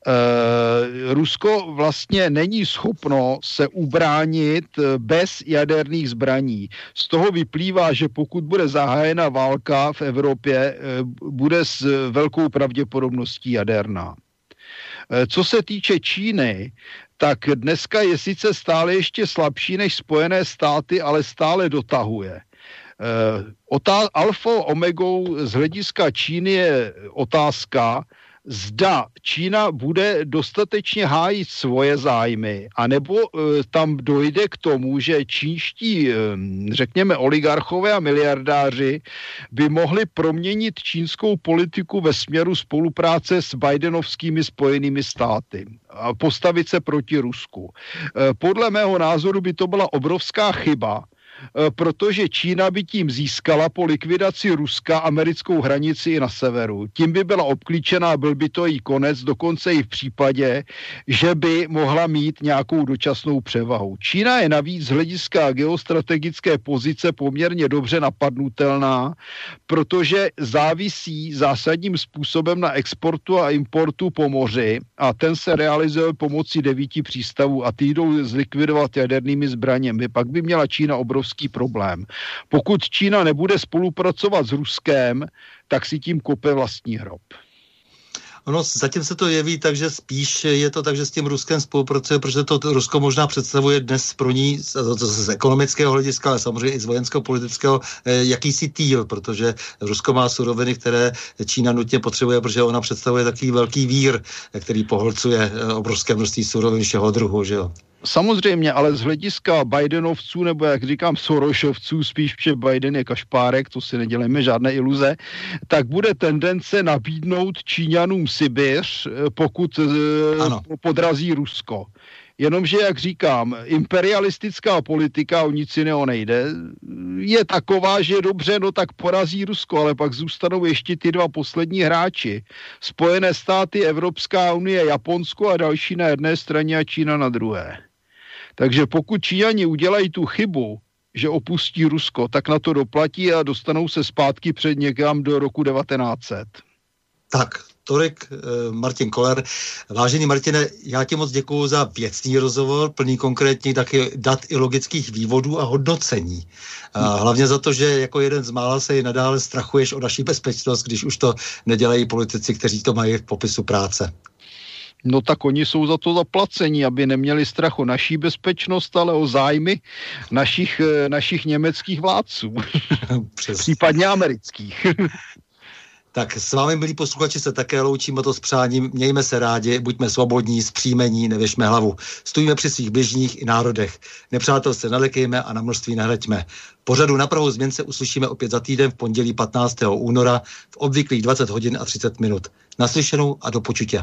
Eh, Rusko vlastně není schopno se ubránit eh, bez jaderných zbraní. Z toho vyplývá, že pokud bude zahájena válka v Evropě, eh, bude s velkou pravděpodobností jaderná. Co se týče Číny, tak dneska je sice stále ještě slabší než Spojené státy, ale stále dotahuje. Otá- alfa omegou z hlediska Číny je otázka, zda Čína bude dostatečně hájit svoje zájmy, anebo e, tam dojde k tomu, že čínští, e, řekněme, oligarchové a miliardáři by mohli proměnit čínskou politiku ve směru spolupráce s Bidenovskými spojenými státy a postavit se proti Rusku. E, podle mého názoru by to byla obrovská chyba, Eh, protože Čína by tím získala po likvidaci Ruska americkou hranici i na severu. Tím by byla obklíčená, byl by to jí konec, dokonce i v případě, že by mohla mít nějakou dočasnou převahu. Čína je navíc z hlediska geostrategické pozice poměrně dobře napadnutelná, protože závisí zásadním způsobem na exportu a importu po moři a ten se realizuje pomocí devíti přístavů a ty jdou zlikvidovat jadernými zbraněmi. Pak by měla Čína obrovský obrovský problém. Pokud Čína nebude spolupracovat s Ruskem, tak si tím kope vlastní hrob. Ono zatím se to jeví tak, že spíš je to tak, že s tím Ruskem spolupracuje, protože to Rusko možná představuje dnes pro ní z, z ekonomického hlediska, ale samozřejmě i z vojenského politického eh, jakýsi týl, protože Rusko má suroviny, které Čína nutně potřebuje, protože ona představuje takový velký vír, který pohlcuje eh, obrovské množství surovin všeho druhu. Že jo? Samozřejmě, ale z hlediska Bidenovců, nebo jak říkám Sorošovců, spíš, že Biden je kašpárek, to si nedělejme žádné iluze, tak bude tendence nabídnout Číňanům Sibiř, eh, pokud eh, ano. podrazí Rusko. Jenomže, jak říkám, imperialistická politika, o nic jiného nejde, je taková, že dobře, no tak porazí Rusko, ale pak zůstanou ještě ty dva poslední hráči. Spojené státy, Evropská unie, Japonsko a další na jedné straně a Čína na druhé. Takže pokud Číňani udělají tu chybu, že opustí Rusko, tak na to doplatí a dostanou se zpátky před někam do roku 1900. Tak, tolik eh, Martin Koller. Vážený Martine, já ti moc děkuji za věcný rozhovor, plný konkrétní taky dat i logických vývodů a hodnocení. A hlavně za to, že jako jeden z mála se i nadále strachuješ o naši bezpečnost, když už to nedělají politici, kteří to mají v popisu práce. No tak oni jsou za to zaplacení, aby neměli strach o naší bezpečnost, ale o zájmy našich, eh, našich německých vládců. Případně amerických. Tak s vámi, milí posluchači, se také loučíme to s přáním. Mějme se rádi, buďme svobodní, zpříjmení, nevěšme hlavu. Stojíme při svých bližních i národech. Nepřátel se nalekejme a na množství nehleďme. Pořadu na Prahu změn se uslyšíme opět za týden v pondělí 15. února v obvyklých 20 hodin a 30 minut. Naslyšenou a do počutě.